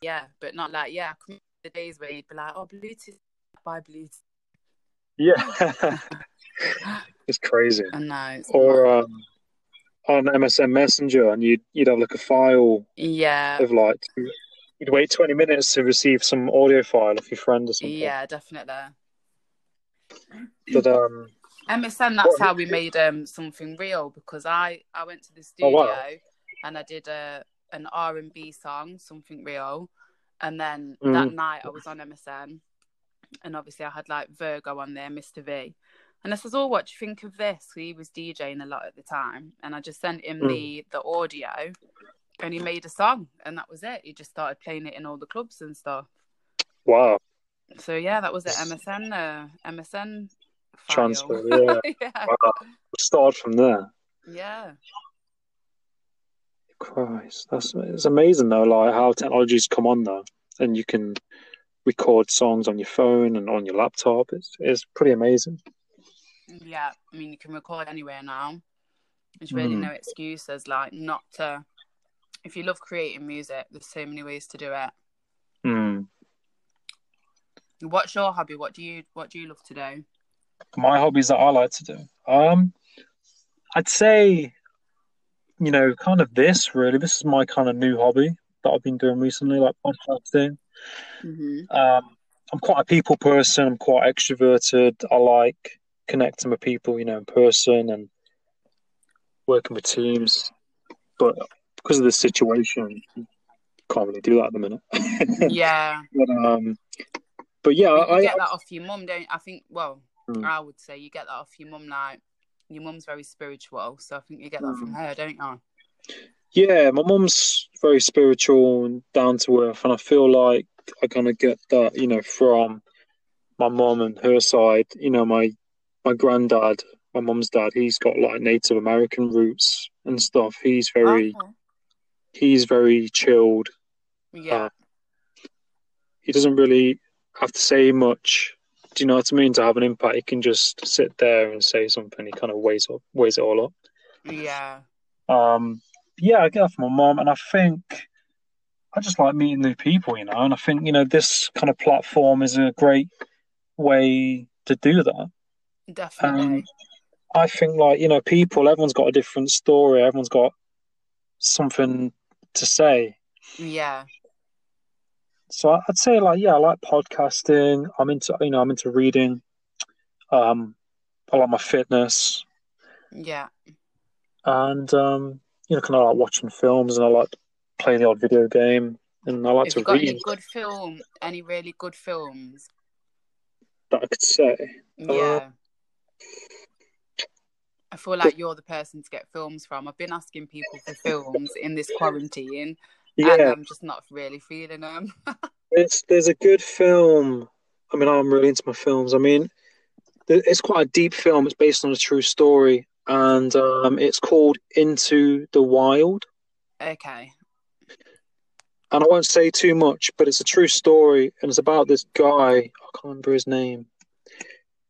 [SPEAKER 3] yeah, but not like yeah, I can the days where you'd be like, Oh Bluetooth buy Bluetooth.
[SPEAKER 1] Yeah, it's crazy.
[SPEAKER 3] No, it's
[SPEAKER 1] Or um, on MSN Messenger, and you'd you'd have like a file
[SPEAKER 3] yeah.
[SPEAKER 1] of like you'd wait twenty minutes to receive some audio file of your friend or something.
[SPEAKER 3] Yeah, definitely.
[SPEAKER 1] But um,
[SPEAKER 3] MSN, that's how we made um something real because I I went to the
[SPEAKER 1] Oh,
[SPEAKER 3] studio
[SPEAKER 1] wow.
[SPEAKER 3] and I did a an R and B song, something real, and then
[SPEAKER 1] Mm.
[SPEAKER 3] that night I was on MSN, and obviously I had like Virgo on there, Mr V, and I says, "Oh, what do you think of this?" He was DJing a lot at the time, and I just sent him
[SPEAKER 1] Mm.
[SPEAKER 3] the the audio, and he made a song, and that was it. He just started playing it in all the clubs and stuff.
[SPEAKER 1] wow,
[SPEAKER 3] So yeah, that was it. MSN, uh, MSN file.
[SPEAKER 1] transfer. Yeah,
[SPEAKER 3] yeah.
[SPEAKER 1] wow. Start from there.
[SPEAKER 3] Yeah.
[SPEAKER 1] Christ, that's it's amazing though, like how technology's come on though, and you can record songs on your phone and on your laptop. It's it's pretty amazing.
[SPEAKER 3] Yeah. I mean, you can record anywhere now. There's really
[SPEAKER 1] Mm.
[SPEAKER 3] no excuses, like, not to. If you love creating music, there's so many ways to do it.
[SPEAKER 1] Hmm.
[SPEAKER 3] What's your hobby? What do you What do you love to do?
[SPEAKER 1] My hobbies that I like to do. Um, I'd say, you know, kind of this really. This is my kind of new hobby that I've been doing recently, like podcasting.
[SPEAKER 3] Mm-hmm.
[SPEAKER 1] Um, I'm quite a people person. I'm quite extroverted. I like connecting with people, you know, in person and working with teams. But because of the situation, can't really do that at the minute.
[SPEAKER 3] Yeah.
[SPEAKER 1] but, um, but yeah,
[SPEAKER 3] you
[SPEAKER 1] I,
[SPEAKER 3] get
[SPEAKER 1] I
[SPEAKER 3] that off your mum, don't you? I think. Well,
[SPEAKER 1] Mm.
[SPEAKER 3] I would say you get that off your mum. Like, your mum's very spiritual, so I think you get that from
[SPEAKER 1] Mm.
[SPEAKER 3] her, don't you?
[SPEAKER 1] Yeah, my mum's very spiritual and down to earth, and I feel like I kind of get that, you know, from my mum and her side. You know, my my granddad, my mum's dad, he's got like Native American roots and stuff. He's very
[SPEAKER 3] Okay.
[SPEAKER 1] he's very chilled.
[SPEAKER 3] Yeah.
[SPEAKER 1] He doesn't really have to say much. Do you know what I mean? To have an impact, he can just sit there and say something. He kind of weighs up, weighs it all up.
[SPEAKER 3] yeah.
[SPEAKER 1] Um, yeah, I get that from my mom, and I think I just like meeting new people, you know. And I think you know this kind of platform is a great way to do that.
[SPEAKER 3] Definitely.
[SPEAKER 1] Um, I think like you know, people, everyone's got a different story. Everyone's got something to say.
[SPEAKER 3] yeah.
[SPEAKER 1] So I'd say like yeah, I like podcasting. I'm into you know I'm into reading. Um, I like my fitness,
[SPEAKER 3] Yeah.
[SPEAKER 1] and um, you know, kind of like watching films, and I like playing the odd video game, and I like
[SPEAKER 3] Have
[SPEAKER 1] to
[SPEAKER 3] you got
[SPEAKER 1] read.
[SPEAKER 3] any good film? Any really good films?
[SPEAKER 1] That I could say.
[SPEAKER 3] Yeah. Um, I feel like you're the person to get films from. I've been asking people for films in this quarantine, and I'm just not really feeling them.
[SPEAKER 1] it's there's a good film. I mean, I'm really into my films. I mean, it's quite a deep film. It's based on a true story, and um, it's called Into the Wild.
[SPEAKER 3] okay.
[SPEAKER 1] And I won't say too much, but it's a true story, and it's about this guy. I can't remember his name,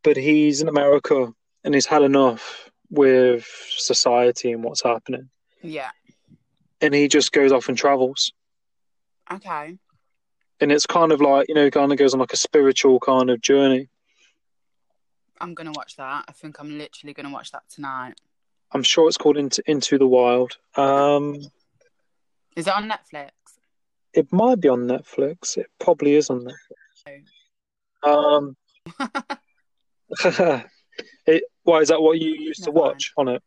[SPEAKER 1] but he's in America, and he's had enough with society and what's happening,
[SPEAKER 3] Yeah.
[SPEAKER 1] and he just goes off and travels.
[SPEAKER 3] Okay.
[SPEAKER 1] And it's kind of like you know, kind of goes on like a spiritual kind of journey.
[SPEAKER 3] I'm gonna watch that. I think I'm literally gonna watch that tonight.
[SPEAKER 1] I'm sure it's called Into Into the Wild. Um,
[SPEAKER 3] Is it on Netflix?
[SPEAKER 1] it might be on Netflix. It probably is on Netflix. Um, it, why is that what you used to
[SPEAKER 3] Never mind.
[SPEAKER 1] watch on it?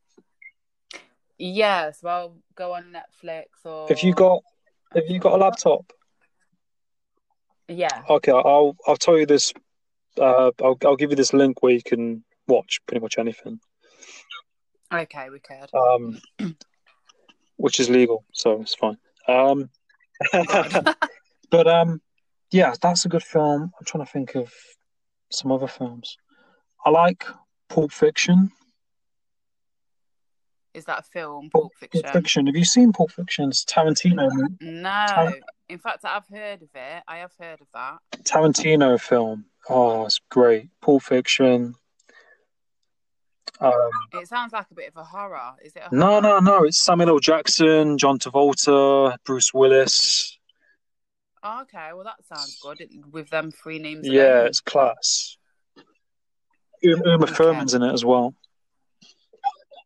[SPEAKER 3] Yes. Well, go on Netflix or.
[SPEAKER 1] Have you got Have you got a laptop?
[SPEAKER 3] Yeah.
[SPEAKER 1] Okay, I'll I'll tell you this. Uh, I'll I'll give you this link where you can watch pretty much anything.
[SPEAKER 3] Okay, we could.
[SPEAKER 1] Um, which is legal, so it's fine. Um, but um, yeah, that's a good film. I'm trying to think of some other films. I like Pulp Fiction.
[SPEAKER 3] Is that a film? Pulp Fiction.
[SPEAKER 1] Pulp Fiction. Have you seen Pulp Fiction? It's Tarantino.
[SPEAKER 3] No. In fact, I've heard of it. I have heard of that.
[SPEAKER 1] Tarantino film. Oh, it's great. Pulp Fiction. Um,
[SPEAKER 3] It sounds like a bit of a horror. Is it a
[SPEAKER 1] no,
[SPEAKER 3] horror?
[SPEAKER 1] no, no. It's Samuel L. Jackson, John Travolta, Bruce Willis.
[SPEAKER 3] Oh, okay, well that sounds good with them three names.
[SPEAKER 1] Yeah, it's class. Uma, Uma
[SPEAKER 3] Okay.
[SPEAKER 1] Thurman's in it as well.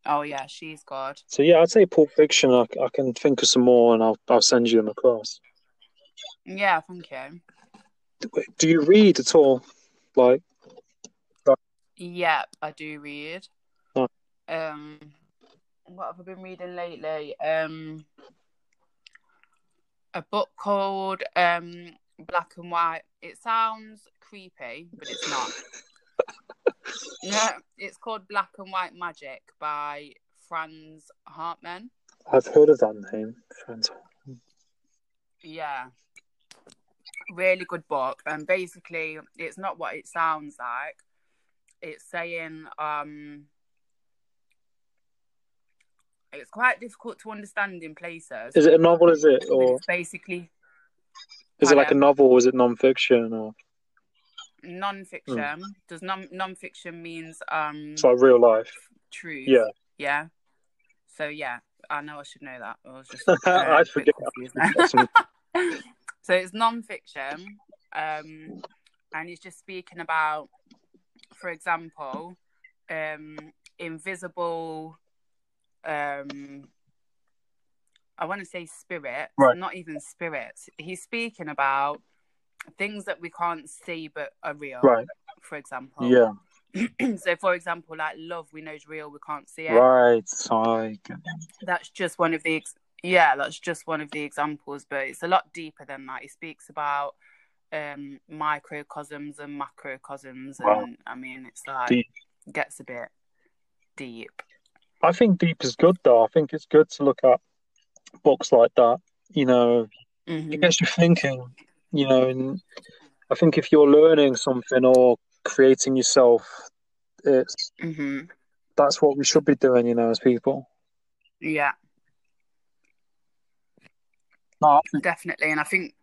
[SPEAKER 3] Oh yeah, she's good.
[SPEAKER 1] So yeah, I'd say Pulp Fiction. I, I can think of some more, and I'll I'll send you them across.
[SPEAKER 3] Yeah, thank you.
[SPEAKER 1] Do you read at all? Like,
[SPEAKER 3] Yep, I do read.
[SPEAKER 1] Oh.
[SPEAKER 3] Um, what have I been reading lately? Um, a book called um Black and White. It sounds creepy, but it's not. yeah, it's called Black and White Magic by Franz Hartmann.
[SPEAKER 1] I've heard of that name. Friends.
[SPEAKER 3] Yeah. Really good book. And basically it's not what it sounds like. It's saying um it's quite difficult to understand in places.
[SPEAKER 1] Is it a novel? Is it, or
[SPEAKER 3] it's basically
[SPEAKER 1] is it like a novel? or Is it non-fiction, or
[SPEAKER 3] non-fiction. Does non non-fiction means um
[SPEAKER 1] it's like real life?
[SPEAKER 3] True.
[SPEAKER 1] Yeah.
[SPEAKER 3] Yeah. So yeah, I know I should know that. I was just uh, bit
[SPEAKER 1] forget.
[SPEAKER 3] confused now.
[SPEAKER 1] Awesome.
[SPEAKER 3] so it's non-fiction um and he's just speaking about for example um invisible um i want to say spirit,
[SPEAKER 1] Right.
[SPEAKER 3] not even spirit. he's speaking about things that we can't see but are real
[SPEAKER 1] Right.
[SPEAKER 3] for example
[SPEAKER 1] Yeah.
[SPEAKER 3] so for example like love we know is real we can't see it
[SPEAKER 1] Right. It.
[SPEAKER 3] that's just one of the ex- yeah that's just one of the examples but it's a lot deeper than that he speaks about um microcosms and macrocosms and
[SPEAKER 1] Wow.
[SPEAKER 3] i mean it's like
[SPEAKER 1] Deep.
[SPEAKER 3] gets a bit deep
[SPEAKER 1] I think deep is good though. I think it's good to look at books like that. You know,
[SPEAKER 3] Mhm.
[SPEAKER 1] it gets you thinking. You know, and I think if you're learning something or creating yourself, it's
[SPEAKER 3] Mhm.
[SPEAKER 1] that's what we should be doing. You know, as people.
[SPEAKER 3] yeah
[SPEAKER 1] No, think-
[SPEAKER 3] definitely and i think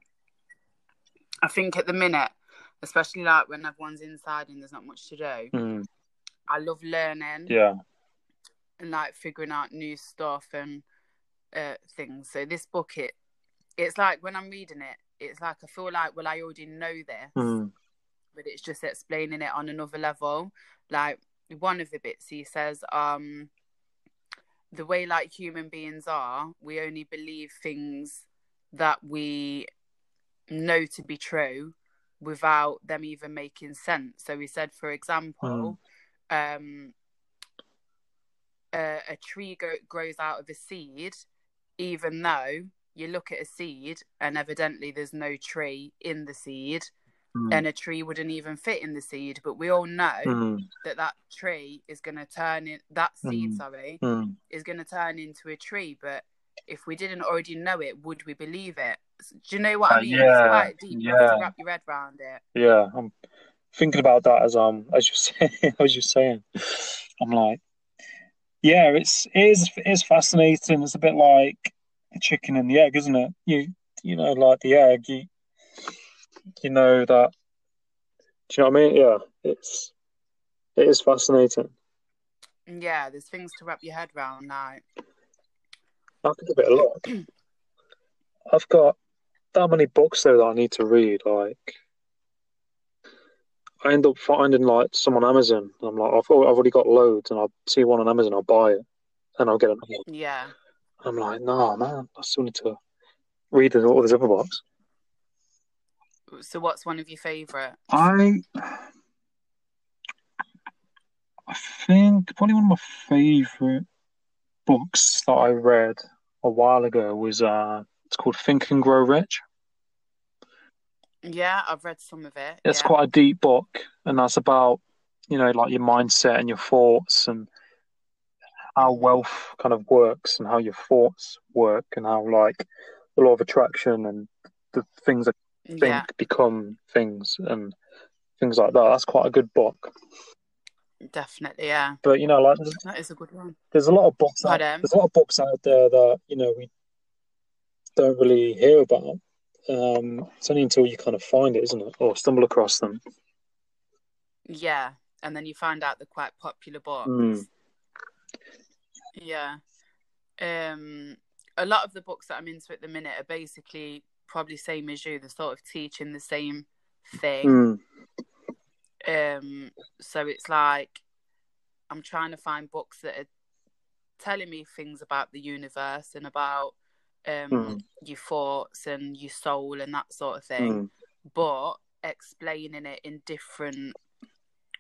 [SPEAKER 3] i think at the minute especially like when everyone's inside and there's not much to do
[SPEAKER 1] Mm,
[SPEAKER 3] i love learning
[SPEAKER 1] yeah.
[SPEAKER 3] and like figuring out new stuff and uh, things. So this book, it it's like when I'm reading it, it's like I feel like well I already know this,
[SPEAKER 1] Mm,
[SPEAKER 3] but it's just explaining it on another level. Like one of the bits he says, um, the way like human beings are, we only believe things that we know to be true without them even making sense. So we said, for example, um, a, a tree go, grows out of a seed, even though you look at a seed and evidently there's no tree in the seed,
[SPEAKER 1] Mm.
[SPEAKER 3] and a tree wouldn't even fit in the seed. But we all know
[SPEAKER 1] Mm.
[SPEAKER 3] that that tree is going to turn in that seed,
[SPEAKER 1] Mm.
[SPEAKER 3] sorry,
[SPEAKER 1] Mm.
[SPEAKER 3] is going to turn into a tree. But if we didn't already know it, would we believe it? Do you know what
[SPEAKER 1] Uh,
[SPEAKER 3] I mean?
[SPEAKER 1] yeah,
[SPEAKER 3] it's quite deep. You
[SPEAKER 1] yeah.
[SPEAKER 3] to wrap your head around it.
[SPEAKER 1] Yeah, I'm thinking about that as um as you say as you're saying. I'm like, yeah, it's it is it is fascinating. It's a bit like the chicken and the egg, isn't it? You you know, like the egg, you you know that. Do you know what I mean? Yeah, it's it is fascinating.
[SPEAKER 3] Yeah, there's things to wrap your head around now.
[SPEAKER 1] I could give it a look. I've got that many books though that I need to read. Like, I end up finding like some on Amazon. I'm like, I've I've already got loads, and I'll see one on Amazon, I'll buy it, and I'll get another one.
[SPEAKER 3] Yeah.
[SPEAKER 1] I'm like, no, man, I still need to read all these other books.
[SPEAKER 3] So, what's one of your favourite?
[SPEAKER 1] I, I think probably one of my favorite books that I read a while ago was uh, it's called Think and Grow Rich.
[SPEAKER 3] Yeah, I've read some of it.
[SPEAKER 1] It's
[SPEAKER 3] yeah.
[SPEAKER 1] quite a deep book, and that's about you know like your mindset and your thoughts and how wealth kind of works and how your thoughts work and how like the law of attraction and the things that think
[SPEAKER 3] yeah,
[SPEAKER 1] become things and things like that. That's quite a good book.
[SPEAKER 3] Definitely. Yeah,
[SPEAKER 1] But you know, like
[SPEAKER 3] that is a good one.
[SPEAKER 1] there's a lot of books out, there's a lot of books out there that you know we don't really hear about. Um, it's only until you kind of find it, isn't it, or stumble across them.
[SPEAKER 3] Yeah, and then you find out they're quite popular books.
[SPEAKER 1] Mm.
[SPEAKER 3] Yeah. Um, a lot of the books that I'm into at the minute are basically probably same as you. They're sort of teaching the same thing.
[SPEAKER 1] Mm.
[SPEAKER 3] Um, so it's like I'm trying to find books that are telling me things about the universe and about um
[SPEAKER 1] Mm.
[SPEAKER 3] your thoughts and your soul and that sort of thing,
[SPEAKER 1] Mm.
[SPEAKER 3] but explaining it in different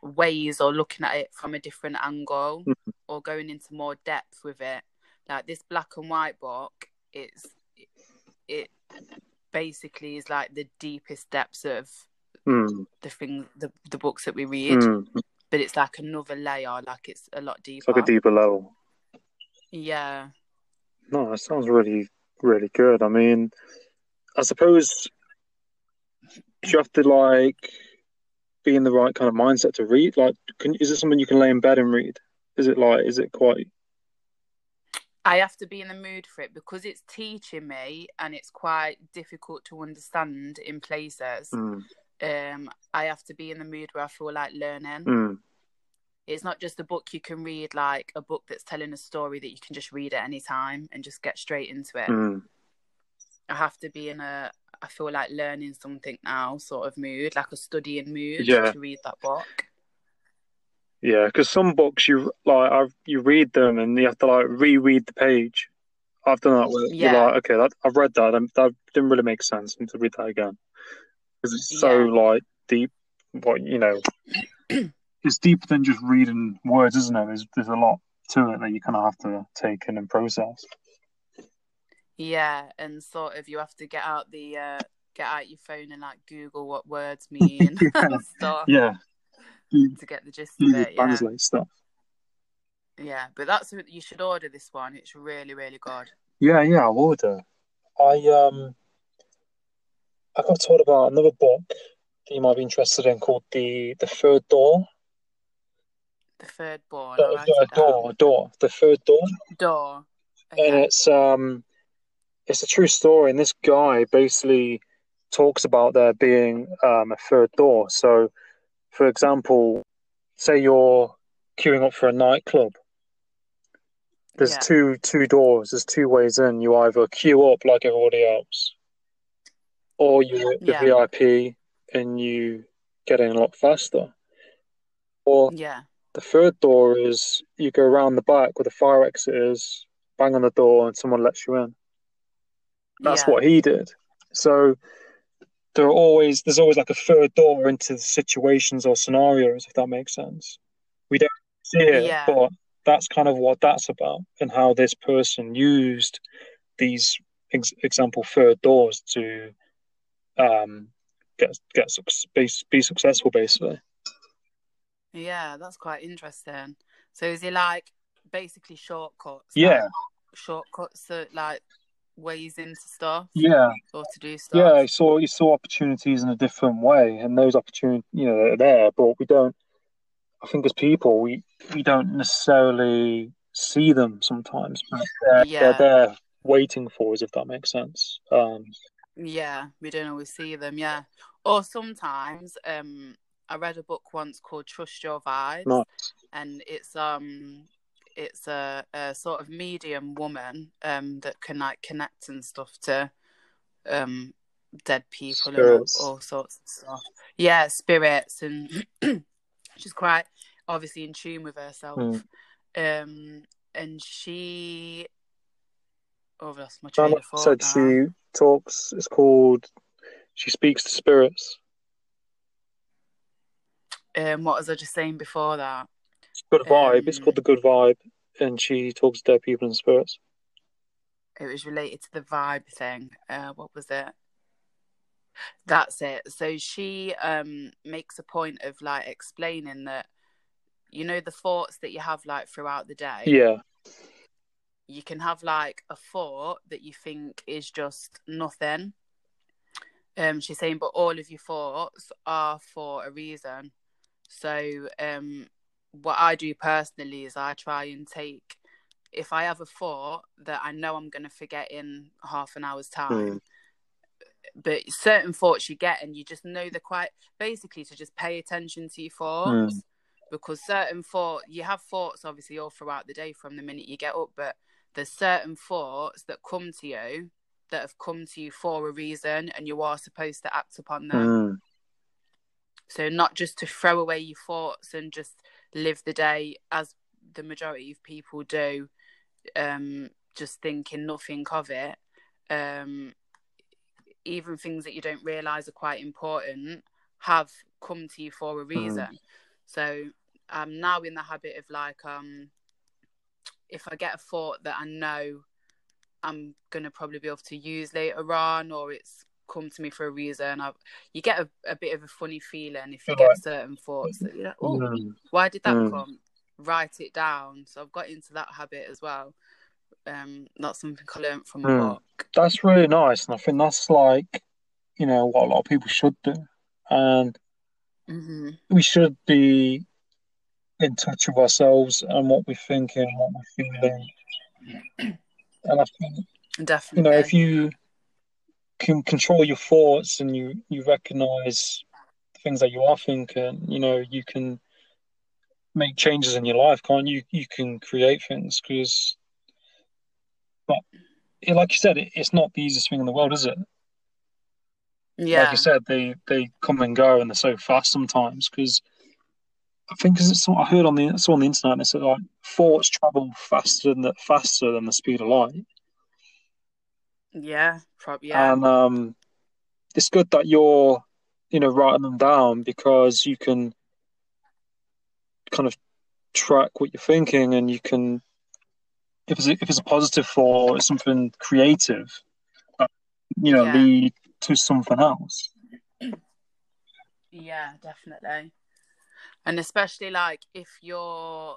[SPEAKER 3] ways or looking at it from a different angle
[SPEAKER 1] Mhm.
[SPEAKER 3] or going into more depth with it. Like this black and white book, it's it basically is like the deepest depths of
[SPEAKER 1] Mm.
[SPEAKER 3] the thing the, the books that we read
[SPEAKER 1] Mm.
[SPEAKER 3] but it's like another layer like it's a lot deeper
[SPEAKER 1] It's like a deeper level.
[SPEAKER 3] yeah
[SPEAKER 1] No, that sounds really, really good. I mean, I suppose you have to like be in the right kind of mindset to read? Like, can is it something you can lay in bed and read? Is it like, is it quite?
[SPEAKER 3] i have to be in the mood for it because it's teaching me and it's quite difficult to understand in places
[SPEAKER 1] Mm.
[SPEAKER 3] Um i have to be in the mood where i feel like learning
[SPEAKER 1] Mm.
[SPEAKER 3] it's not just a book you can read like a book that's telling a story that you can just read at any time and just get straight into it
[SPEAKER 1] Mm.
[SPEAKER 3] i have to be in a i feel like learning something now sort of mood like a studying mood
[SPEAKER 1] Yeah.
[SPEAKER 3] to read that book
[SPEAKER 1] Yeah, because some books you like, I you read them and you have to like reread the page. I've done that you're
[SPEAKER 3] Yeah.
[SPEAKER 1] like, okay, that, I've read that, and that didn't really make sense. I need to read that again because it's so
[SPEAKER 3] Yeah.
[SPEAKER 1] like deep. What you know, it's deeper than just reading words, isn't it? There's there's a lot to it that you kind of have to take in and process.
[SPEAKER 3] Yeah, and sort of you have to get out the uh get out your phone and like Google what words mean
[SPEAKER 1] Yeah.
[SPEAKER 3] and stuff
[SPEAKER 1] Yeah,
[SPEAKER 3] to get the gist of
[SPEAKER 1] Google
[SPEAKER 3] it. Yeah,
[SPEAKER 1] stuff.
[SPEAKER 3] yeah, but that's what you should order this one. It's really really good.
[SPEAKER 1] Yeah, yeah, I would. uh, I um, I got told about another book that you might be interested in called the the Third Door.
[SPEAKER 3] The third born.
[SPEAKER 1] The,
[SPEAKER 3] I'll write
[SPEAKER 1] the
[SPEAKER 3] it down.
[SPEAKER 1] door, door, the Third Door,
[SPEAKER 3] Door.
[SPEAKER 1] and it's um, it's a true story. And this guy basically talks about there being um a third door. So, for example, say you're queuing up for a nightclub. There's
[SPEAKER 3] Yeah.
[SPEAKER 1] two two doors. There's two ways in. You either queue up like everybody else, or you're the
[SPEAKER 3] Yeah.
[SPEAKER 1] VIP and you get in a lot faster. Or
[SPEAKER 3] Yeah.
[SPEAKER 1] the third door is you go around the back where the fire exit is, bang on the door, and someone lets you in. That's
[SPEAKER 3] yeah.
[SPEAKER 1] what he did. So there are always there's always like a third door into situations or scenarios, if that makes sense. We don't see it,
[SPEAKER 3] Yeah.
[SPEAKER 1] but that's kind of what that's about, and how this person used these ex- example third doors to um get get be, be successful, basically.
[SPEAKER 3] Yeah, that's quite interesting. So is it like basically shortcuts?
[SPEAKER 1] Yeah.
[SPEAKER 3] like shortcuts that like ways into stuff
[SPEAKER 1] Yeah,
[SPEAKER 3] or to do stuff.
[SPEAKER 1] yeah. You saw you saw opportunities in a different way, and those opportunities, you know, they're there, but we don't. I think as people, we we don't necessarily see them sometimes, but they're,
[SPEAKER 3] Yeah.
[SPEAKER 1] they're there waiting for us, if that makes sense. Um,
[SPEAKER 3] Yeah, we don't always see them. Yeah, or sometimes um, I read a book once called Trust Your Vibes,
[SPEAKER 1] nice.
[SPEAKER 3] and it's um, it's a, a sort of medium woman um that can like connect and stuff to um dead people
[SPEAKER 1] Spirits.
[SPEAKER 3] and all, all sorts of stuff. Yeah, spirits, and she's quite obviously in tune with herself.
[SPEAKER 1] Mm.
[SPEAKER 3] Um, and she. Oh, I've lost my train of thought.
[SPEAKER 1] said
[SPEAKER 3] now.
[SPEAKER 1] she talks. It's called. She speaks to spirits.
[SPEAKER 3] Um, what was I just saying before that?
[SPEAKER 1] It's good vibe. It's
[SPEAKER 3] Um,
[SPEAKER 1] called the good vibe, and she talks to dead people and spirits.
[SPEAKER 3] It was related to the vibe thing. Uh, what was it? That's it. So she um makes a point of like explaining that you know the thoughts that you have like throughout the day.
[SPEAKER 1] Yeah,
[SPEAKER 3] You can have like a thought that you think is just nothing. Um, she's saying, but all of your thoughts are for a reason. So, um, what I do personally is I try and take, if I have a thought that I know I'm going to forget in half an hour's time, but certain thoughts you get and you just know they're quite basically to just pay attention to your thoughts because certain thought you have thoughts obviously all throughout the day from the minute you get up, but there's certain thoughts that come to you that have come to you for a reason and you are supposed to act upon them.
[SPEAKER 1] Mm.
[SPEAKER 3] So not just to throw away your thoughts and just live the day as the majority of people do, um, just thinking nothing of it. Um, even things that you don't realize are quite important have come to you for a reason. So I'm now in the habit of like, um, if I get a thought that I know I'm gonna probably be able to use later on, or it's come to me for a reason. I, you get a, a bit of a funny feeling if you
[SPEAKER 1] Right.
[SPEAKER 3] get certain thoughts that you're like, oh,
[SPEAKER 1] Mm.
[SPEAKER 3] why did that
[SPEAKER 1] Mm.
[SPEAKER 3] come? Write it down. So I've got into that habit as well. Um, that's something I learned from a
[SPEAKER 1] Mm.
[SPEAKER 3] book.
[SPEAKER 1] That's really nice, and I think that's like, you know, what a lot of people should do, and
[SPEAKER 3] hmm
[SPEAKER 1] we should be in touch with ourselves and what we're thinking, what we're feeling, and I think
[SPEAKER 3] Definitely.
[SPEAKER 1] you know if you can control your thoughts and you you recognize the things that you are thinking, you know, you can make changes in your life, can't you? You can create things because, but like you said, it, it's not the easiest thing in the world, is it?
[SPEAKER 3] yeah.
[SPEAKER 1] Like you said, they they come and go and they're so fast sometimes because I think what I heard on the saw on the internet and it said like thoughts travel faster than the faster than the speed of light.
[SPEAKER 3] yeah. Prob- yeah.
[SPEAKER 1] And um, it's good that you're, you know, writing them down because you can kind of track what you're thinking, and you can, if it's a, if it's a positive thought, it's something creative, that, you know,
[SPEAKER 3] Yeah.
[SPEAKER 1] lead to something else.
[SPEAKER 3] Yeah, definitely. And especially like if you're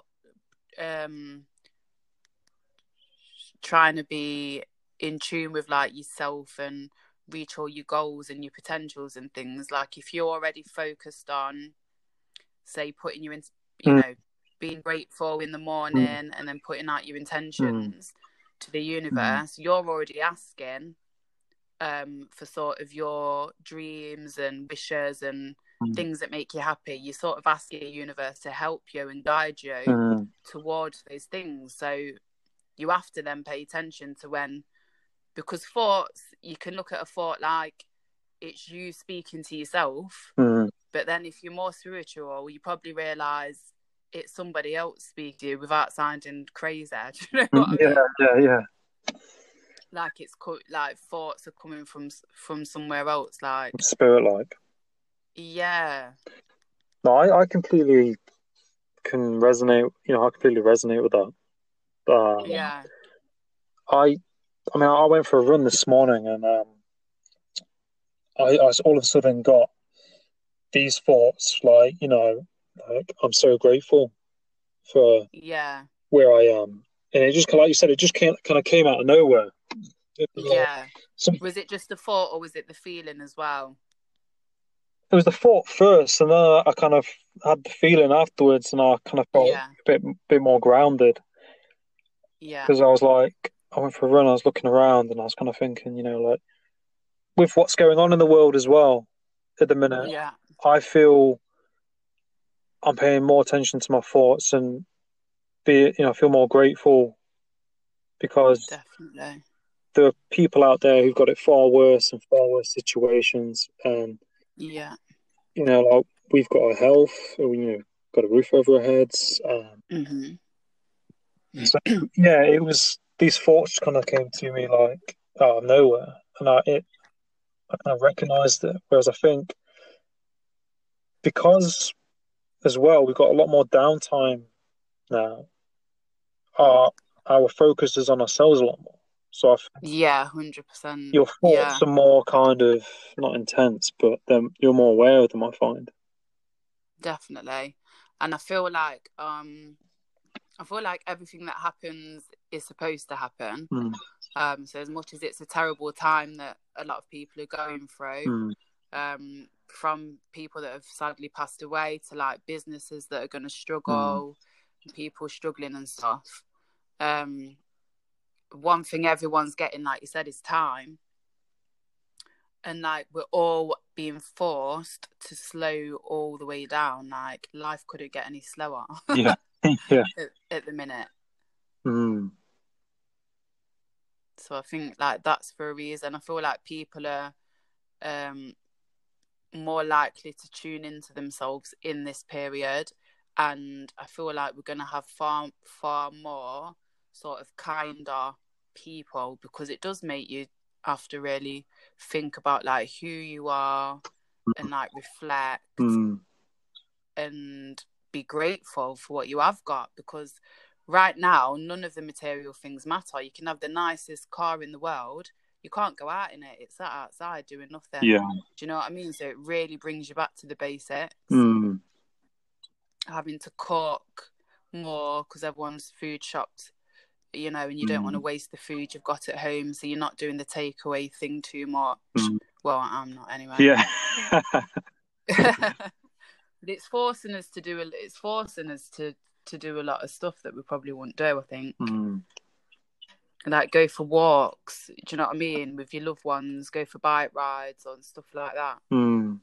[SPEAKER 3] um trying to be in tune with like yourself and reach all your goals and your potentials and things, like if you're already focused on say putting you in you
[SPEAKER 1] Mm.
[SPEAKER 3] know, being grateful in the morning and then putting out your intentions to the universe, you're already asking um for sort of your dreams and wishes and
[SPEAKER 1] Mm.
[SPEAKER 3] things that make you happy. You sort of ask the universe to help you and guide you
[SPEAKER 1] Mm.
[SPEAKER 3] towards those things. So you have to then pay attention to when, because thoughts, you can look at a thought like it's you speaking to yourself,
[SPEAKER 1] Mm.
[SPEAKER 3] but then if you're more spiritual, you probably realize it's somebody else speaking to you without sounding crazy. Do you know what I mean?
[SPEAKER 1] Yeah, yeah, yeah.
[SPEAKER 3] Like it's co- like thoughts are coming from from somewhere else. Like
[SPEAKER 1] Spirit like.
[SPEAKER 3] Yeah,
[SPEAKER 1] No, I, I completely can resonate. You know, I completely resonate with that. Um,
[SPEAKER 3] Yeah.
[SPEAKER 1] I, I mean, I went for a run this morning, and um, I, I all of a sudden got these thoughts, like you know, like I'm so grateful for
[SPEAKER 3] Yeah.
[SPEAKER 1] where I am, and it just like you said, it just came, kind of came out of nowhere. It like
[SPEAKER 3] Yeah.
[SPEAKER 1] some-
[SPEAKER 3] Was it just the thought or was it the feeling as well?
[SPEAKER 1] It was the thought first, and then I, I kind of had the feeling afterwards, and I kind of felt
[SPEAKER 3] Yeah.
[SPEAKER 1] a bit bit more grounded
[SPEAKER 3] Yeah.
[SPEAKER 1] because I was like, I went for a run, I was looking around, and I was kind of thinking, you know, like with what's going on in the world as well at the minute,
[SPEAKER 3] Yeah.
[SPEAKER 1] I feel I'm paying more attention to my thoughts and be, you know, I feel more grateful because
[SPEAKER 3] Definitely.
[SPEAKER 1] there are people out there who've got it far worse and far worse situations, and
[SPEAKER 3] Yeah.
[SPEAKER 1] you know, like we've got our health, we you know, got a roof over our heads. Um,
[SPEAKER 3] hmm
[SPEAKER 1] so yeah, it was these thoughts kind of came to me like out of nowhere, and I it I kind of recognised it. Whereas I think because as well we've got a lot more downtime now, our our focus is on ourselves a lot more. So I think
[SPEAKER 3] Yeah. Hundred percent.
[SPEAKER 1] your
[SPEAKER 3] Yeah.
[SPEAKER 1] thoughts are more kind of not intense, but then you're more aware of them. I find.
[SPEAKER 3] Definitely. And I feel like um I feel like everything that happens is supposed to happen.
[SPEAKER 1] Mm.
[SPEAKER 3] Um so as much as it's a terrible time that a lot of people are going through,
[SPEAKER 1] Mm.
[SPEAKER 3] um from people that have sadly passed away to like businesses that are going to struggle, people struggling and stuff. Um one thing everyone's getting like you said is time. And like we're all being forced to slow all the way down. Like life couldn't get any slower
[SPEAKER 1] Yeah, yeah.
[SPEAKER 3] at, at the minute.
[SPEAKER 1] Mm.
[SPEAKER 3] So I think like that's for a reason. I feel like people are um more likely to tune into themselves in this period and I feel like we're gonna have far far more sort of kinder people because it does make you have to really think about like who you are and like reflect
[SPEAKER 1] Mm.
[SPEAKER 3] and be grateful for what you have got because right now none of the material things matter. You can have the nicest car in the world, you can't go out in it. It's sat outside doing nothing.
[SPEAKER 1] Yeah.
[SPEAKER 3] Do you know what I mean? So it really brings you back to the basics.
[SPEAKER 1] Mm.
[SPEAKER 3] Having to cook more because everyone's food shopped, you know, and you don't
[SPEAKER 1] Mm.
[SPEAKER 3] want to waste the food you've got at home. So you're not doing the takeaway thing too much.
[SPEAKER 1] Mm.
[SPEAKER 3] Well, I'm not anyway.
[SPEAKER 1] Yeah.
[SPEAKER 3] but it's forcing us to do a, it's forcing us to to do a lot of stuff that we probably wouldn't do i think
[SPEAKER 1] mm.
[SPEAKER 3] like go for walks do you know what i mean with your loved ones go for bike rides and stuff like that
[SPEAKER 1] Mm.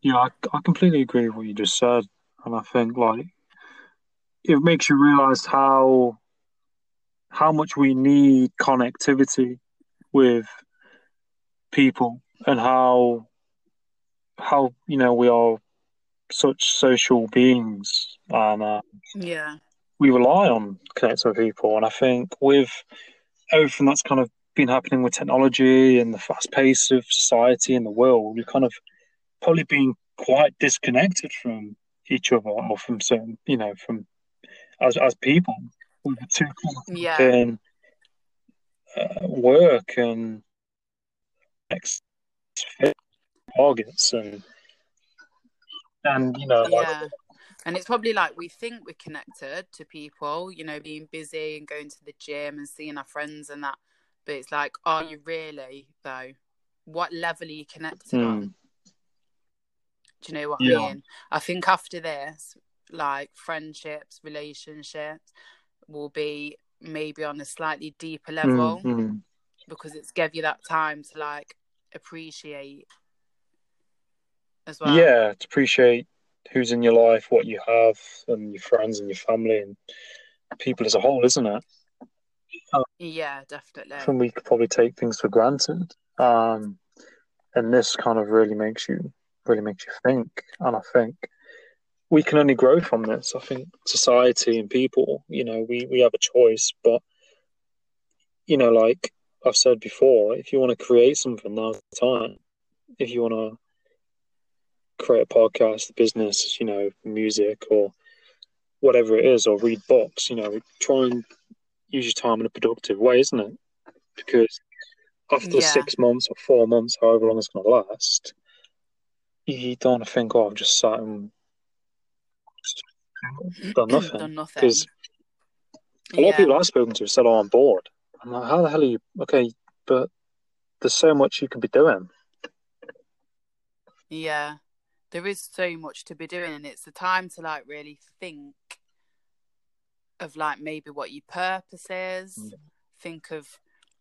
[SPEAKER 1] Yeah, I, I completely agree with what you just said. And I think like it makes you realize how how much we need connectivity with people and how how you know we are such social beings and uh,
[SPEAKER 3] yeah
[SPEAKER 1] we rely on connecting with people. And I think with everything that's kind of been happening with technology and the fast pace of society and the world, we've kind of probably been quite disconnected from each other or from certain, you know, from as as people. We were too
[SPEAKER 3] yeah
[SPEAKER 1] in uh, work and next targets and and you know like
[SPEAKER 3] yeah and it's probably like we think we're connected to people you know being busy and going to the gym and seeing our friends and that but it's like are you really though what level are you connected on
[SPEAKER 1] mm,
[SPEAKER 3] Do you know what
[SPEAKER 1] Yeah.
[SPEAKER 3] I mean? I think after this, like friendships, relationships will be maybe on a slightly deeper level
[SPEAKER 1] mm, mm.
[SPEAKER 3] because it's give you that time to like appreciate as well.
[SPEAKER 1] yeah, to appreciate who's in your life, what you have, and your friends and your family and people as a whole, isn't it?
[SPEAKER 3] Yeah, definitely.
[SPEAKER 1] And we could probably take things for granted. Um, and this kind of really makes you really makes you think. And I think we can only grow from this. I think society and people, you know, we, we have a choice, but you know, like I've said before, if you want to create something, now's the time. If you want to create a podcast, business, you know, music or whatever it is, or read books, you know, try and use your time in a productive way, isn't it? Because after
[SPEAKER 3] Yeah.
[SPEAKER 1] six months or four months, however long it's going to last, you don't want to think, oh, I've just sat and Mm-hmm. done nothing.
[SPEAKER 3] Done nothing.
[SPEAKER 1] Because a lot of people I've spoken to said, oh, I'm bored. I'm like, how the hell are you? Okay, but there's so much you could be doing.
[SPEAKER 3] Yeah, there is so much to be doing, and it's the time to like really think of like maybe what your purpose is.
[SPEAKER 1] Yeah.
[SPEAKER 3] Think of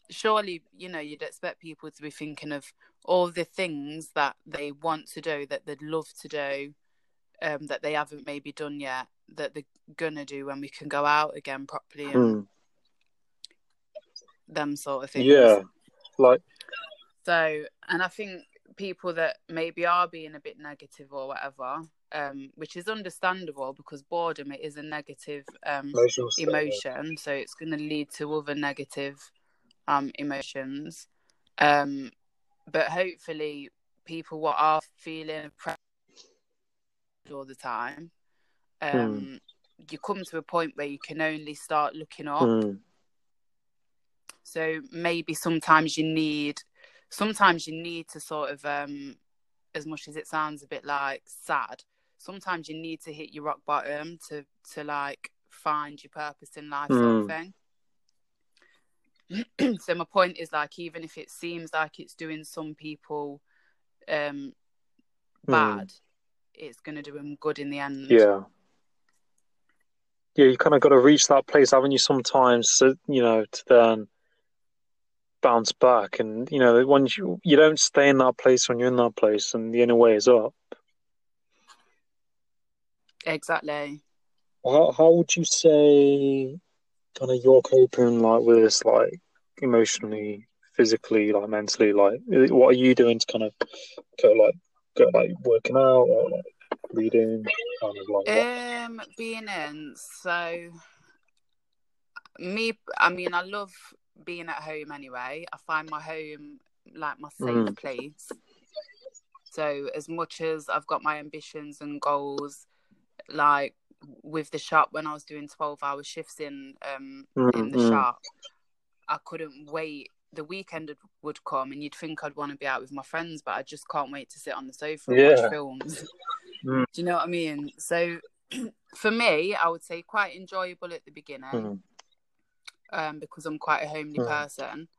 [SPEAKER 3] surely you know you'd expect people to be thinking of all the things that they want to do, that they'd love to do, um, that they haven't maybe done yet, that they're gonna do when we can go out again properly and
[SPEAKER 1] Hmm.
[SPEAKER 3] them sort of things.
[SPEAKER 1] Yeah, like,
[SPEAKER 3] So, and I think people that maybe are being a bit negative or whatever, um, which is understandable because boredom it is a negative um, emotion, so it's going to lead to other negative um, emotions. Um, but hopefully, people what are feeling all the time, um, you come to a point where you can only start looking up.
[SPEAKER 1] Hmm.
[SPEAKER 3] So maybe sometimes you need, sometimes you need to sort of, um, as much as it sounds a bit like sad, sometimes you need to hit your rock bottom to to like find your purpose in life, sort of thing. so my point is like, even if it seems like it's doing some people um bad, it's gonna do him good in the end.
[SPEAKER 1] Yeah. Yeah, you kind of got to reach that place, haven't you, sometimes, so, you know, to then bounce back. And, you know, once you, you don't stay in that place when you're in that place, and the only way is up.
[SPEAKER 3] Exactly.
[SPEAKER 1] How, how would you say kind of you're coping, like, with this, like, emotionally, physically, like, mentally? Like, what are you doing to kind of go, like, go, like, working out or, like, reading? Kind of like.
[SPEAKER 3] Um, being in, so me, I mean, I love being at home anyway. I find my home like my safe
[SPEAKER 1] Mm.
[SPEAKER 3] place. So, as much as I've got my ambitions and goals, like with the shop when I was doing 12 hour shifts in um in the
[SPEAKER 1] Mm, mm.
[SPEAKER 3] shop, I couldn't wait. The weekend would- would come, and you'd think I'd want to be out with my friends, but I just can't wait to sit on the sofa and
[SPEAKER 1] Yeah.
[SPEAKER 3] watch films.
[SPEAKER 1] Mm.
[SPEAKER 3] Do you know what I mean? So, for me, I would say quite enjoyable at the beginning,
[SPEAKER 1] Mm.
[SPEAKER 3] um, because I'm quite a homely
[SPEAKER 1] Mm.
[SPEAKER 3] person.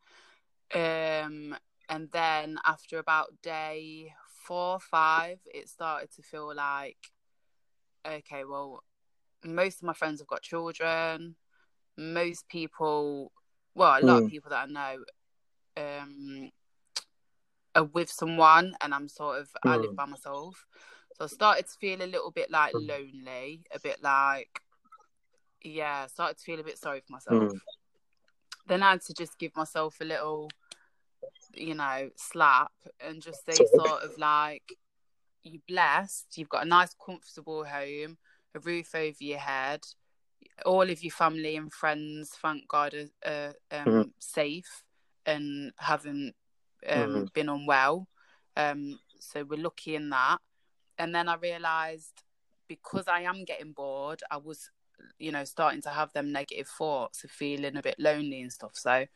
[SPEAKER 3] Um, and then after about day four, or five, it started to feel like, okay, well, most of my friends have got children. Most people, well, a lot
[SPEAKER 1] Mm.
[SPEAKER 3] of people that I know, um, with someone, and I'm sort of I live
[SPEAKER 1] Mm.
[SPEAKER 3] by myself. So I started to feel a little bit like
[SPEAKER 1] Mm.
[SPEAKER 3] lonely, a bit like, yeah, started to feel a bit sorry for myself.
[SPEAKER 1] Mm.
[SPEAKER 3] Then I had to just give myself a little, you know, slap and just say sort of like, you're blessed. You've got a nice, comfortable home, a roof over your head. All of your family and friends, thank God, are, are um,
[SPEAKER 1] Mhm.
[SPEAKER 3] safe and haven't um,
[SPEAKER 1] Mhm.
[SPEAKER 3] been unwell. Um, so we're lucky in that. And then I realised because I am getting bored, I was, you know, starting to have them negative thoughts of feeling a bit lonely and stuff. So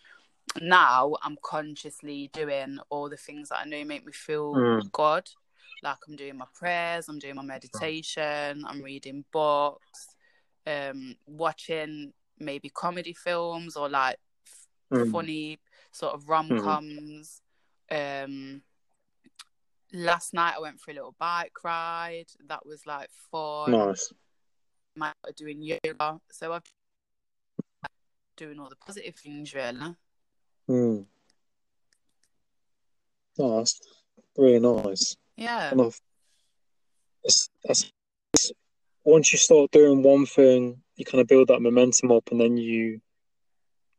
[SPEAKER 3] now I'm consciously doing all the things that I know make me feel
[SPEAKER 1] Mm.
[SPEAKER 3] good. Like I'm doing my prayers, I'm doing my meditation, I'm reading books, um, watching maybe comedy films or like f-
[SPEAKER 1] Mm.
[SPEAKER 3] funny sort of rom coms. Um, last night I went for a little bike ride. That was like fun.
[SPEAKER 1] Nice.
[SPEAKER 3] My doing yoga, so I'm doing all the positive things really.
[SPEAKER 1] Mm. That's really nice.
[SPEAKER 3] Yeah,
[SPEAKER 1] And I've, it's, that's, it's, once you start doing one thing, you kind of build that momentum up, and then you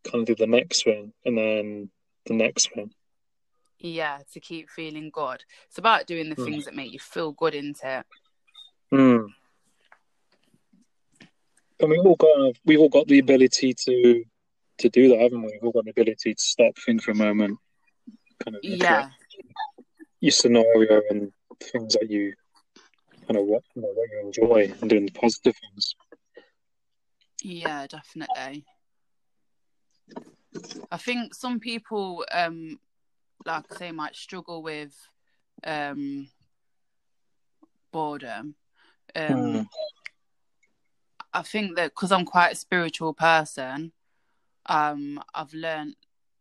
[SPEAKER 1] kind of do the next thing, and then the next thing.
[SPEAKER 3] yeah. To keep feeling good, it's about doing the
[SPEAKER 1] Mm.
[SPEAKER 3] things that make you feel good, isn't it?
[SPEAKER 1] Mm. And we've all got we've all got the ability to to do that, haven't we? We've all got the ability to stop, think for a moment, kind of
[SPEAKER 3] Yeah,
[SPEAKER 1] your scenario and things that you kind of what, you know, what you enjoy and doing the positive things.
[SPEAKER 3] Yeah, definitely. I think some people, um, like I say, might struggle with um, boredom. Um,
[SPEAKER 1] Mm.
[SPEAKER 3] I think that because I'm quite a spiritual person, um, I've learned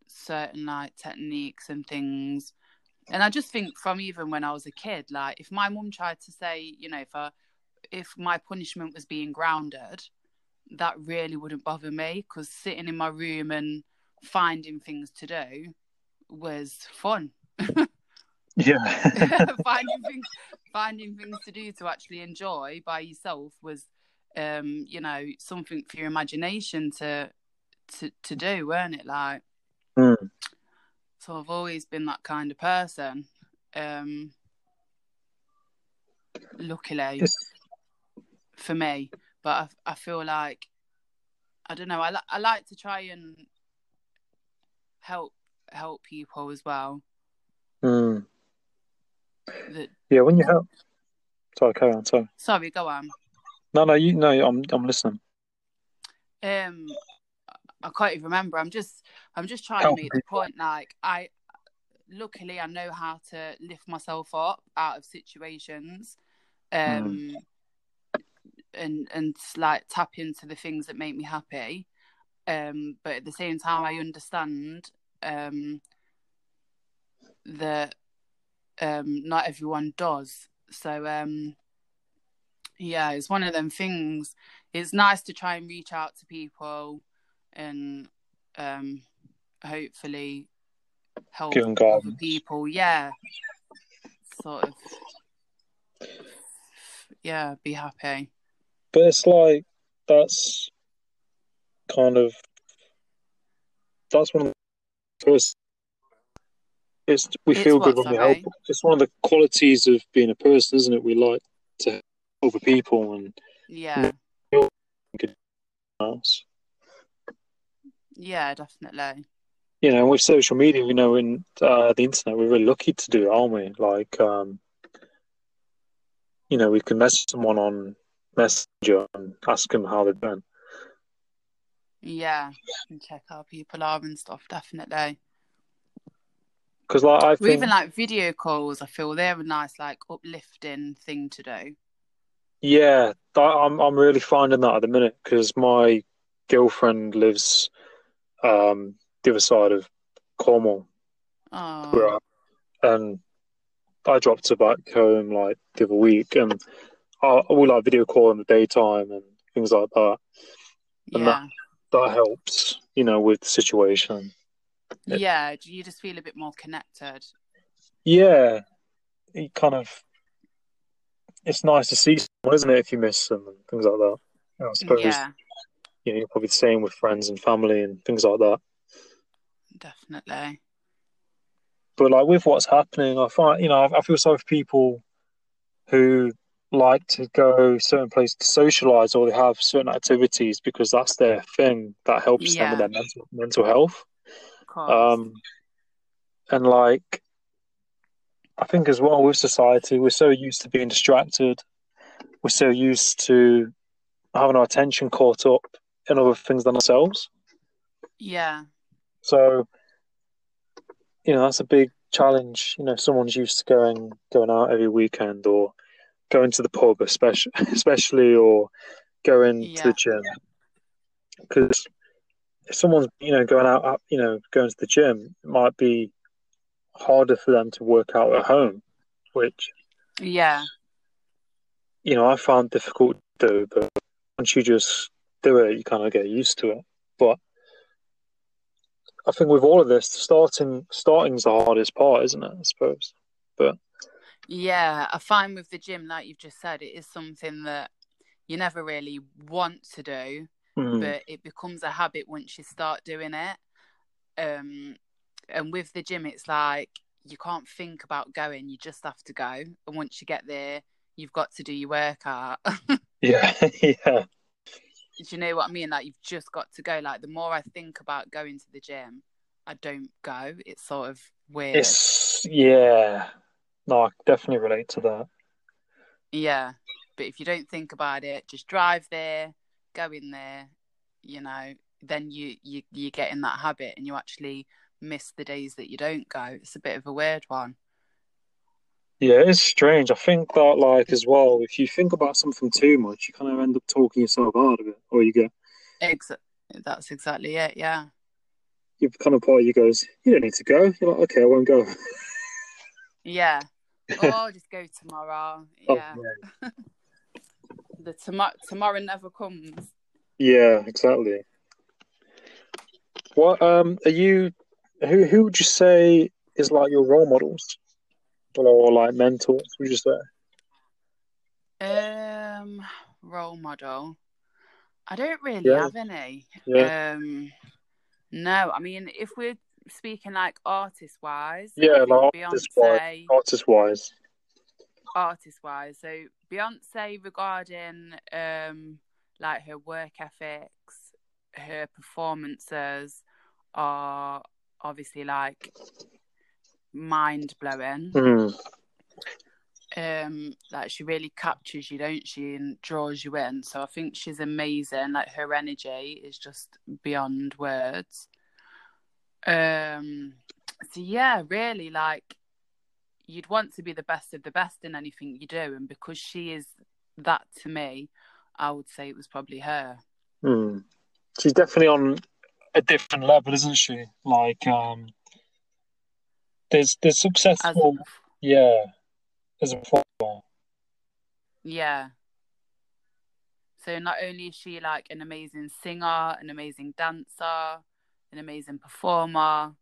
[SPEAKER 3] certain like techniques and things. And I just think from even when I was a kid, like if my mum tried to say, you know, if I, if my punishment was being grounded, that really wouldn't bother me because sitting in my room and finding things to do was fun.
[SPEAKER 1] Yeah.
[SPEAKER 3] finding things finding things to do to actually enjoy by yourself was um you know something for your imagination to to to do weren't it like
[SPEAKER 1] Mm.
[SPEAKER 3] so i've always been that kind of person um luckily for me but i, I feel like i don't know I, li- I like to try and help help people as well
[SPEAKER 1] Mm.
[SPEAKER 3] that
[SPEAKER 1] Yeah, when you help. Sorry, carry on. Sorry.
[SPEAKER 3] sorry go on
[SPEAKER 1] No, no, you no, I'm I'm listening.
[SPEAKER 3] um I can't even remember. I'm just I'm just trying
[SPEAKER 1] Helping
[SPEAKER 3] to make the point like I luckily I know how to lift myself up out of situations um and and like tap into the things that make me happy um but at the same time I understand um that um not everyone does. So um yeah it's one of them things. It's nice to try and reach out to people and um hopefully help
[SPEAKER 1] Give
[SPEAKER 3] other people. Yeah. Sort of yeah be happy.
[SPEAKER 1] But it's like that's kind of that's one of the first. It's we
[SPEAKER 3] It's
[SPEAKER 1] feel
[SPEAKER 3] what,
[SPEAKER 1] good when we help. It's one of the qualities of being a person, isn't it? We like to help other people and
[SPEAKER 3] yeah yeah definitely
[SPEAKER 1] You know, with social media, you know, in uh, the internet, we're really lucky to do it, aren't we? Like, um, you know, we can message someone on Messenger and ask them how they're doing.
[SPEAKER 3] Yeah and check how people are and stuff definitely.
[SPEAKER 1] Because, like, I think,
[SPEAKER 3] even like video calls i feel they're a nice like uplifting thing to do.
[SPEAKER 1] Yeah, I- I'm I'm really finding that at the minute because my girlfriend lives um the other side of Cornwall,
[SPEAKER 3] oh.
[SPEAKER 1] And I dropped her back home like the other week, and I, we like video call in the daytime and things like that. and
[SPEAKER 3] yeah.
[SPEAKER 1] That helps, you know, with the situation.
[SPEAKER 3] yeah you just feel a bit more connected
[SPEAKER 1] Yeah, it kind of. It's nice to see someone, isn't it? If you miss them and things like that. And I suppose
[SPEAKER 3] yeah
[SPEAKER 1] you know you're probably the same with friends and family and things like that.
[SPEAKER 3] definitely
[SPEAKER 1] But like with what's happening, I find you know I, I feel sorry for people who like to go certain places to socialize or they have certain activities because that's their thing that helps them with their mental mental health. Um, and like, I think as well with society, we're so used to being distracted. We're so used to having our attention caught up in other things than ourselves.
[SPEAKER 3] yeah
[SPEAKER 1] So, you know, that's a big challenge. You know, someone's used to going going out every weekend or going to the pub, especially, especially or going to the gym. Because if someone's, you know, going out, you know, going to the gym, it might be harder for them to work out at home, which,
[SPEAKER 3] yeah
[SPEAKER 1] you know, I found difficult to do. But once you just do it, you kind of get used to it. But I think with all of this, starting starting's the hardest part, isn't it? I suppose.
[SPEAKER 3] Yeah, I find with the gym, like you've just said, it is something that you never really want to do,
[SPEAKER 1] Mm.
[SPEAKER 3] but it becomes a habit once you start doing it. Um, and with the gym, it's like you can't think about going; you just have to go. And once you get there, you've got to do your workout. do
[SPEAKER 1] Yeah, yeah,
[SPEAKER 3] you know what I mean? Like you've just got to go. Like the more I think about going to the gym, I don't go. It's sort of weird.
[SPEAKER 1] it's yeah. No, I definitely relate to that.
[SPEAKER 3] Yeah. But if you don't think about it, just drive there, go in there, you know, then you you you get in that habit and you actually miss the days that you don't go. It's a bit of a weird one.
[SPEAKER 1] Yeah, it's strange. I think that, like, as well, if you think about something too much, you kind of end up talking yourself out of it, or you get
[SPEAKER 3] Ex- that's exactly it. Yeah.
[SPEAKER 1] you kind of part of you goes, you don't need to go. You're like, okay, I won't go.
[SPEAKER 3] Yeah. Oh, I'll just go tomorrow.
[SPEAKER 1] Oh,
[SPEAKER 3] Yeah. The tomorrow tomorrow never comes.
[SPEAKER 1] Yeah, exactly. What um are you? Who who would you say is like your role models, or like mentors? Would you say?
[SPEAKER 3] Um, role model. I don't really
[SPEAKER 1] Yeah.
[SPEAKER 3] have any.
[SPEAKER 1] Yeah,
[SPEAKER 3] Um, no, I mean, if we're speaking like artist wise,
[SPEAKER 1] Yeah, like
[SPEAKER 3] Beyonce,
[SPEAKER 1] artist-wise. artist wise.
[SPEAKER 3] artist wise. So Beyonce regarding um like her work ethics, her performances are obviously like mind blowing.
[SPEAKER 1] Mm.
[SPEAKER 3] um like she really captures you don't she and draws you in so i think she's amazing like her energy is just beyond words um so yeah really like you'd want to be the best of the best in anything you do and because she is that to me i would say it was probably her
[SPEAKER 1] Mm. She's definitely on a different level, isn't she? Like um, there's there's
[SPEAKER 3] as
[SPEAKER 1] successful, yeah, as a performer.
[SPEAKER 3] Yeah. So not only is she like an amazing singer, an amazing dancer, an amazing performer,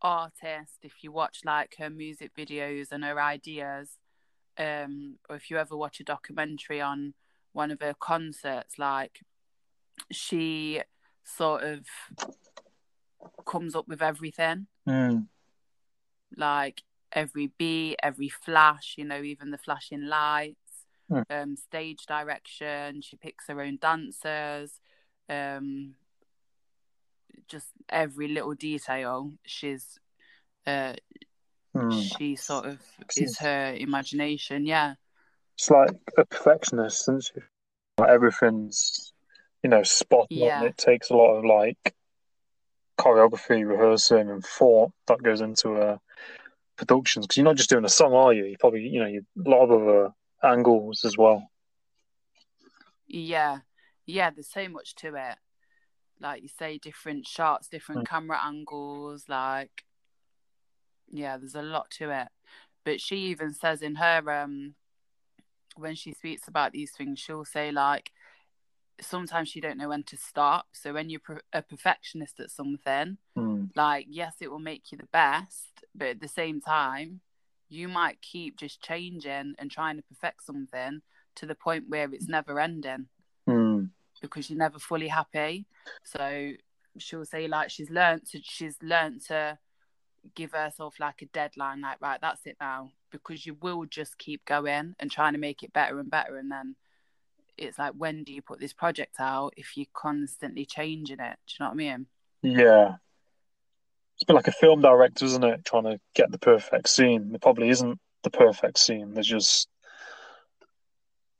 [SPEAKER 3] artist, if you watch like her music videos and her ideas, um, or if you ever watch a documentary on one of her concerts, like she sort of comes up with everything
[SPEAKER 1] Mm.
[SPEAKER 3] like every beat, every flash, you know, even the flashing lights,
[SPEAKER 1] Hmm.
[SPEAKER 3] um, stage direction. She picks her own dancers, um, just every little detail. She's, uh,
[SPEAKER 1] Mm.
[SPEAKER 3] she sort of is her imagination. Yeah,
[SPEAKER 1] It's like a perfectionist, isn't she? Like everything's, you know, spot on.
[SPEAKER 3] Yeah.
[SPEAKER 1] It takes a lot of like choreography, rehearsing, and thought that goes into uh, productions. Because you're not just doing a song, are you? You probably, you know, you a lot of other angles as well.
[SPEAKER 3] yeah, yeah. There's so much to it. Like you say, different shots, different
[SPEAKER 1] Hmm.
[SPEAKER 3] camera angles. Like, yeah, there's a lot to it. But she even says in her um when she speaks about these things, she'll say like sometimes you don't know when to stop. So when you're a perfectionist at something,
[SPEAKER 1] Mm.
[SPEAKER 3] like yes, it will make you the best, but at the same time, you might keep just changing and trying to perfect something to the point where it's never ending
[SPEAKER 1] Mm.
[SPEAKER 3] Because you're never fully happy. So she'll say like she's learned to she's learned to give herself like a deadline, like right, that's it now, because you will just keep going and trying to make it better and better, and then it's like when do you put this project out if you're constantly changing it? Do you know what I mean?
[SPEAKER 1] Yeah. It's bit like a film director, isn't it? Trying to get the perfect scene. There probably isn't the perfect scene. There's just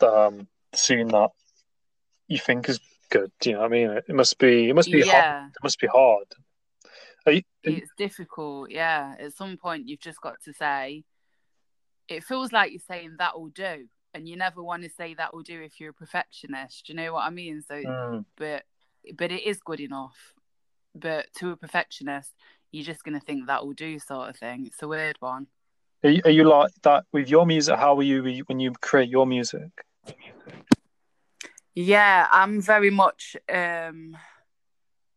[SPEAKER 1] um, the scene that you think is good. You know what I mean? It must be. It must be hard.
[SPEAKER 3] yeah,
[SPEAKER 1] It must be hard. Are you,
[SPEAKER 3] it's difficult. Yeah, at some point you've just got to say. It feels like you're saying that will do, and you never want to say that will do if you're a perfectionist. Do you know what I mean? So
[SPEAKER 1] Mm.
[SPEAKER 3] but but it is good enough. But to a perfectionist, you're just gonna think that will do, sort of thing. It's a weird one.
[SPEAKER 1] Are you, are you like that with your music? How are you when you create your music?
[SPEAKER 3] Yeah, I'm very much um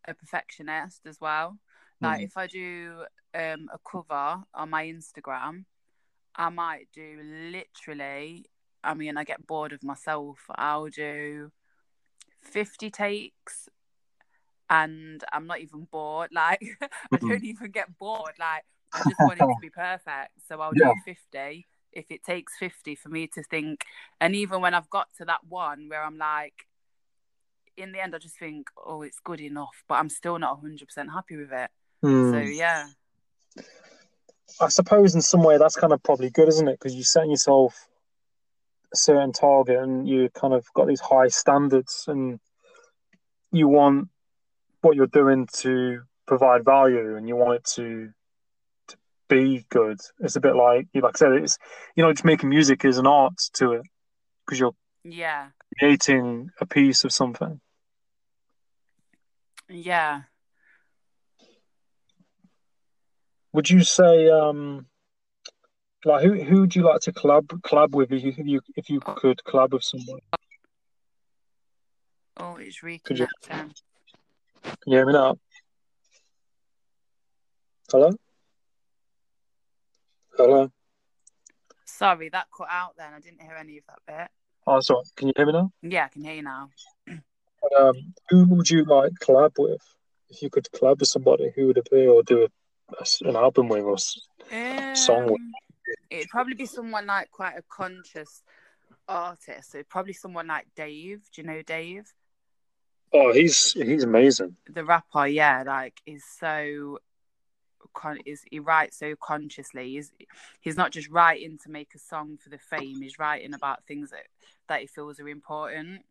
[SPEAKER 3] a perfectionist as well. Like
[SPEAKER 1] Mm.
[SPEAKER 3] if I do um a cover on my Instagram, I might do literally I mean I get bored of myself. I'll do 50 takes and I'm not even bored. Like I
[SPEAKER 1] Mhm.
[SPEAKER 3] don't even get bored. Like I just want it to be perfect. So I'll
[SPEAKER 1] Yeah.
[SPEAKER 3] do 50 if it takes 50 for me to think. And even when I've got to that one where I'm like, in the end, I just think, oh, it's good enough, but I'm still not 100% happy with it. So
[SPEAKER 1] Mm.
[SPEAKER 3] yeah,
[SPEAKER 1] I suppose in some way that's kind of probably good, isn't it? Because you're setting yourself a certain target and you kind of got these high standards and you want what you're doing to provide value and you want it to be good. It's a bit like like I said, it's you know, just making music is an art to it because you're
[SPEAKER 3] Yeah.
[SPEAKER 1] creating a piece of something.
[SPEAKER 3] Yeah.
[SPEAKER 1] Would you say um like who who would you like to collab collab with if you if you, if you could collab with someone?
[SPEAKER 3] Oh, it's
[SPEAKER 1] Could you-
[SPEAKER 3] reconnecting.
[SPEAKER 1] Can you hear me now? Hello? Hello?
[SPEAKER 3] Sorry, that cut out then. I didn't hear any of that bit.
[SPEAKER 1] Oh, sorry. Can you hear me now?
[SPEAKER 3] Yeah, I can hear you now.
[SPEAKER 1] Um, who would you like collab with? If you could collab with somebody, who would it be, or do a, a an album with, or s- Song with-
[SPEAKER 3] Um, it'd probably be someone like quite a conscious artist. So probably someone like Dave. Do you know Dave?
[SPEAKER 1] Oh, he's he's amazing.
[SPEAKER 3] The rapper, yeah, like is so con is he writes so consciously. He's he's not just writing to make a song for the fame. He's writing about things that that he feels are important.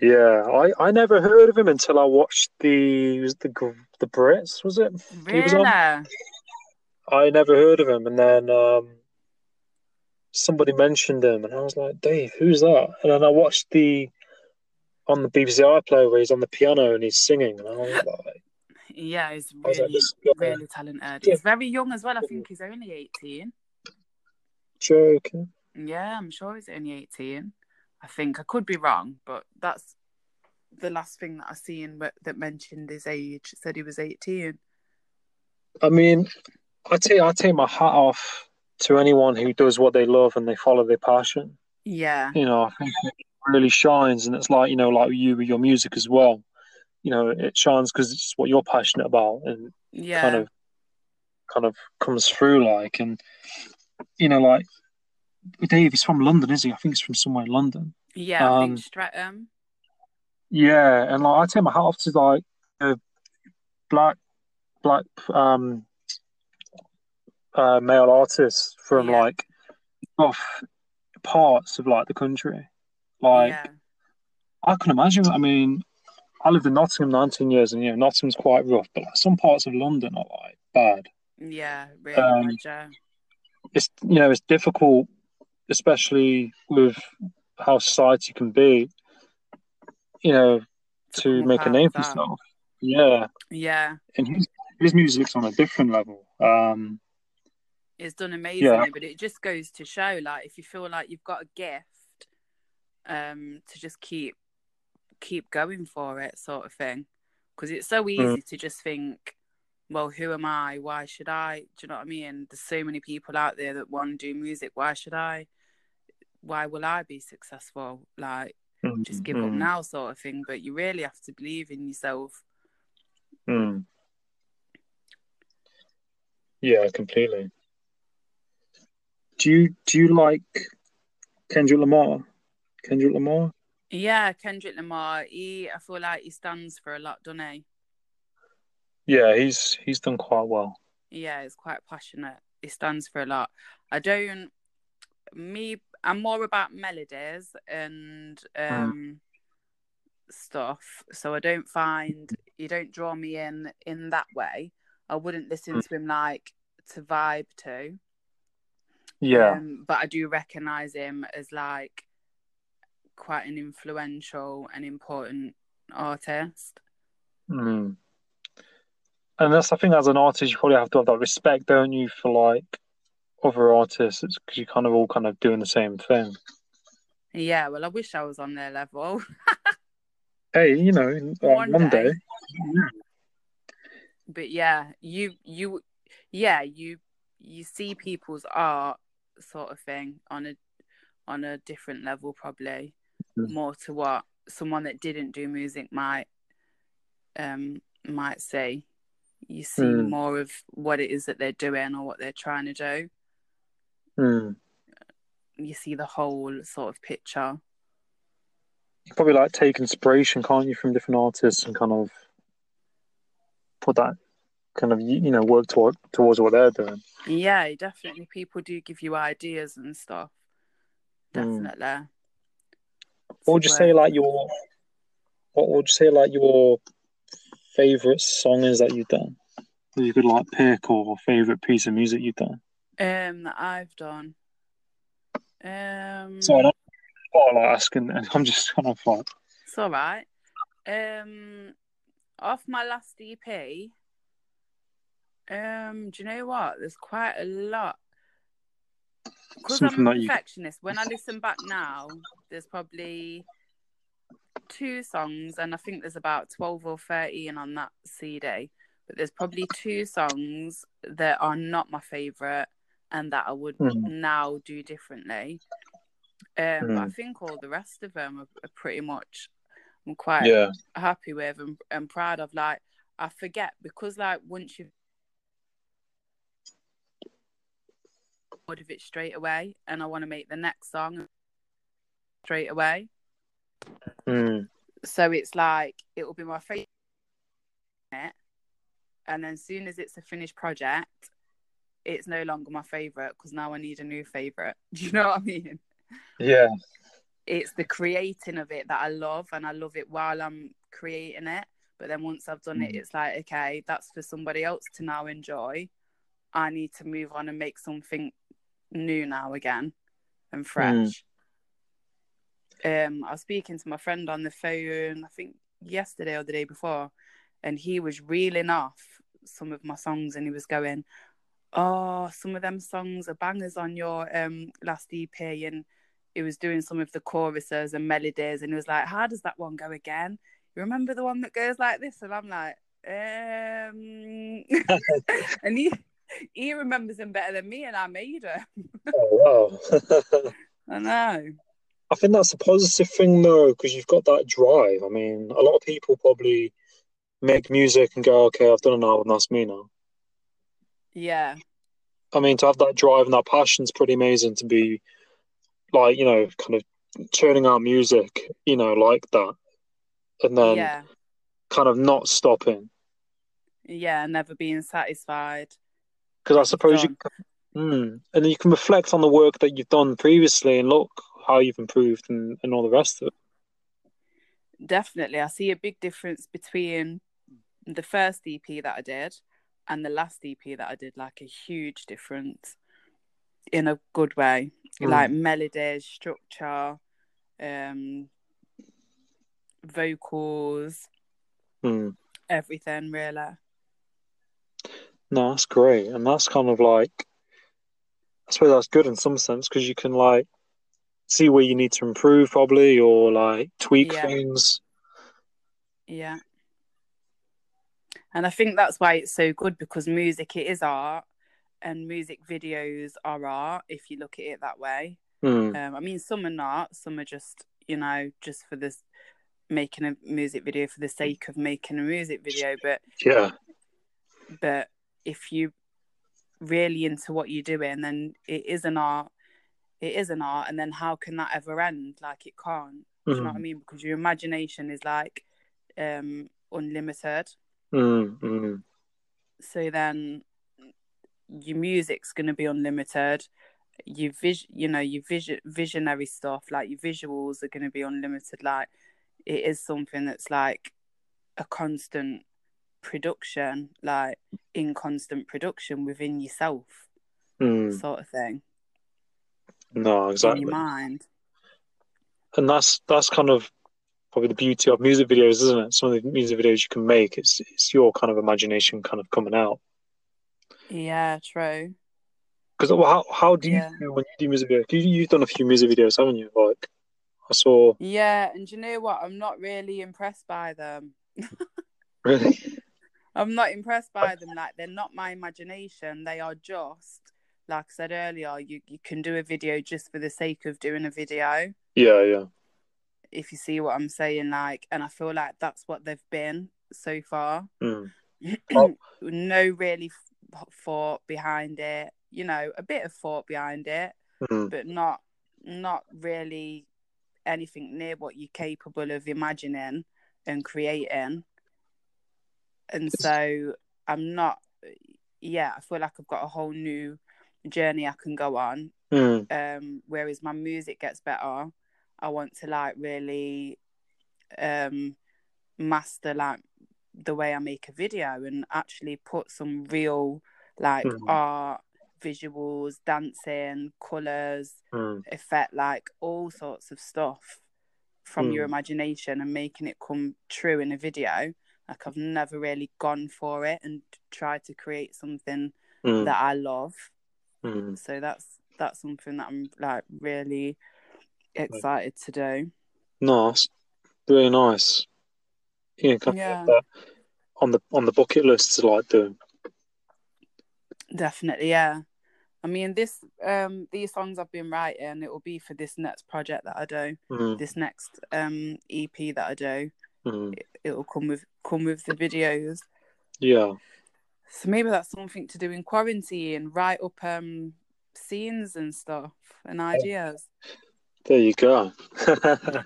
[SPEAKER 1] Yeah, I, I never heard of him until I watched the was the the Brits was it? He was
[SPEAKER 3] Really?
[SPEAKER 1] on? I never heard of him, and then um, somebody mentioned him, and I was like, Dave, who's that? And then I watched the on the BBC iPlayer where he's on the piano and he's singing, and I was like,
[SPEAKER 3] Yeah, he's really really talented. He's very young as well. I think he's only eighteen.
[SPEAKER 1] joking.
[SPEAKER 3] Yeah, I'm sure he's only 18. I think I could be wrong, but that's the last thing that I seen that mentioned his age. It said he was 18.
[SPEAKER 1] I mean, I take I take my hat off to anyone who does what they love and they follow their passion.
[SPEAKER 3] Yeah,
[SPEAKER 1] You know, I think it really shines, and it's like you know, like you with your music as well. You know, it shines because it's what you're passionate about, and
[SPEAKER 3] yeah,
[SPEAKER 1] kind of kind of comes through like and you know like Dave he's from London is he? I think he's from somewhere in London.
[SPEAKER 3] Yeah. I
[SPEAKER 1] um,
[SPEAKER 3] think
[SPEAKER 1] yeah and like I take my hat off to like the black black um uh male artists from
[SPEAKER 3] Yeah.
[SPEAKER 1] like off parts of like the country. Like
[SPEAKER 3] yeah,
[SPEAKER 1] I can imagine I mean I lived in Nottingham 19 years and you know Nottingham's quite rough but like, some parts of London are like bad
[SPEAKER 3] yeah, really
[SPEAKER 1] um,
[SPEAKER 3] bad, yeah.
[SPEAKER 1] it's you know it's difficult, especially with how society can be. You know, to
[SPEAKER 3] come
[SPEAKER 1] make a name for yourself. Yeah,
[SPEAKER 3] Yeah,
[SPEAKER 1] and his his music's on a different level. Um,
[SPEAKER 3] it's done amazingly,
[SPEAKER 1] Yeah.
[SPEAKER 3] but it just goes to show, like, if you feel like you've got a gift, um, to just keep keep going for it, sort of thing, because it's so easy to just think, well, who am I? Why should I? Do you know what I mean? There's so many people out there that want to do music. Why should I? Why will I be successful? Like, just give up
[SPEAKER 1] mm,
[SPEAKER 3] now, sort of thing. But you really have to believe in yourself.
[SPEAKER 1] mm. Yeah, completely. Do you do you like Kendrick Lamar? Kendrick Lamar?
[SPEAKER 3] Yeah, Kendrick Lamar. He, I feel like he stands for a lot, doesn't he?
[SPEAKER 1] Yeah, he's he's done quite well.
[SPEAKER 3] Yeah, he's quite passionate. He stands for a lot. I don't. Me, I'm more about melodies and um stuff. So I don't find you don't draw me in in that way. I wouldn't listen to him like to vibe to.
[SPEAKER 1] Yeah,
[SPEAKER 3] Um, but I do recognize him as like quite an influential and important artist.
[SPEAKER 1] Mm. And that's I think as an artist you probably have to have that respect, don't you, for like other artists? It's because you're kind of all kind of doing the same thing.
[SPEAKER 3] Yeah, well, I wish I was on their level.
[SPEAKER 1] Hey, you know, like
[SPEAKER 3] One
[SPEAKER 1] one,
[SPEAKER 3] day.
[SPEAKER 1] day.
[SPEAKER 3] but yeah, you you yeah, you you see people's art sort of thing on a on a different level probably
[SPEAKER 1] Mhm.
[SPEAKER 3] more to what someone that didn't do music might um might see. You see
[SPEAKER 1] Mm.
[SPEAKER 3] more of what it is that they're doing or what they're trying to do.
[SPEAKER 1] Mm.
[SPEAKER 3] You see the whole sort of picture.
[SPEAKER 1] You probably like take inspiration, can't you, from different artists and kind of put that kind of you know work toward, towards what they're doing.
[SPEAKER 3] Yeah, definitely people do give you ideas and stuff. definitely.
[SPEAKER 1] What would you say like your what would you say like your favorite song is that you've done? That you could like pick or favorite piece of music you've done.
[SPEAKER 3] Um, that I've done. Um,
[SPEAKER 1] So I don't I like asking I'm just kind of like
[SPEAKER 3] It's all right. Um, off my last EP. Um, do you know what? There's quite a lot. Because I'm a
[SPEAKER 1] that you-
[SPEAKER 3] perfectionist. When I listen back now, there's probably two songs, and I think there's about twelve or thirteen on that CD. But there's probably two songs that are not my favorite, and that I would
[SPEAKER 1] Mhm.
[SPEAKER 3] now do differently. Um, but I
[SPEAKER 1] Mm.
[SPEAKER 3] think all the rest of them are, are pretty much. I'm quite
[SPEAKER 1] yeah.
[SPEAKER 3] happy with and, and proud of. Like, I forget because, like, once you've bored of it straight away, and I want to make the next song straight away.
[SPEAKER 1] Mm.
[SPEAKER 3] So it's like it will be my favorite, and then as soon as it's a finished project, it's no longer my favorite because now I need a new favorite. Do you know what I mean?
[SPEAKER 1] Yeah.
[SPEAKER 3] it's the creating of it that I love, and I love it while I'm creating it. But then once I've done it,
[SPEAKER 1] Mm.
[SPEAKER 3] it's like, okay, that's for somebody else to now enjoy. I need to move on and make something new now again and fresh. Um, I was speaking to my friend on the phone, I think yesterday or the day before, and he was reeling off some of my songs, and he was going, "Oh, some of them songs are bangers on your um last EP," and he was doing some of the choruses and melodies, and he was like, "How does that one go again? You remember the one that goes like this?" And I'm like, um, and he he remembers them better than me, and I made her.
[SPEAKER 1] Oh wow.
[SPEAKER 3] I know.
[SPEAKER 1] I think that's a positive thing though, because you've got that drive. I mean, a lot of people probably make music and go, "Okay, I've done an album, that's me now."
[SPEAKER 3] Yeah,
[SPEAKER 1] I mean, to have that drive and that passion is pretty amazing. To be like, you know, kind of churning out music, you know, like that, and then
[SPEAKER 3] yeah,
[SPEAKER 1] kind of not stopping.
[SPEAKER 3] yeah. Never being satisfied.
[SPEAKER 1] Because I suppose you, mm, and then you can reflect on the work that you've done previously and look how you've improved and, and all the rest of it.
[SPEAKER 3] Definitely, I see a big difference between the first EP that I did and the last EP that I did. Like a huge difference in a good way.
[SPEAKER 1] Mm.
[SPEAKER 3] Like melodies, structure, um, vocals,
[SPEAKER 1] Mm.
[SPEAKER 3] everything. Really.
[SPEAKER 1] No, that's great, and that's kind of like, I suppose that's good in some sense because you can like see where you need to improve probably or like tweak
[SPEAKER 3] Yeah.
[SPEAKER 1] things.
[SPEAKER 3] Yeah. And I think that's why it's so good because music it is art and music videos are art if you look at it that way.
[SPEAKER 1] Mm.
[SPEAKER 3] Um, I mean some are not, some are just, you know, just for this making a music video for the sake of making a music video, but
[SPEAKER 1] Yeah,
[SPEAKER 3] but if you really into what you're doing then it is an art. It is an art and then how can that ever end? Like it can't. Do you know what I
[SPEAKER 1] mm.
[SPEAKER 3] mean? Because your imagination is like um unlimited.
[SPEAKER 1] Mm. Mm.
[SPEAKER 3] so then your music's going to be unlimited your vis you know your vision visionary stuff like your visuals are going to be unlimited like it is something that's like a constant production like in constant production within yourself
[SPEAKER 1] Mm.
[SPEAKER 3] sort of thing
[SPEAKER 1] No,
[SPEAKER 3] in
[SPEAKER 1] exactly.
[SPEAKER 3] your mind
[SPEAKER 1] And that's that's kind of probably the beauty of music videos, isn't it? Some of the music videos you can make, it's it's your kind of imagination kind of coming out.
[SPEAKER 3] yeah true
[SPEAKER 1] Because how how do you
[SPEAKER 3] Yeah.
[SPEAKER 1] do when you do music videos? You, you've done a few music videos, haven't you? Like I saw.
[SPEAKER 3] yeah and you know what i'm not really impressed by them
[SPEAKER 1] Really?
[SPEAKER 3] I'm not impressed by them. Like they're not my imagination. They are just like I said earlier. You you can do a video just for the sake of doing a video.
[SPEAKER 1] Yeah, yeah.
[SPEAKER 3] If you see what I'm saying, like, and I feel like that's what they've been so far.
[SPEAKER 1] Mm. Oh.
[SPEAKER 3] no really thought behind it. You know, a bit of thought behind it,
[SPEAKER 1] Mm.
[SPEAKER 3] but not not really anything near what you're capable of imagining and creating. And so I'm not yeah, I feel like I've got a whole new journey I can go on
[SPEAKER 1] Mm.
[SPEAKER 3] Um, whereas my music gets better, I want to like really um master like the way I make a video and actually put some real like
[SPEAKER 1] Mhm.
[SPEAKER 3] art, visuals, dancing, colours,
[SPEAKER 1] Mm.
[SPEAKER 3] effect, like all sorts of stuff from your
[SPEAKER 1] Mm.
[SPEAKER 3] imagination and making it come true in a video. Like I've never really gone for it and tried to create something
[SPEAKER 1] Mm.
[SPEAKER 3] that I love.
[SPEAKER 1] Mm.
[SPEAKER 3] So that's that's something that I'm like really excited to do.
[SPEAKER 1] Nice, really nice. Yeah,
[SPEAKER 3] Yeah.
[SPEAKER 1] on the on the bucket list to like do.
[SPEAKER 3] Definitely, yeah. I mean, this um these songs I've been writing, it will be for this next project that I do,
[SPEAKER 1] Mm.
[SPEAKER 3] this next um EP that I do.
[SPEAKER 1] Mm.
[SPEAKER 3] It, it will come with come with the videos.
[SPEAKER 1] Yeah,
[SPEAKER 3] So maybe that's something to do in quarantine, write up um scenes and stuff and ideas.
[SPEAKER 1] there you go.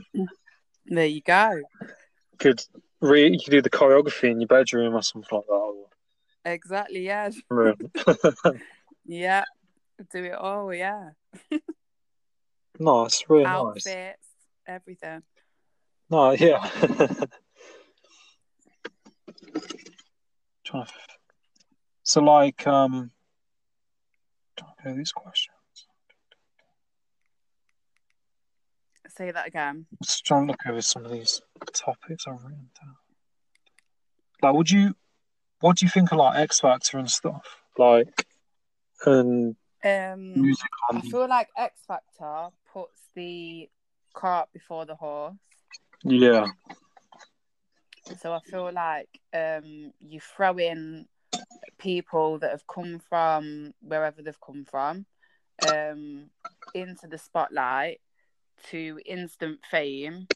[SPEAKER 3] There you go.
[SPEAKER 1] could re you could do the choreography in your bedroom or something like that. or-
[SPEAKER 3] Exactly, yeah. Yeah. Do it all, yeah.
[SPEAKER 1] nice, really nice.
[SPEAKER 3] Outfits, everything.
[SPEAKER 1] No, yeah. Trying to... So, like, um, trying to these questions.
[SPEAKER 3] Say that again.
[SPEAKER 1] Just trying to look over some of these topics I've written down. Like, would you, what do you think of like X Factor and stuff? Like, and
[SPEAKER 3] Um
[SPEAKER 1] music
[SPEAKER 3] I feel like X Factor puts the cart before the horse.
[SPEAKER 1] Yeah,
[SPEAKER 3] So I feel like um, you throw in people that have come from wherever they've come from um, into the spotlight to instant fame,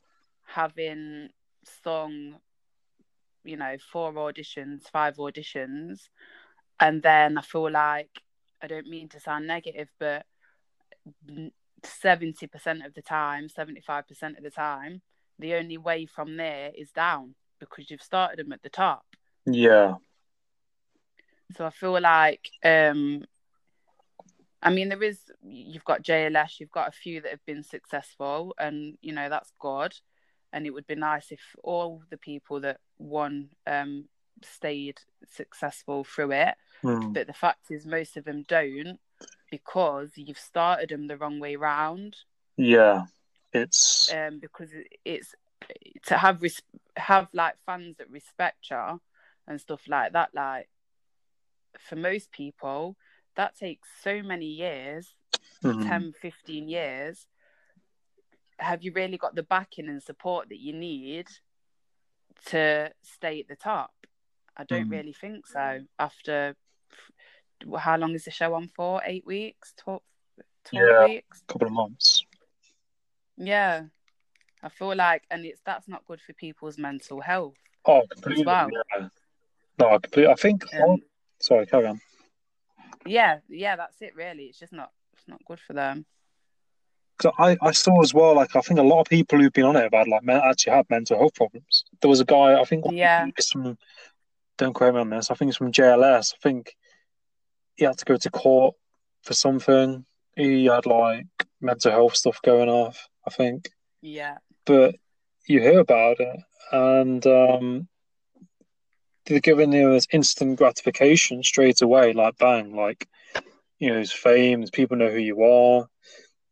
[SPEAKER 3] having sung, you know, four auditions, five auditions. And then I feel like, I don't mean to sound negative, but 70% of the time, 75% of the time, the only way from there is down because you've started them at the top.
[SPEAKER 1] yeah,
[SPEAKER 3] So I feel like, um, I mean, there is, you've got JLS, you've got a few that have been successful, and, you know, that's good. And it would be nice if all the people that won um, stayed successful through it.
[SPEAKER 1] Mm.
[SPEAKER 3] But the fact is, most of them don't because you've started them the wrong way round.
[SPEAKER 1] yeah. It's
[SPEAKER 3] um, because it's to have res- have like fans that respect you and stuff like that. Like for most people, that takes so many years,
[SPEAKER 1] mm,
[SPEAKER 3] 10, 15 years. Have you really got the backing and support that you need to stay at the top? I don't
[SPEAKER 1] Mm.
[SPEAKER 3] really think so. After how long is the show on for? Eight weeks? 12, 12
[SPEAKER 1] Yeah.
[SPEAKER 3] weeks?
[SPEAKER 1] a couple of months.
[SPEAKER 3] Yeah. I feel like and it's that's not good for people's mental health.
[SPEAKER 1] Oh, completely.
[SPEAKER 3] well.
[SPEAKER 1] Yeah. No, I completely. I think.
[SPEAKER 3] Um,
[SPEAKER 1] sorry, carry on.
[SPEAKER 3] yeah, yeah, that's it really. It's just not it's not good for them.
[SPEAKER 1] 'Cause I, I saw as well, like, I think a lot of people who've been on it have had, like, men- actually had mental health problems. There was a guy, I think,
[SPEAKER 3] Yeah.
[SPEAKER 1] from, don't quote me on this, I think it's from JLS. I think he had to go to court for something. He had, like, mental health stuff going off, I think.
[SPEAKER 3] Yeah.
[SPEAKER 1] But you hear about it, and um, they're giving you this instant gratification straight away, like, bang, like, you know, there's fame, there's people know who you are.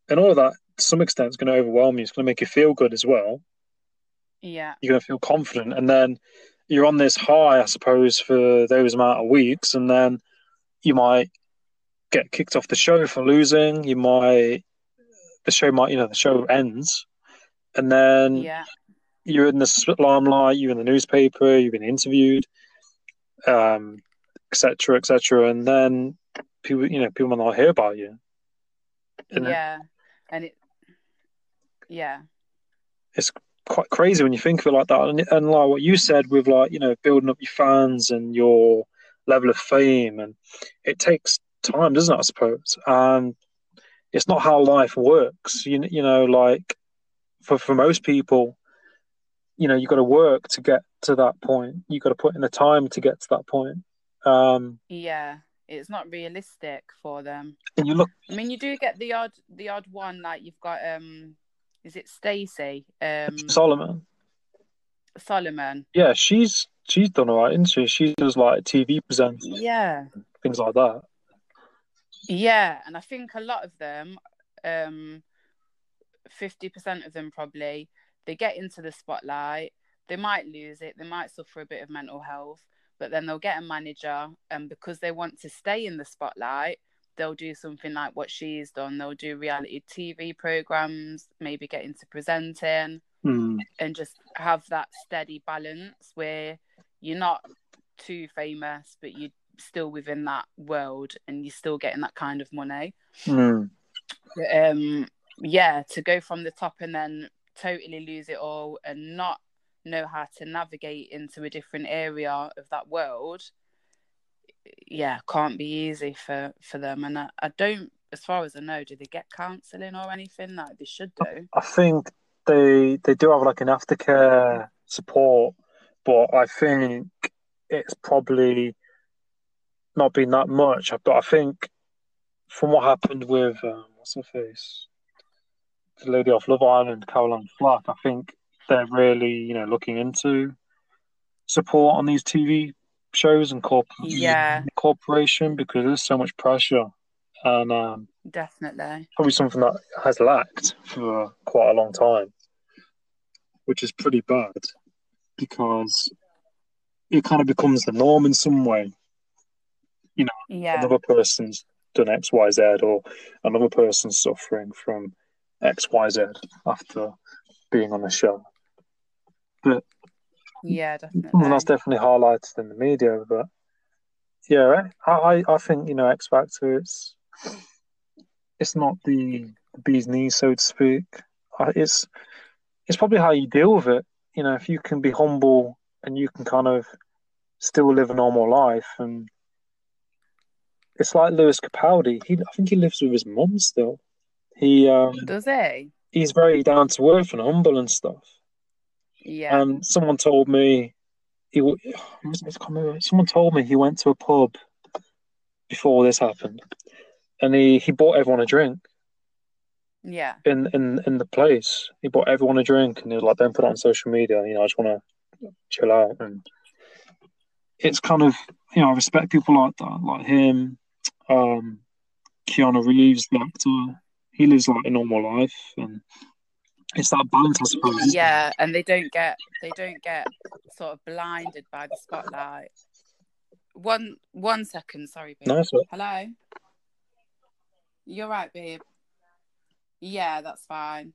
[SPEAKER 1] And all of that, to some extent, is going to overwhelm you. It's going to make you feel good as well.
[SPEAKER 3] Yeah.
[SPEAKER 1] You're going to feel confident. And then you're on this high, I suppose, for those amount of weeks. And then you might get kicked off the show for losing. You might, the show might, you know, the show ends. And then
[SPEAKER 3] Yeah.
[SPEAKER 1] you're in the limelight, you're in the newspaper, you've been interviewed, um, etc., etc. And then people, you know, people might not hear about you. And
[SPEAKER 3] Yeah. And it yeah.
[SPEAKER 1] It's quite crazy when you think of it like that. And, and like what you said with like, you know, building up your fans and your level of fame and it takes time, doesn't it, I suppose? And it's not how life works. You, you know, like for, for most people, you know, you got to work to get to that point. You've got to put in the time to get to that point. Um,
[SPEAKER 3] Yeah. It's not realistic for them.
[SPEAKER 1] And you look,
[SPEAKER 3] I mean, you do get the odd the odd one like you've got um, is it Stacey um
[SPEAKER 1] Solomon.
[SPEAKER 3] Solomon?
[SPEAKER 1] Yeah, she's she's done alright, isn't she? She does like TV presents,
[SPEAKER 3] Yeah,
[SPEAKER 1] things like that.
[SPEAKER 3] Yeah, and I think a lot of them, um, fifty percent of them probably, they get into the spotlight. They might lose it. They might suffer a bit of mental health, but then they'll get a manager, and because they want to stay in the spotlight, they'll do something like what she's done. They'll do reality TV programs, maybe get into presenting,
[SPEAKER 1] Hmm.
[SPEAKER 3] and just have that steady balance where you're not too famous, but you're still within that world and you're still getting that kind of money.
[SPEAKER 1] Hmm.
[SPEAKER 3] Um, yeah, to go from the top and then totally lose it all and not know how to navigate into a different area of that world, yeah, can't be easy for for them. And I, I don't, as far as I know, do they get counselling or anything? Like they should do.
[SPEAKER 1] I think they they do have like an aftercare support, but I think it's probably not been that much. But I think from what happened with um, what's her face, the lady off Love Island, Caroline Flack, I think they're really you know looking into support on these TV shows and corp-
[SPEAKER 3] Yeah.
[SPEAKER 1] corporation because there's so much pressure and um,
[SPEAKER 3] Definitely.
[SPEAKER 1] probably something that has lacked for quite a long time, which is pretty bad because it kind of becomes the norm in some way.
[SPEAKER 3] Yeah.
[SPEAKER 1] Another person's done X, Y, Z, or another person's suffering from X, Y, Z after being on the show.
[SPEAKER 3] But Yeah, definitely.
[SPEAKER 1] Well, that's definitely highlighted in the media, but yeah, I, I, think you know X Factor. It's it's not the, the bee's knees, so to speak. It's it's probably how you deal with it. You know, if you can be humble and you can kind of still live a normal life, and it's like Lewis Capaldi. He, I think he lives with his mum still. He um,
[SPEAKER 3] Does he?
[SPEAKER 1] he's very down to earth and humble and stuff.
[SPEAKER 3] Yeah.
[SPEAKER 1] And someone told me he. w- I can't remember. Someone told me he went to a pub before this happened, and he, he bought everyone a drink
[SPEAKER 3] yeah.
[SPEAKER 1] in, in in the place. He bought everyone a drink, and he was like, "Don't put it on social media. You know, I just want to chill out." And it's kind of you know, I respect people like that, like him, um, Keanu Reeves, the actor. He lives like a normal life, and it's that balance, I suppose.
[SPEAKER 3] Yeah, and they don't get they don't get sort of blinded by the spotlight. One one second, sorry, babe.
[SPEAKER 1] Nice. one.
[SPEAKER 3] Hello. You're right, babe. Yeah, that's fine.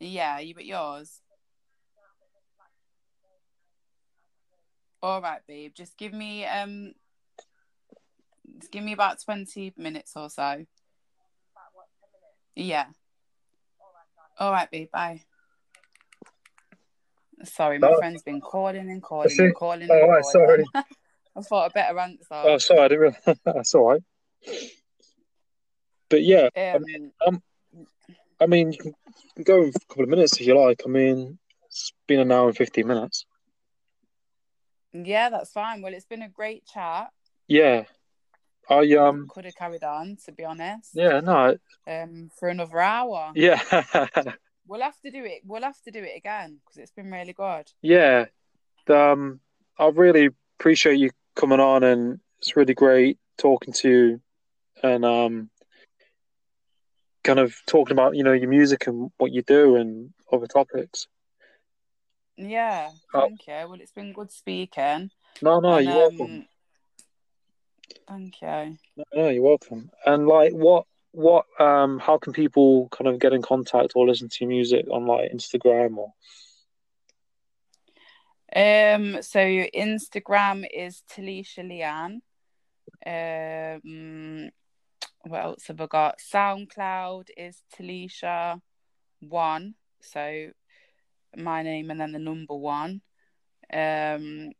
[SPEAKER 3] Yeah, you but yours. All right, babe. Just give me um just give me about twenty minutes or so. Yeah. All right, babe. Bye. Sorry, my
[SPEAKER 1] Oh.
[SPEAKER 3] friend's been calling and calling and calling.
[SPEAKER 1] Oh,
[SPEAKER 3] and
[SPEAKER 1] right,
[SPEAKER 3] calling.
[SPEAKER 1] sorry.
[SPEAKER 3] I thought I better answer.
[SPEAKER 1] Oh, sorry, I didn't realize. That's all right. But yeah,
[SPEAKER 3] um,
[SPEAKER 1] I mean, you can you can go in for a couple of minutes if you like. I mean, it's been an hour and 15 minutes.
[SPEAKER 3] yeah, that's fine. Well, it's been a great chat.
[SPEAKER 1] Yeah. I, um,
[SPEAKER 3] Could have carried on, to be honest.
[SPEAKER 1] yeah, no,
[SPEAKER 3] Um, for another hour.
[SPEAKER 1] yeah.
[SPEAKER 3] We'll have to do it. We'll have to do it again because it's been really good.
[SPEAKER 1] yeah. Um, I really appreciate you coming on, and it's really great talking to you and, um, kind of talking about, you know, your music and what you do and other topics.
[SPEAKER 3] Yeah,
[SPEAKER 1] Oh.
[SPEAKER 3] thank you. Well, it's been good speaking.
[SPEAKER 1] No, no,
[SPEAKER 3] And,
[SPEAKER 1] you're welcome.
[SPEAKER 3] Thank you.
[SPEAKER 1] No, you're welcome. And like, what, what, um, how can people kind of get in contact or listen to your music on like Instagram or?
[SPEAKER 3] Um, so your Instagram is Tileasha Leanne. Um, what else have I got? SoundCloud is Tileasha one. So my name and then the number one. Um,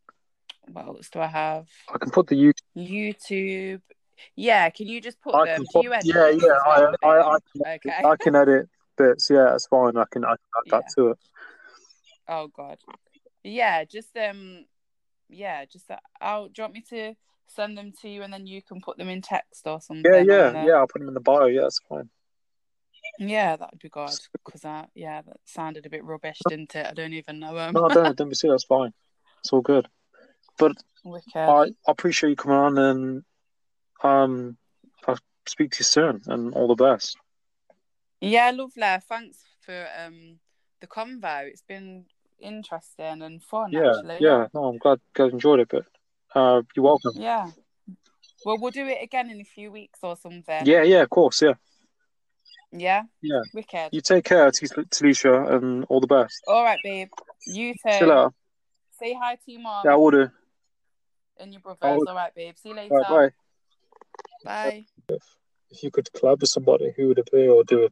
[SPEAKER 3] what else do I have?
[SPEAKER 1] I can put the YouTube.
[SPEAKER 3] YouTube. Yeah, can you just put
[SPEAKER 1] I
[SPEAKER 3] them?
[SPEAKER 1] put,
[SPEAKER 3] you edit
[SPEAKER 1] yeah, yeah. I, I, I, can,
[SPEAKER 3] Okay.
[SPEAKER 1] I can edit bits. Yeah, that's fine. I can, I can add that to it.
[SPEAKER 3] Oh God. Yeah, just um yeah, just uh, I'll. Do you want me to send them to you and then you can put them in text or something?
[SPEAKER 1] Yeah, yeah, yeah. I'll put them in the bio. Yeah, that's fine.
[SPEAKER 3] Yeah, that would be good. Because I, yeah, that sounded a bit rubbish, didn't it? I don't even know them.
[SPEAKER 1] No, don't don't be silly. That's fine. It's all good. But
[SPEAKER 3] Wicked.
[SPEAKER 1] I, I appreciate you coming on, and um, I'll speak to you soon, and all the best.
[SPEAKER 3] Yeah, lovely. Thanks for um the convo. It's been interesting and fun.
[SPEAKER 1] Yeah,
[SPEAKER 3] actually.
[SPEAKER 1] yeah. No, I'm glad you guys enjoyed it, but uh, you're welcome.
[SPEAKER 3] Yeah. Well, we'll do it again in a few weeks or something.
[SPEAKER 1] Yeah, yeah, of course, yeah.
[SPEAKER 3] Yeah.
[SPEAKER 1] Yeah.
[SPEAKER 3] Wicked.
[SPEAKER 1] You take care, T- Tileasha, and all the best.
[SPEAKER 3] All right, babe. You too.
[SPEAKER 1] You later.
[SPEAKER 3] Say hi to your mom
[SPEAKER 1] Yeah, I will do.
[SPEAKER 3] And your
[SPEAKER 1] I
[SPEAKER 3] brothers.
[SPEAKER 1] will.
[SPEAKER 3] All right, babe. See you later.
[SPEAKER 1] Right, bye.
[SPEAKER 3] Bye.
[SPEAKER 1] If you could collab with somebody, who would it be, or do a,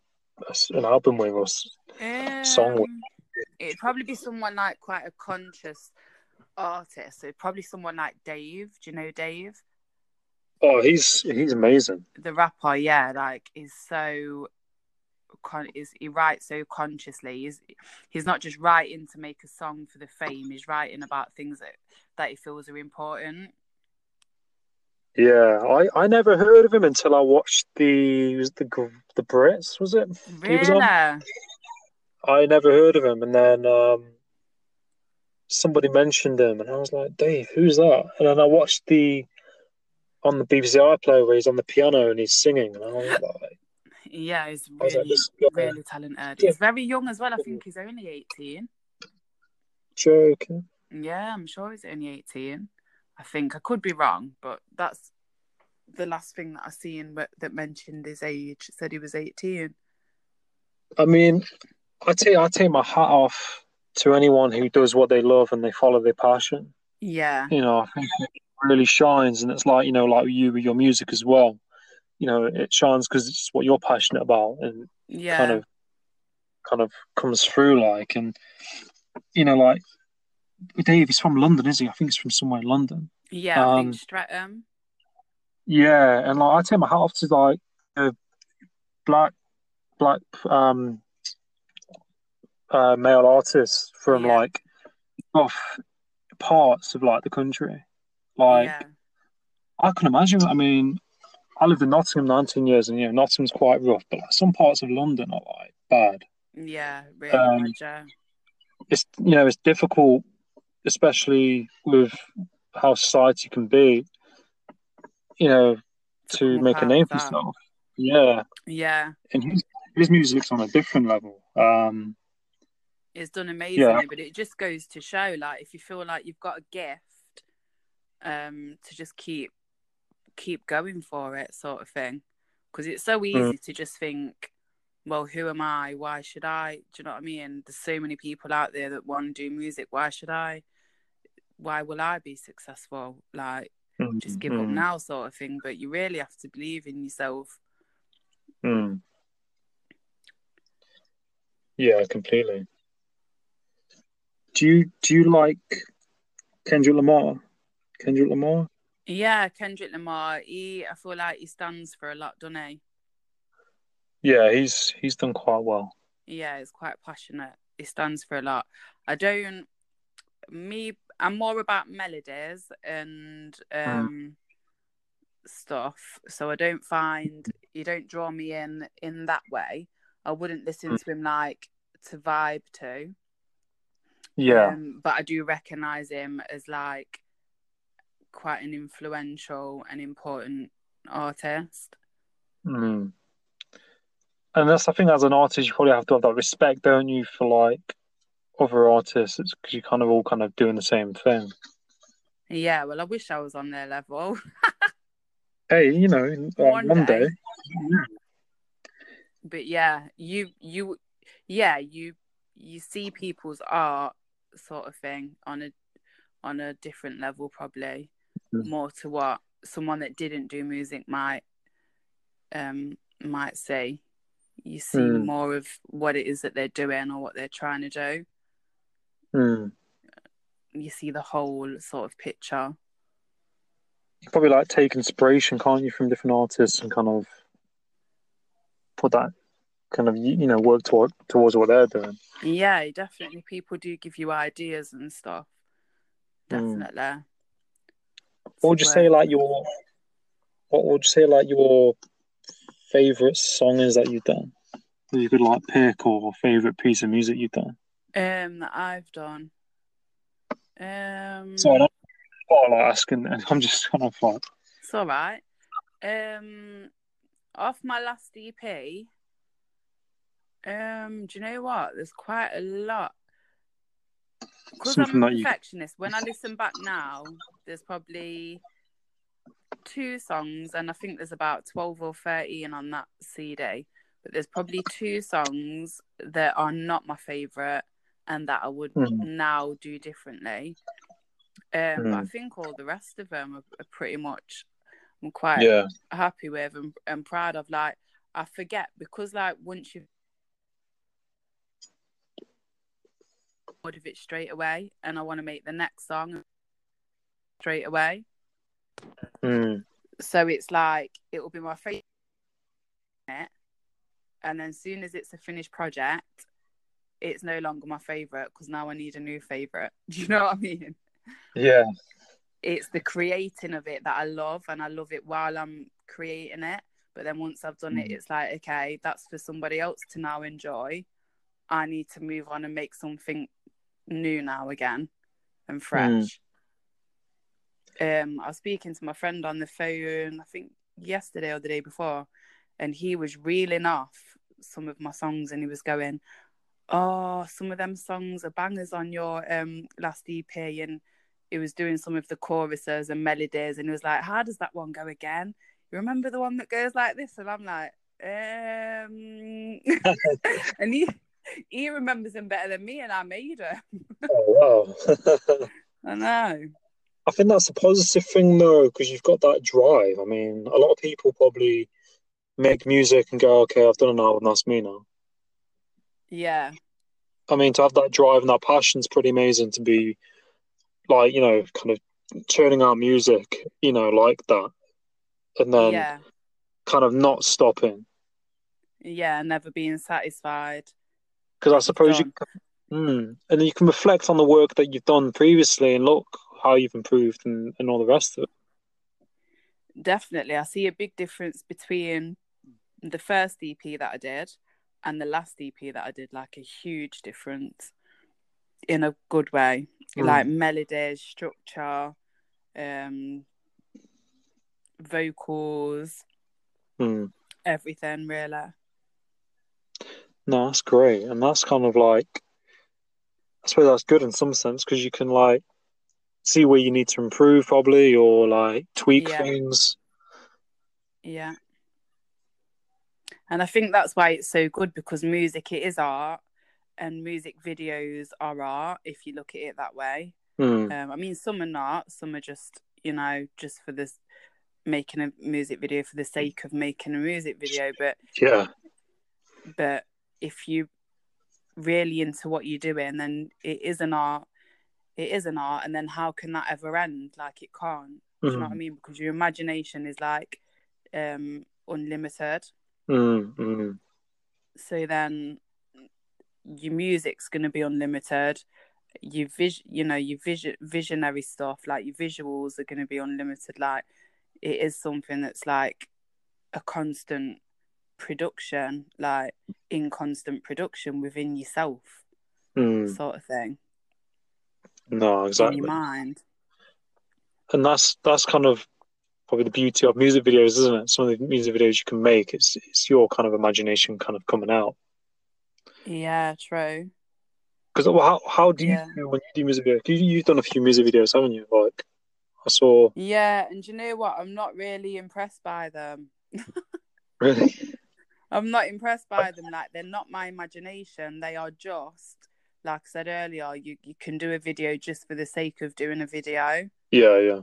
[SPEAKER 1] a s- an album with us? Song with-
[SPEAKER 3] Um, It'd probably be someone like quite a conscious artist. So probably someone like Dave. Do you know Dave?
[SPEAKER 1] Oh, he's he's amazing.
[SPEAKER 3] The rapper, yeah, like is so con is he writes so consciously. He's he's not just writing to make a song for the fame. He's writing about things that that he feels are important.
[SPEAKER 1] Yeah, I, I never heard of him until I watched the the the Brits was it? He was
[SPEAKER 3] Really?
[SPEAKER 1] I never heard of him, and then um, somebody mentioned him, and I was like, Dave, who's that? And then I watched the on the BBC iPlayer where he's on the piano and he's singing, and I was like,
[SPEAKER 3] Yeah, he's
[SPEAKER 1] was like,
[SPEAKER 3] really, really talented.
[SPEAKER 1] Yeah.
[SPEAKER 3] He's very young as well. I think he's only 18.
[SPEAKER 1] joking.
[SPEAKER 3] Yeah, I'm sure he's only 18. I think I could be wrong, but that's the last thing that I seen that, that mentioned his age. It said he was 18.
[SPEAKER 1] I mean, I take I take my hat off to anyone who does what they love and they follow their passion.
[SPEAKER 3] Yeah,
[SPEAKER 1] You know, I think it really shines, and it's like you know, like you with your music as well. You know, it shines because it's what you're passionate about, and
[SPEAKER 3] yeah,
[SPEAKER 1] kind of kind of comes through like and you know like Dave he's from London is he I think he's from somewhere in London
[SPEAKER 3] yeah. I
[SPEAKER 1] um,
[SPEAKER 3] think Streatham.
[SPEAKER 1] yeah and like I take my hat off to like the black black um uh male artists from
[SPEAKER 3] Yeah.
[SPEAKER 1] like off parts of like the country like
[SPEAKER 3] yeah,
[SPEAKER 1] I can imagine I mean I lived in Nottingham 19 years and you know Nottingham's quite rough but like, some parts of London are like bad
[SPEAKER 3] yeah, really
[SPEAKER 1] um, it's you know it's difficult, especially with how society can be. You know, to make a name for yourself. Yeah,
[SPEAKER 3] Yeah,
[SPEAKER 1] and his his music's on a different level. Um,
[SPEAKER 3] it's done amazingly,
[SPEAKER 1] Yeah.
[SPEAKER 3] but it just goes to show, like, if you feel like you've got a gift, um, to just keep keep going for it, sort of thing, because it's so easy
[SPEAKER 1] Mm.
[SPEAKER 3] to just think, well, who am I? Why should I? Do you know what I mean? There's so many people out there that want to do music. Why should I? Why will I be successful? Like, just give up
[SPEAKER 1] mm,
[SPEAKER 3] now, sort of thing. But you really have to believe in yourself.
[SPEAKER 1] mm. Yeah, completely. Do you do you like Kendrick Lamar? Kendrick Lamar?
[SPEAKER 3] Yeah, Kendrick Lamar. He, I feel like he stands for a lot, doesn't he?
[SPEAKER 1] Yeah, he's he's done quite well.
[SPEAKER 3] Yeah, he's quite passionate. He stands for a lot. I don't. Me, I'm more about melodies and um stuff. So I don't find you don't draw me in in that way. I wouldn't listen to him like to vibe to.
[SPEAKER 1] Yeah,
[SPEAKER 3] Um, but I do recognize him as like quite an influential and important artist.
[SPEAKER 1] Mm. And that's I think as an artist you probably have to have that respect, don't you, for like other artists, because you're kind of all kind of doing the same thing.
[SPEAKER 3] Yeah, well, I wish I was on their level.
[SPEAKER 1] Hey, you know, uh,
[SPEAKER 3] One
[SPEAKER 1] one,
[SPEAKER 3] day.
[SPEAKER 1] day.
[SPEAKER 3] but yeah, you you yeah, you you see people's art sort of thing on a on a different level probably
[SPEAKER 1] Mm.
[SPEAKER 3] more to what someone that didn't do music might um might see. You see
[SPEAKER 1] Mm.
[SPEAKER 3] more of what it is that they're doing or what they're trying to do.
[SPEAKER 1] Mm.
[SPEAKER 3] You see the whole sort of picture.
[SPEAKER 1] You probably like take inspiration, can't you, from different artists and kind of put that kind of you know work toward, towards what they're doing.
[SPEAKER 3] Yeah, definitely. People do give you ideas and stuff. definitely.
[SPEAKER 1] What would you say like your what would you say like your favorite song is that you've done? That you could like pick or favorite piece of music you've done.
[SPEAKER 3] Um, that I've done. Um,
[SPEAKER 1] So I don't I like asking I'm just kind of like
[SPEAKER 3] It's all right. Um, off my last EP. Um, do you know what? There's quite a lot. Because I'm a
[SPEAKER 1] that you-
[SPEAKER 3] perfectionist, when I listen back now, there's probably two songs, and I think there's about 12 or 13 on that CD. But there's probably two songs that are not my favourite and that I would
[SPEAKER 1] Mm.
[SPEAKER 3] now do differently. Um, but I
[SPEAKER 1] Mm.
[SPEAKER 3] think all the rest of them are, are pretty much I'm quite
[SPEAKER 1] yeah.
[SPEAKER 3] happy with and, and proud of. Like I forget because like once you've bored of it straight away, and I want to make the next song straight away.
[SPEAKER 1] Mm.
[SPEAKER 3] So it's like it will be my favorite, and then as soon as it's a finished project, it's no longer my favorite because now I need a new favorite. Do you know what I mean?
[SPEAKER 1] Yeah.
[SPEAKER 3] it's the creating of it that I love, and I love it while I'm creating it. But then once I've done it,
[SPEAKER 1] Mm.
[SPEAKER 3] it's like, okay, that's for somebody else to now enjoy. I need to move on and make something new now again and fresh. Um, I was speaking to my friend on the phone, I think yesterday or the day before, and he was reeling off some of my songs, and he was going, "Oh, some of them songs are bangers on your um last EP," and he was doing some of the choruses and melodies, and he was like, "How does that one go again? You remember the one that goes like this?" And I'm like, um, and he he remembers them better than me, and I made her.
[SPEAKER 1] Oh wow.
[SPEAKER 3] I know.
[SPEAKER 1] I think that's a positive thing though, because you've got that drive. I mean, a lot of people probably make music and go, "Okay, I've done an album, that's me now."
[SPEAKER 3] Yeah,
[SPEAKER 1] I mean, to have that drive and that passion is pretty amazing. To be like, you know, kind of churning out music, you know, like that, and then
[SPEAKER 3] yeah,
[SPEAKER 1] kind of not stopping.
[SPEAKER 3] yeah. Never being satisfied.
[SPEAKER 1] Because I suppose you, mm, and you can reflect on the work that you've done previously and look how you've improved and, and all the rest of it.
[SPEAKER 3] Definitely, I see a big difference between the first EP that I did and the last EP that I did. Like a huge difference in a good way.
[SPEAKER 1] Mm.
[SPEAKER 3] Like melodies, structure, um, vocals,
[SPEAKER 1] Mm.
[SPEAKER 3] everything. Really.
[SPEAKER 1] No, that's great, and that's kind of like, I suppose that's good in some sense because you can like see where you need to improve probably or like tweak
[SPEAKER 3] Yeah.
[SPEAKER 1] things.
[SPEAKER 3] Yeah. And I think that's why it's so good because music it is art and music videos are art if you look at it that way.
[SPEAKER 1] Mm.
[SPEAKER 3] Um, I mean some are not, some are just, you know, just for this making a music video for the sake of making a music video, but
[SPEAKER 1] Yeah,
[SPEAKER 3] but if you really into what you're doing then it is an art. It is an art and then how can that ever end? Like it can't. Do you know what I
[SPEAKER 1] Mm.
[SPEAKER 3] mean? Because your imagination is like um unlimited.
[SPEAKER 1] Mm, mm.
[SPEAKER 3] so then your music's going to be unlimited your vis you know your vision visionary stuff like your visuals are going to be unlimited like it is something that's like a constant production like in constant production within yourself
[SPEAKER 1] Mm.
[SPEAKER 3] sort of thing
[SPEAKER 1] No,
[SPEAKER 3] in
[SPEAKER 1] exactly.
[SPEAKER 3] your mind
[SPEAKER 1] And that's that's kind of probably the beauty of music videos, isn't it? Some of the music videos you can make, it's it's your kind of imagination kind of coming out.
[SPEAKER 3] yeah true
[SPEAKER 1] Because how how do you
[SPEAKER 3] Yeah.
[SPEAKER 1] do when you do music videos? You, you've done a few music videos, haven't you? Like I saw.
[SPEAKER 3] yeah and you know what i'm not really impressed by them
[SPEAKER 1] Really?
[SPEAKER 3] I'm not impressed by them. Like they're not my imagination. They are just like I said earlier. You you can do a video just for the sake of doing a video.
[SPEAKER 1] Yeah, yeah.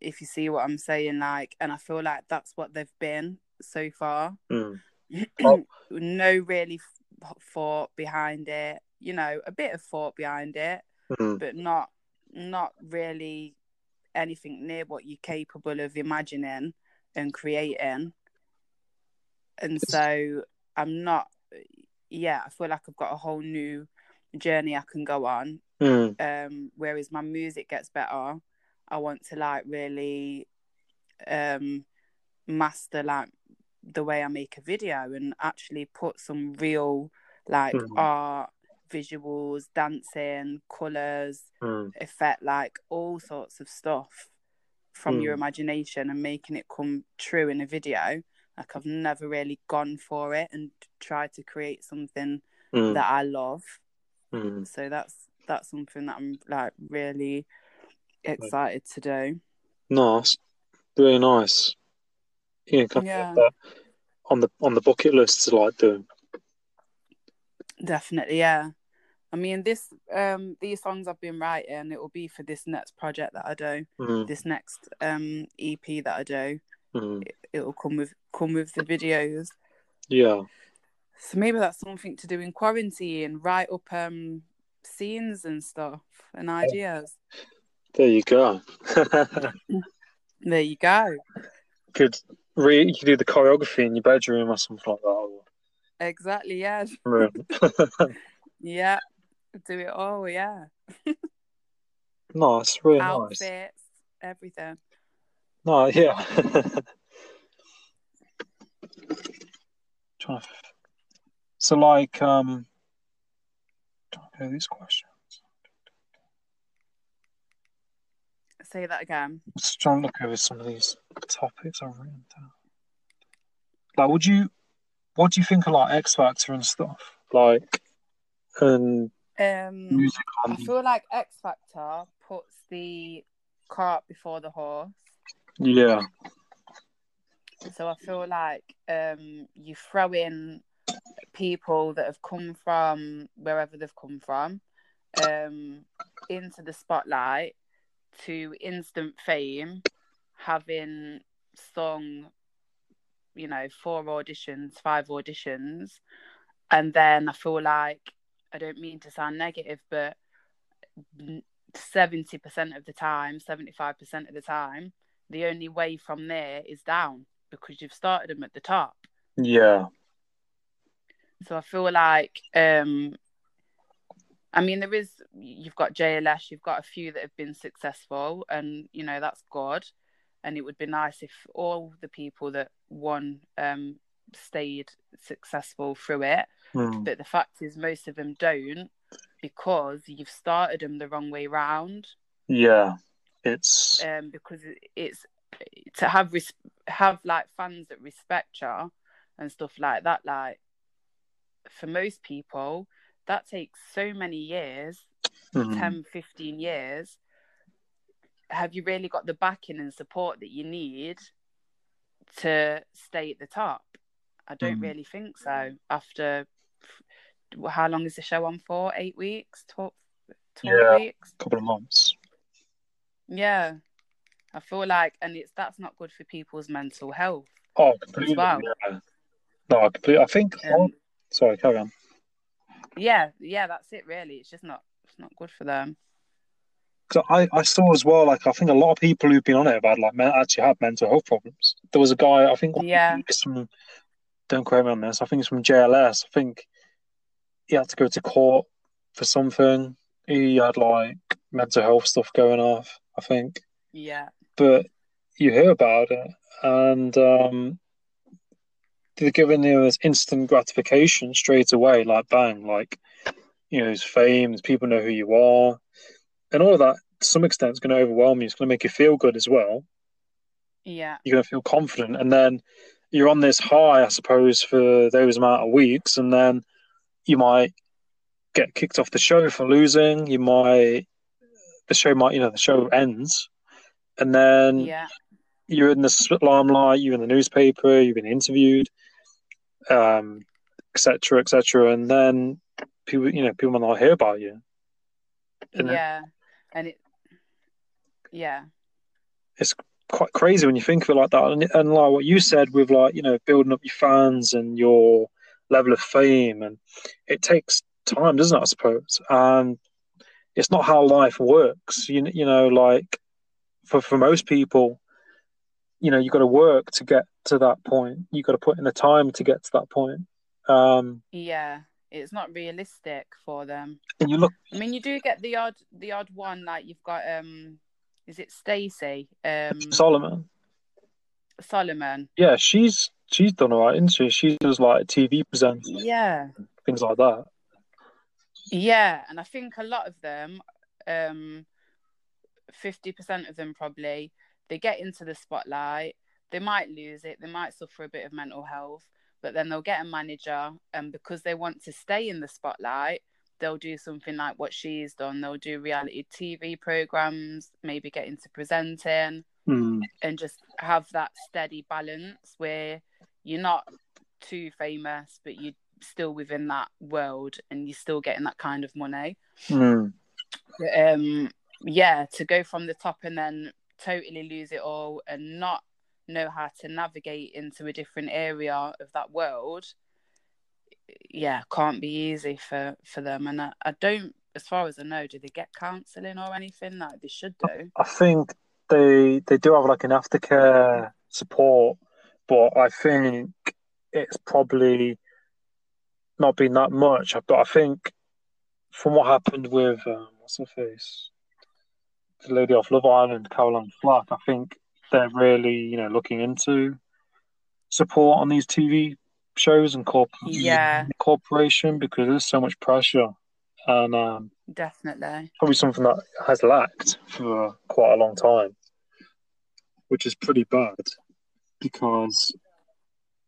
[SPEAKER 3] If you see what I'm saying, like, and I feel like that's what they've been so far.
[SPEAKER 1] Mm. Oh.
[SPEAKER 3] no really thought behind it. You know, a bit of thought behind it,
[SPEAKER 1] Mm.
[SPEAKER 3] but not not really anything near what you're capable of imagining and creating. And so I'm not yeah, I feel like I've got a whole new journey I can go on.
[SPEAKER 1] Mm.
[SPEAKER 3] Um, whereas my music gets better, I want to like really um master like the way I make a video and actually put some real like
[SPEAKER 1] Mhm.
[SPEAKER 3] art, visuals, dancing, colours,
[SPEAKER 1] Mm.
[SPEAKER 3] effect, like all sorts of stuff from your
[SPEAKER 1] Mm.
[SPEAKER 3] imagination and making it come true in a video. Like I've never really gone for it and tried to create something
[SPEAKER 1] Mm.
[SPEAKER 3] that I love.
[SPEAKER 1] Mm.
[SPEAKER 3] So that's that's something that I'm like really excited to do.
[SPEAKER 1] Nice, really nice. Yeah, kind
[SPEAKER 3] Yeah.
[SPEAKER 1] on the on the bucket list to like do.
[SPEAKER 3] Definitely, yeah. I mean, this um these songs I've been writing, it will be for this next project that I do,
[SPEAKER 1] Mm.
[SPEAKER 3] this next um EP that I do.
[SPEAKER 1] Mm.
[SPEAKER 3] It, it will come with come with the videos.
[SPEAKER 1] Yeah,
[SPEAKER 3] So maybe that's something to do in quarantine. Write up um scenes and stuff and ideas.
[SPEAKER 1] there you go.
[SPEAKER 3] There you go.
[SPEAKER 1] could re you could do the choreography in your bedroom or something like that. or-
[SPEAKER 3] Exactly. Yeah.
[SPEAKER 1] Room.
[SPEAKER 3] Yeah. Do it all. Yeah.
[SPEAKER 1] nice, really nice.
[SPEAKER 3] Outfits, everything.
[SPEAKER 1] No, yeah. Trying to... So, like, um, to go these questions.
[SPEAKER 3] Say that again.
[SPEAKER 1] Just trying to look over some of these topics I've written down. Like, would you, what do you think of like X Factor and stuff? Like, and
[SPEAKER 3] Um,
[SPEAKER 1] music
[SPEAKER 3] I feel like X Factor puts the cart before the horse.
[SPEAKER 1] Yeah,
[SPEAKER 3] So I feel like um, you throw in people that have come from wherever they've come from um, into the spotlight to instant fame, having sung, you know, four auditions, five auditions. And then I feel like, I don't mean to sound negative, but 70% of the time, 75% of the time, the only way from there is down because you've started them at the top.
[SPEAKER 1] yeah,
[SPEAKER 3] So I feel like, um, I mean, there is, you've got JLS, you've got a few that have been successful, and, you know, that's good. And it would be nice if all the people that won um, stayed successful through it.
[SPEAKER 1] Mm.
[SPEAKER 3] But the fact is, most of them don't because you've started them the wrong way round.
[SPEAKER 1] yeah. It's
[SPEAKER 3] um, because it's to have res- have like fans that respect you and stuff like that. Like for most people, that takes so many years,
[SPEAKER 1] mm,
[SPEAKER 3] 10, 15 years. Have you really got the backing and support that you need to stay at the top? I don't
[SPEAKER 1] Mm.
[SPEAKER 3] really think so. After how long is the show on for? Eight weeks? 12, 12
[SPEAKER 1] Yeah.
[SPEAKER 3] weeks?
[SPEAKER 1] a couple of months.
[SPEAKER 3] Yeah. I feel like and it's that's not good for people's mental health.
[SPEAKER 1] Oh, completely.
[SPEAKER 3] well.
[SPEAKER 1] Yeah. No, I completely. I think.
[SPEAKER 3] Um,
[SPEAKER 1] sorry, carry on.
[SPEAKER 3] yeah, yeah, that's it really. It's just not it's not good for them.
[SPEAKER 1] I, I saw as well, like I think a lot of people who've been on it have had like men- actually had mental health problems. There was a guy, I think,
[SPEAKER 3] Yeah.
[SPEAKER 1] from, don't quote me on this. I think it's from JLS. I think he had to go to court for something. He had like mental health stuff going off. I think,
[SPEAKER 3] Yeah.
[SPEAKER 1] but you hear about it, and um, they're giving you this instant gratification straight away, like bang, like you know, there's fame, there's people know who you are, and all of that to some extent is going to overwhelm you. It's going to make you feel good as well.
[SPEAKER 3] Yeah.
[SPEAKER 1] You're going to feel confident, and then you're on this high, I suppose, for those amount of weeks, and then you might get kicked off the show for losing. You might the show might, you know, the show ends, and then
[SPEAKER 3] Yeah.
[SPEAKER 1] you're in the limelight, you're in the newspaper, you've been interviewed, um, etc., etc., and then people, you know, people might not hear about you.
[SPEAKER 3] Yeah. And it yeah.
[SPEAKER 1] It's quite crazy when you think of it like that. And, and like what you said with like, you know, building up your fans and your level of fame, and it takes time, doesn't it? I suppose. And it's not how life works. You you know, like for for most people, you know, you got to work to get to that point. you've got to put in the time to get to that point. Um,
[SPEAKER 3] Yeah. it's not realistic for them.
[SPEAKER 1] And you look,
[SPEAKER 3] I mean, you do get the odd the odd one like you've got um, is it Stacey um
[SPEAKER 1] Solomon.
[SPEAKER 3] Solomon?
[SPEAKER 1] Yeah, she's she's done alright, isn't she? She does like TV presents,
[SPEAKER 3] Yeah,
[SPEAKER 1] things like that.
[SPEAKER 3] yeah, and I think a lot of them, um, fifty percent of them probably, they get into the spotlight. They might lose it. They might suffer a bit of mental health, but then they'll get a manager, and because they want to stay in the spotlight, they'll do something like what she's done. They'll do reality TV programs, maybe get into presenting,
[SPEAKER 1] Hmm.
[SPEAKER 3] and just have that steady balance where you're not too famous, but you're still within that world and you're still getting that kind of money. But, um, yeah, to go from the top and then totally lose it all and not know how to navigate into a different area of that world, yeah, can't be easy for for them. And I, I don't, as far as I know, do they get counselling or anything? Like they should do.
[SPEAKER 1] I think they they do have like an aftercare support, but I think it's probably not been that much. But I think from what happened with um, what's her face, the lady off Love Island, Caroline Flack, I think they're really you know looking into support on these TV shows and corp-
[SPEAKER 3] Yeah.
[SPEAKER 1] corporation because there's so much pressure and um,
[SPEAKER 3] Definitely.
[SPEAKER 1] probably something that has lacked for quite a long time, which is pretty bad because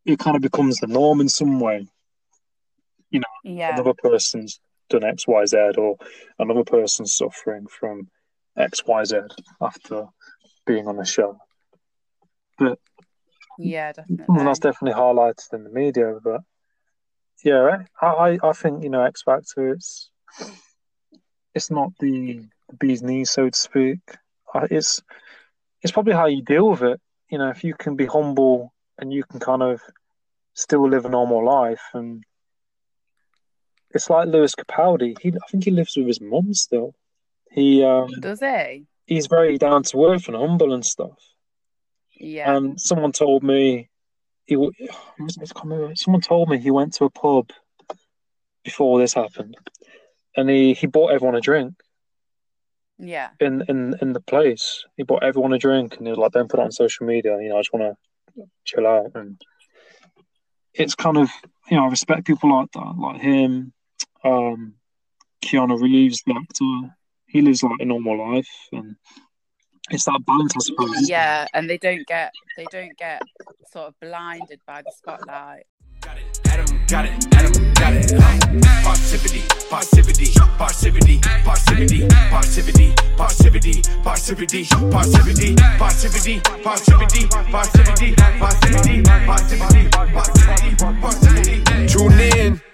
[SPEAKER 1] it kind of becomes the norm in some way.
[SPEAKER 3] You know, yeah.
[SPEAKER 1] Another person's done X, Y, Z, or another person's suffering from X, Y, Z after being on the show.
[SPEAKER 3] But yeah, definitely.
[SPEAKER 1] That's definitely highlighted in the media, but yeah, I, I, I think you know X Factor. It's it's not the, the bee's knees, so to speak. It's it's probably how you deal with it. You know, if you can be humble and you can kind of still live a normal life, and it's like Lewis Capaldi. He, I think he lives with his mum still. He um,
[SPEAKER 3] Does he?
[SPEAKER 1] he's very down to earth and humble and stuff.
[SPEAKER 3] Yeah.
[SPEAKER 1] And someone told me he. w- I can't. Someone told me he went to a pub before this happened, and he, he bought everyone a drink
[SPEAKER 3] yeah.
[SPEAKER 1] in, in in the place. He bought everyone a drink, and he was like, "Don't put it on social media. You know, I just want to chill out." And it's kind of you know, I respect people like that, like him, um, Keanu Reeves, the actor. He lives like a normal life, and it's that balance, I suppose.
[SPEAKER 3] Yeah, and they don't get they don't get sort of blinded by the spotlight.
[SPEAKER 2] Got it, Adam got it, Adam got it. Uh, Parrsitivity, parrsitivity, parrsitivity, parrsitivity, parrsitivity, parrsitivity, parrsitivity, parrsitivity, parrsitivity, parrsitivity, parrsitivity, parrsitivity, parrsitivity, parrsitivity, parrsitivity. Tune in.